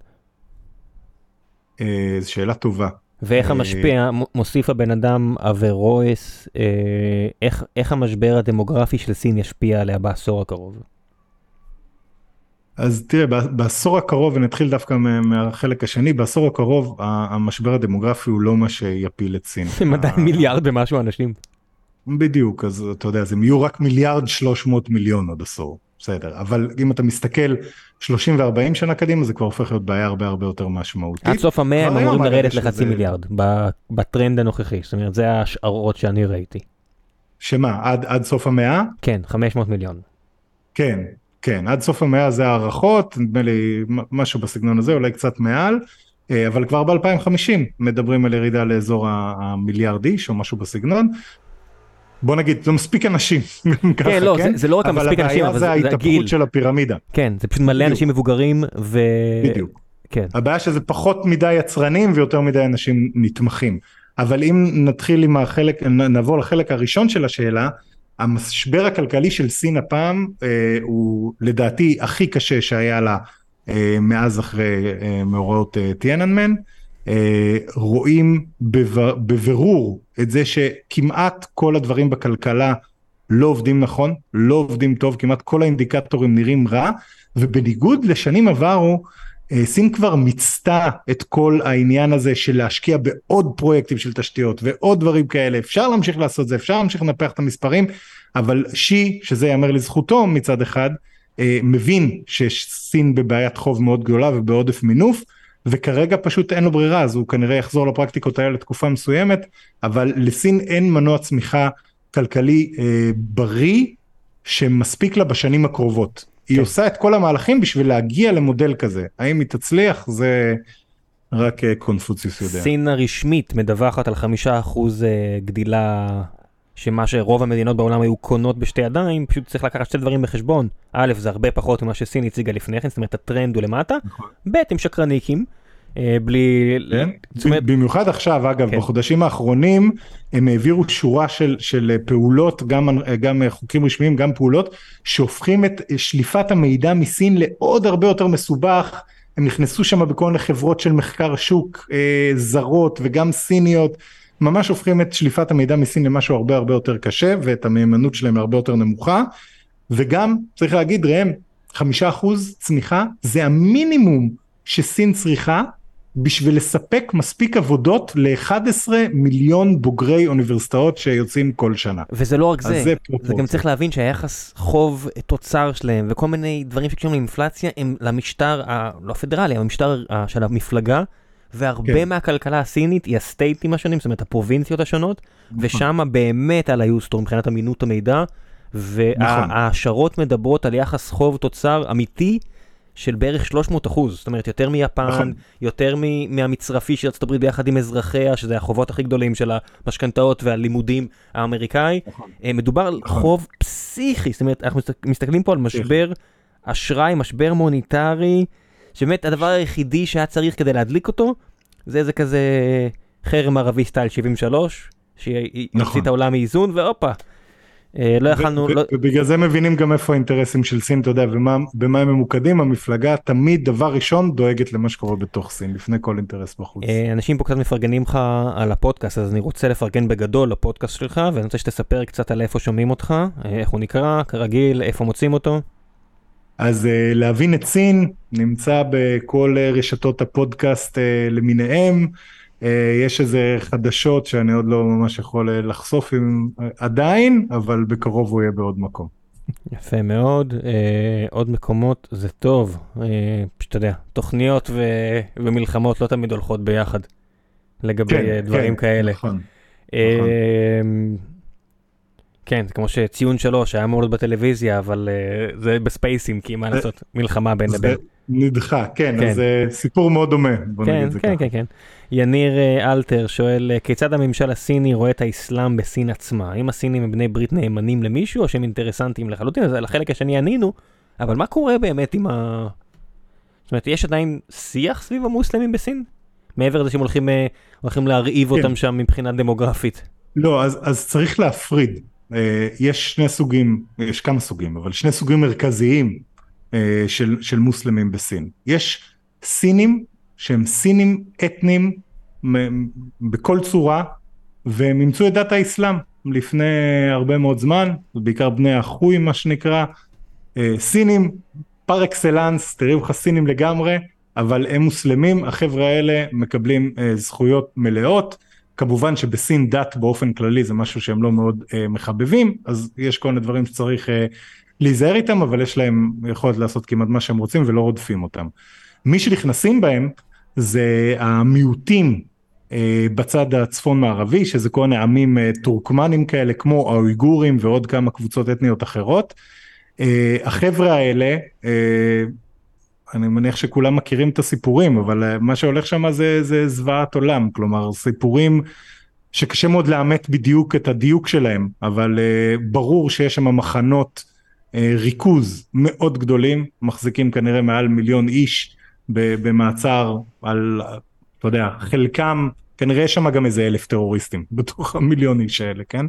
אה, זו שאלה טובה. ואיך אה, המשפיע, מוסיף הבן אדם אברויס, אה, איך, איך המשבר הדמוגרפי של סין ישפיע עליה בעשור הקרוב? אז תראה, בעשור הקרוב, ונתחיל דווקא מהחלק השני, בעשור הקרוב המשבר הדמוגרפי הוא לא מה שיפיל את סין. הם עדיין מיליארד ומשהו אנשים. בדיוק, אז אתה יודע, אז הם יהיו רק מיליארד 300 מיליון עוד עשור, בסדר, אבל אם אתה מסתכל 30 ו-40 שנה קדימה, זה כבר הופך להיות בעיה הרבה הרבה יותר משמעותית. עד סוף המאה הם אמורים לרדת לחצי שזה... מיליארד, בטרנד הנוכחי, זאת אומרת, זה ההשערות שאני ראיתי. שמה, עד, עד סוף המאה? כן, 500 מיליון. כן, כן, עד סוף המאה זה הערכות, נדמה לי משהו בסגנון הזה, אולי קצת מעל, אה, אבל כבר ב-2050 מדברים על ירידה לאזור המיליארד איש או משהו בסגנון. בוא נגיד, זה מספיק אנשים, כן, לא, כן? זה, לא רק המספיק אנשים, אבל זה ההתהפכות של הפירמידה. כן, זה פשוט מלא. אנשים מבוגרים ו... בדיוק. כן. הבעיה שזה פחות מדי יצרנים ויותר מדי אנשים נתמכים. אבל אם נתחיל עם החלק, נעבור לחלק הראשון של השאלה, המשבר הכלכלי של סין הפעם אה, הוא לדעתי הכי קשה שהיה לה אה, מאז אחרי אה, מאורעות אה, טיאננמן. אה, רואים בבר, בבירור את זה שכמעט כל הדברים בכלכלה לא עובדים נכון, לא עובדים טוב, כמעט כל האינדיקטורים נראים רע, ובניגוד לשנים עברו, אה, סין כבר מיצתה את כל העניין הזה של להשקיע בעוד פרויקטים של תשתיות ועוד דברים כאלה, אפשר להמשיך לעשות זה, אפשר להמשיך לנפח את המספרים, אבל שי, שזה ייאמר לזכותו מצד אחד, אה, מבין שסין בבעיית חוב מאוד גדולה ובעודף מינוף, וכרגע פשוט אין לו ברירה, אז הוא כנראה יחזור לפרקטיקות האלה לתקופה מסוימת, אבל לסין אין מנוע צמיחה כלכלי אה, בריא שמספיק לה בשנים הקרובות. היא כן. עושה את כל המהלכים בשביל להגיע למודל כזה. האם היא תצליח? זה רק אה, קונפוציוס יודע. סין הרשמית מדווחת על חמישה אחוז אה, גדילה, שמה שרוב המדינות בעולם היו קונות בשתי ידיים, פשוט צריך לקחת שתי דברים בחשבון. א', זה הרבה פחות ממה שסין הציגה לפני כן, זאת אומרת הטרנד הוא למטה. נכון. ב', הם שקרניקים. אה, בלי... כן? אומרת... במיוחד עכשיו, אגב, כן. בחודשים האחרונים הם העבירו שורה של, של פעולות, גם, גם חוקים רשמיים, גם פעולות, שהופכים את שליפת המידע מסין לעוד הרבה יותר מסובך, הם נכנסו שם בכל מיני חברות של מחקר שוק אה, זרות וגם סיניות, ממש הופכים את שליפת המידע מסין למשהו הרבה הרבה יותר קשה ואת המהימנות שלהם להרבה יותר נמוכה, וגם צריך להגיד ראם, חמישה אחוז צמיחה זה המינימום שסין צריכה בשביל לספק מספיק עבודות ל-11 מיליון בוגרי אוניברסיטאות שיוצאים כל שנה. וזה לא רק זה, זה, פרופורציה. גם צריך להבין שהיחס חוב תוצר שלהם וכל מיני דברים שקשורים לאינפלציה הם למשטר, ה, לא הפדרלי, המשטר של המפלגה, והרבה כן. מהכלכלה הסינית היא הסטייטים השונים, זאת אומרת הפרובינציות השונות, נכון. ושם באמת על היוסטור מבחינת אמינות המידע, נכון. וההשערות מדברות על יחס חוב תוצר אמיתי. של בערך 300 אחוז, זאת אומרת יותר מיפן, נכון. יותר מ- מהמצרפי של הברית ביחד עם אזרחיה, שזה החובות הכי גדולים של המשכנתאות והלימודים האמריקאי. נכון. אה, מדובר על נכון. חוב פסיכי, זאת אומרת, אנחנו מסת- מסתכלים פה על משבר אשראי, משבר מוניטרי, שבאמת הדבר היחידי שהיה צריך כדי להדליק אותו, זה איזה כזה חרם ערבי סטייל 73, שיוציא נכון. את העולם מאיזון, והופה. אה, לא יכלנו, לא- ובגלל זה מבינים גם איפה האינטרסים של סין, אתה יודע, ומה, במה הם ממוקדים, המפלגה תמיד דבר ראשון דואגת למה שקורה בתוך סין, לפני כל אינטרס בחוץ. אה, אנשים פה קצת מפרגנים לך על הפודקאסט, אז אני רוצה לפרגן בגדול לפודקאסט שלך, ואני רוצה שתספר קצת על איפה שומעים אותך, אה, איך הוא נקרא, כרגיל, איפה מוצאים אותו. אז uh, להבין את סין נמצא בכל uh, רשתות הפודקאסט uh, למיניהם. יש איזה חדשות שאני עוד לא ממש יכול לחשוף עם, עדיין, אבל בקרוב הוא יהיה בעוד מקום. יפה מאוד, אה, עוד מקומות זה טוב, אה, פשוט אתה יודע, תוכניות ו... ומלחמות לא תמיד הולכות ביחד, לגבי אה, דברים כאלה. נכון. אה, כן, זה כמו שציון שלוש היה אמור להיות בטלוויזיה, אבל אה, זה בספייסים, כי מה זה- לעשות, מלחמה בין זה לבין. נדחה, כן, כן. אז uh, סיפור מאוד דומה, בוא כן, נגיד זה כן, ככה. כן, כן. יניר אה, אלתר שואל, כיצד הממשל הסיני רואה את האסלאם בסין עצמה? האם הסינים הם בני ברית נאמנים למישהו, או שהם אינטרסנטים לחלוטין? אז על החלק השני ענינו, אבל מה קורה באמת עם ה... זאת אומרת, יש עדיין שיח סביב המוסלמים בסין? מעבר לזה שהם הולכים, הולכים להרעיב כן. אותם שם מבחינה דמוגרפית. לא, אז, אז צריך להפריד. אה, יש שני סוגים, יש כמה סוגים, אבל שני סוגים מרכזיים אה, של, של מוסלמים בסין. יש סינים שהם סינים אתניים בכל צורה, והם אימצו את דת האסלאם לפני הרבה מאוד זמן, בעיקר בני החוי מה שנקרא, אה, סינים פר אקסלנס, תראו לך סינים לגמרי, אבל הם מוסלמים, החבר'ה האלה מקבלים זכויות מלאות. כמובן שבסין דת באופן כללי זה משהו שהם לא מאוד אה, מחבבים, אז יש כל מיני דברים שצריך אה, להיזהר איתם, אבל יש להם יכולת לעשות כמעט מה שהם רוצים ולא רודפים אותם. מי שנכנסים בהם זה המיעוטים אה, בצד הצפון מערבי, שזה כל מיני עמים אה, טורקמנים כאלה, כמו האויגורים ועוד כמה קבוצות אתניות אחרות. אה, החבר'ה האלה, אה, אני מניח שכולם מכירים את הסיפורים, אבל אה, מה שהולך שם זה, זה זוועת עולם, כלומר סיפורים שקשה מאוד לאמת בדיוק את הדיוק שלהם, אבל אה, ברור שיש שם מחנות אה, ריכוז מאוד גדולים, מחזיקים כנראה מעל מיליון איש במעצר על, אתה יודע, חלקם, כנראה יש שם גם איזה אלף טרוריסטים בתוך המיליון איש האלה, כן?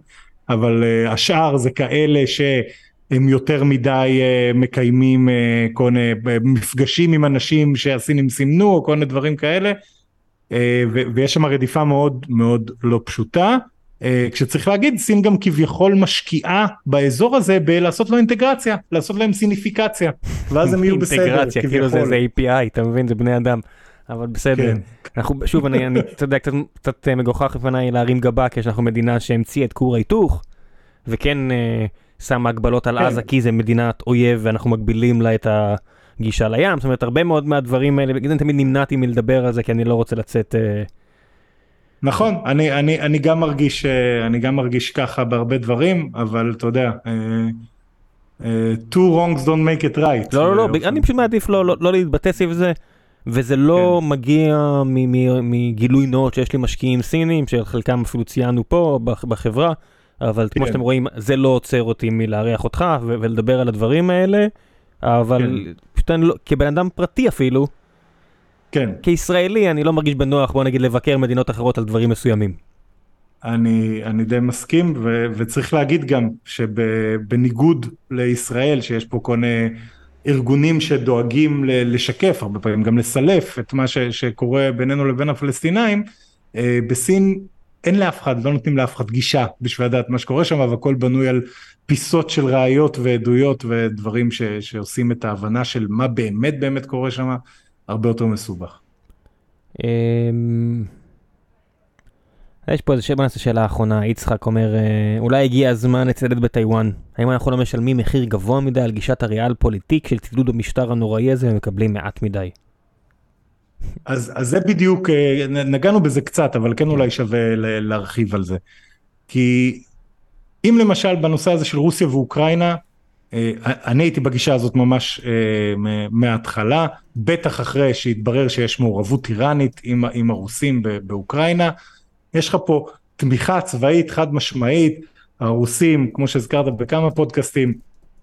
אבל אה, השאר זה כאלה ש... הם יותר מדי uh, מקיימים uh, כל מיני uh, מפגשים עם אנשים שהסינים סימנו או כל מיני דברים כאלה ויש שם רדיפה מאוד מאוד לא פשוטה כשצריך להגיד סין גם כביכול משקיעה באזור הזה בלעשות לו אינטגרציה לעשות להם סיניפיקציה ואז הם יהיו בסדר אינטגרציה, כאילו זה. איזה API, אתה מבין? זה בני אדם. אבל בסדר. כן. אנחנו, שוב, אני, אני, אתה יודע, קצת, קצת אה, מגוחך לפניי להרים גבה, כי אנחנו מדינה שהמציאה את כור ההיתוך, וכן אה, שמה הגבלות על כן. עזה, כי זה מדינת אויב, ואנחנו מגבילים לה את הגישה לים. זאת אומרת, הרבה מאוד מהדברים האלה, בגלל זה תמיד נמנעתי מלדבר על זה, כי אני לא רוצה לצאת... אה, נכון אני אני אני גם מרגיש אה, אני גם מרגיש ככה בהרבה דברים אבל אתה יודע. אה, two wrongs don't make it right. לא, לא, לא, אני פשוט מעדיף לא, לא, לא להתבטא סביב זה, וזה לא כן. מגיע מ- מ- מגילוי נאות שיש לי משקיעים סינים, שחלקם אפילו ציינו פה בח- בחברה, אבל כמו כן. שאתם רואים, זה לא עוצר אותי מלארח אותך ו- ולדבר על הדברים האלה, אבל כן. פשוט אני לא, כבן אדם פרטי אפילו, כן. כישראלי אני לא מרגיש בנוח, בוא נגיד, לבקר מדינות אחרות על דברים מסוימים. אני, אני די מסכים ו, וצריך להגיד גם שבניגוד לישראל שיש פה כל מיני ארגונים שדואגים לשקף, הרבה פעמים גם לסלף את מה ש, שקורה בינינו לבין הפלסטינאים, אה, בסין אין לאף אחד, לא נותנים לאף אחד גישה בשביל לדעת מה שקורה שם, והכל בנוי על פיסות של ראיות ועדויות ודברים ש, שעושים את ההבנה של מה באמת באמת קורה שם, הרבה יותר מסובך. אמ, יש פה איזה שבע נעשה שאלה אחרונה, יצחק אומר, אה, אולי הגיע הזמן לצדד בטיוואן. האם אנחנו לא משלמים מחיר גבוה מדי על גישת הריאל פוליטיק של צידוד המשטר הנוראי הזה ומקבלים מעט מדי? אז, אז זה בדיוק, אה, נגענו בזה קצת, אבל כן אולי שווה להרחיב על זה. כי אם למשל בנושא הזה של רוסיה ואוקראינה, אה, אני הייתי בגישה הזאת ממש מההתחלה, בטח אחרי שהתברר שיש מעורבות איראנית עם, עם הרוסים באוקראינה. יש לך פה תמיכה צבאית חד משמעית, הרוסים, כמו שהזכרת בכמה פודקאסטים,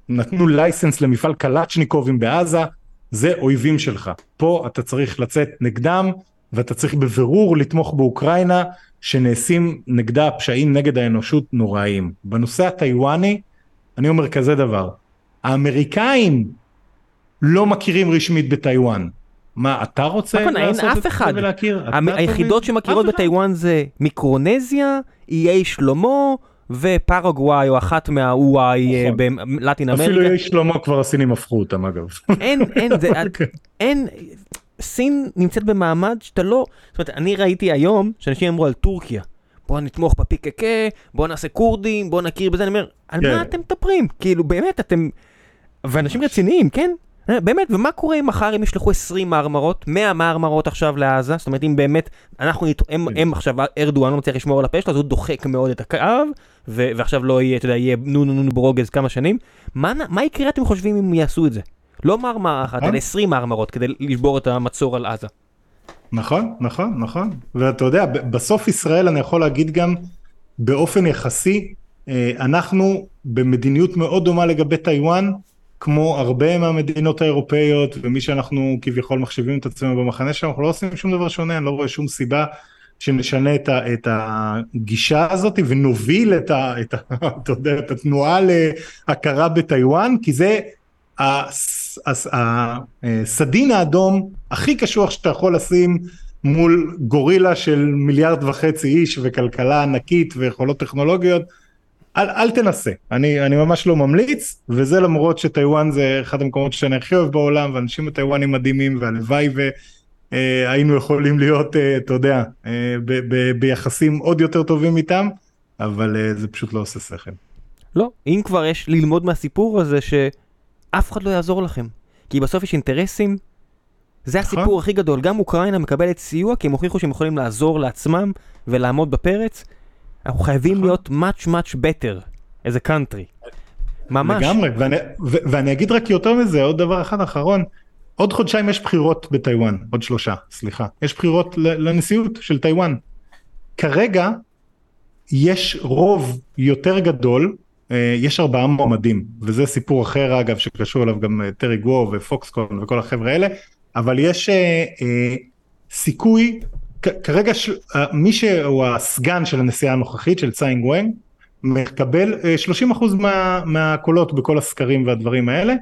נתנו לייסנס למפעל קלצ'ניקובים בעזה, זה אויבים שלך. פה אתה צריך לצאת נגדם, ואתה צריך בבירור לתמוך באוקראינה, שנעשים נגדה פשעים נגד האנושות נוראיים. בנושא הטיוואני, אני אומר כזה דבר, האמריקאים לא מכירים רשמית בטיוואן. מה, אתה רוצה נכון, לעשות את זה ולהכיר? היחידות שמכירות בטיוואן זה מיקרונזיה, איי שלמה ופרגוואי או אחת מהוואי אה, נכון. בלטין אמריקה. אפילו איי שלמה כבר הסינים הפכו אותם אגב. אין, אין, זה, אוקיי. אין, סין נמצאת במעמד שאתה לא, זאת אומרת, אני ראיתי היום שאנשים אמרו על טורקיה. בוא נתמוך בפיקקה, בוא נעשה כורדים, בוא נכיר בזה, אני אומר, על מה כן. אתם מדברים? כאילו, באמת, אתם... ואנשים רציניים, כן? אה, באמת, ומה קורה אם מחר הם ישלחו 20 מרמרות, 100 מרמרות עכשיו לעזה? זאת אומרת, אם באמת, אנחנו, הם, כן. הם עכשיו, ארדואן לא מצליח לשמור על הפה שלו, אז הוא דוחק מאוד את הקו, ו- ועכשיו לא יהיה, אתה יודע, יהיה נו נו נו ברוגז כמה שנים. מה, מה יקרה, אתם חושבים, אם יעשו את זה? לא מרמרה אחת, אלא 20 מרמרות כדי לשבור את המצור על עזה. נכון, נכון, נכון. ואתה יודע, בסוף ישראל, אני יכול להגיד גם, באופן יחסי, אה, אנחנו במדיניות מאוד דומה לגבי טיוואן, כמו הרבה מהמדינות האירופאיות ומי שאנחנו כביכול מחשיבים את עצמנו במחנה שלנו, אנחנו לא עושים שום דבר שונה, אני לא רואה שום סיבה שנשנה את, ה, את הגישה הזאת ונוביל את, ה, את, ה, אתה יודע, את התנועה להכרה בטיוואן, כי זה הסדין האדום הכי קשוח שאתה יכול לשים מול גורילה של מיליארד וחצי איש וכלכלה ענקית ויכולות טכנולוגיות. אל, אל תנסה, אני, אני ממש לא ממליץ, וזה למרות שטיוואן זה אחד המקומות שאני הכי אוהב בעולם, ואנשים בטיוואנים מדהימים, והלוואי והיינו אה, יכולים להיות, אה, אתה יודע, אה, ביחסים עוד יותר טובים איתם, אבל זה פשוט לא עושה שכל. לא, אם כבר יש ללמוד מהסיפור הזה שאף אחד לא יעזור לכם, כי בסוף יש אינטרסים, זה נכון. הסיפור הכי גדול, גם אוקראינה מקבלת סיוע כי הם הוכיחו שהם יכולים לעזור לעצמם ולעמוד בפרץ. אנחנו חייבים נכון. להיות much much better as a country. ממש. לגמרי, ואני, ו- ואני אגיד רק יותר מזה, עוד דבר אחד אחרון, עוד חודשיים יש בחירות בטיוואן, עוד שלושה, סליחה, יש בחירות לנשיאות של טיוואן. כרגע יש רוב יותר גדול, אה, יש ארבעה מועמדים, וזה סיפור אחר אגב שקשור אליו גם אה, טרי גוו ופוקסקון וכל החבר'ה האלה, אבל יש אה, אה, סיכוי כרגע ש... אה, מי שהוא הסגן של הנשיאה הנוכחית של ציינג וואנג מקבל 30% אה, מה, מהקולות בכל הסקרים והדברים האלה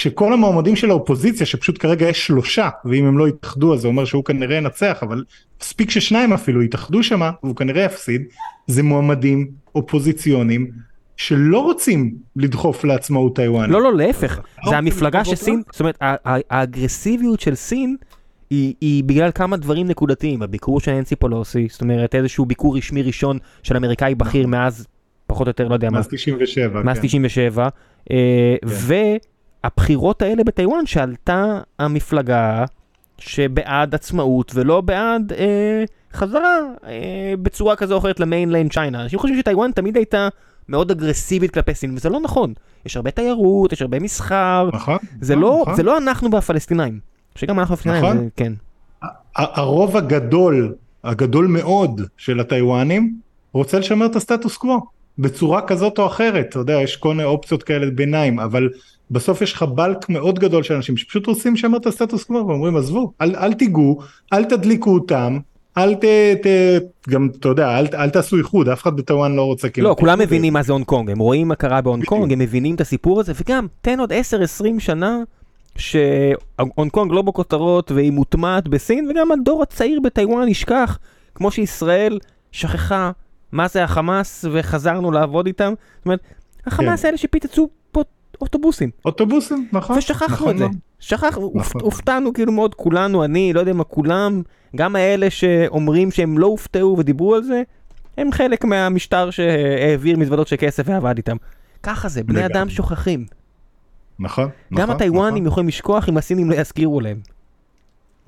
כשכל המועמדים של האופוזיציה שפשוט כרגע יש שלושה ואם הם לא יתאחדו אז זה אומר שהוא כנראה ינצח אבל מספיק ששניים אפילו יתאחדו שמה והוא כנראה יפסיד זה מועמדים אופוזיציונים שלא רוצים לדחוף לעצמאות טיוואן. לא לא להפך זה המפלגה שסין זאת אומרת האגרסיביות של סין היא, היא בגלל כמה דברים נקודתיים, הביקור של ננסי פולוסי, זאת אומרת איזשהו ביקור רשמי ראשון של אמריקאי בכיר. מאז, פחות או יותר, לא יודע מה. מאז 97. מאז 97. כן. אה, והבחירות האלה בטיוואן שעלתה המפלגה שבעד עצמאות ולא בעד אה, חזרה אה, בצורה כזו או אחרת ל mainland China. אנשים חושבים שטיוואן תמיד הייתה מאוד אגרסיבית כלפי סין, וזה לא נכון. יש הרבה תיירות, יש הרבה מסחר. נכון. זה, נכון, לא, נכון. זה לא אנחנו והפלסטינאים. שגם אנחנו הפלסטינאים, נכון. כן. הרוב הגדול, הגדול מאוד של הטיוואנים, רוצה לשמר את הסטטוס קוו, בצורה כזאת או אחרת, אתה יודע, יש כל מיני אופציות כאלה ביניים, אבל בסוף יש לך בלוק מאוד גדול של אנשים שפשוט רוצים לשמר את הסטטוס קוו, ואומרים עזבו, אל, אל תיגעו, אל תדליקו אותם, אל ת... ת גם, אתה יודע, אל, אל תעשו איחוד, אף אחד בטיוואן לא רוצה כאילו... לא, כולם מבינים. מה זה הונג קונג, הם רואים מה קרה בהונג קונג, הם מבינים את הסיפור הזה, וגם, תן עוד 10-20 שנה, שהונג קונג לא בכותרות והיא מוטמעת בסין, וגם הדור הצעיר בטיוואן ישכח, כמו שישראל שכחה מה זה החמאס וחזרנו לעבוד איתם. זאת אומרת, החמאס כן. האלה שפיצצו אוטובוסים. אוטובוסים, נכון. ושכחנו נכון את זה. מאוד. שכחנו, נכון. הופתענו כאילו מאוד, כולנו, אני, לא יודע מה, כולם, גם האלה שאומרים שהם לא הופתעו ודיברו על זה, הם חלק מהמשטר שהעביר מזוודות של כסף ועבד איתם. ככה זה, בני לגמרי. אדם שוכחים. נכון. גם נכון, הטיוואנים נכון. יכולים לשכוח אם הסינים לא יזכירו להם.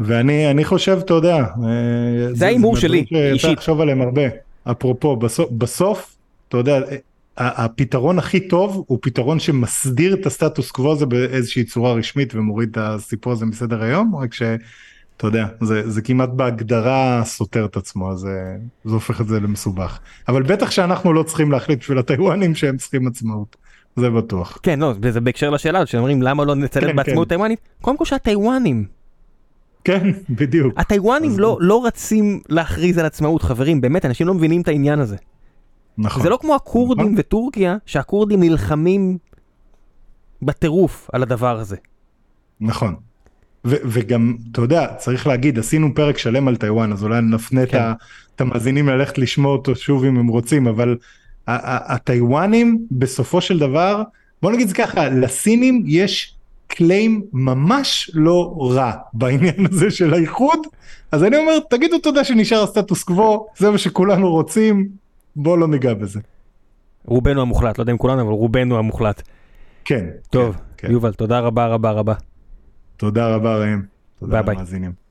ואני אני חושב, אתה יודע, אה, זה ההימור שלי, אישית. שאפשר לחשוב עליהם הרבה. אפרופו, בסוף, בסוף, אתה יודע, אה, הפתרון הכי טוב הוא פתרון שמסדיר את הסטטוס קוו הזה באיזושהי צורה רשמית ומוריד את הסיפור הזה מסדר היום, רק ש... אתה יודע, זה, זה כמעט בהגדרה סותר את עצמו, אז אה, זה הופך את זה למסובך. אבל בטח שאנחנו לא צריכים להחליט בשביל הטיוואנים שהם צריכים עצמאות, זה בטוח. כן, לא, זה בהקשר לשאלה שאומרים למה לא נצלם כן, בעצמאות כן. טיוואנית. קודם כל שהטיוואנים, כן, בדיוק. הטיוואנים אז- לא לא רצים להכריז על עצמאות, חברים, באמת, אנשים לא מבינים את העניין הזה. נכון. זה לא כמו הכורדים נכון. וטורקיה, שהכורדים נלחמים בטירוף על הדבר הזה. נכון. ו- וגם, אתה יודע, צריך להגיד, עשינו פרק שלם על טיוואן, אז אולי נפנה כן. את המאזינים ללכת לשמוע אותו שוב אם הם רוצים, אבל הטיוואנים בסופו של דבר, בוא נגיד זה ככה, לסינים יש קליים ממש לא רע בעניין הזה של האיחוד, אז אני אומר, תגידו תודה שנשאר הסטטוס קוו, זה מה שכולנו רוצים, בוא לא ניגע בזה. רובנו המוחלט, לא יודע אם כולנו, אבל רובנו המוחלט. כן. טוב, כן, כן. יובל, תודה רבה רבה רבה. תודה רבה ראם. תודה ביי. למאזינים.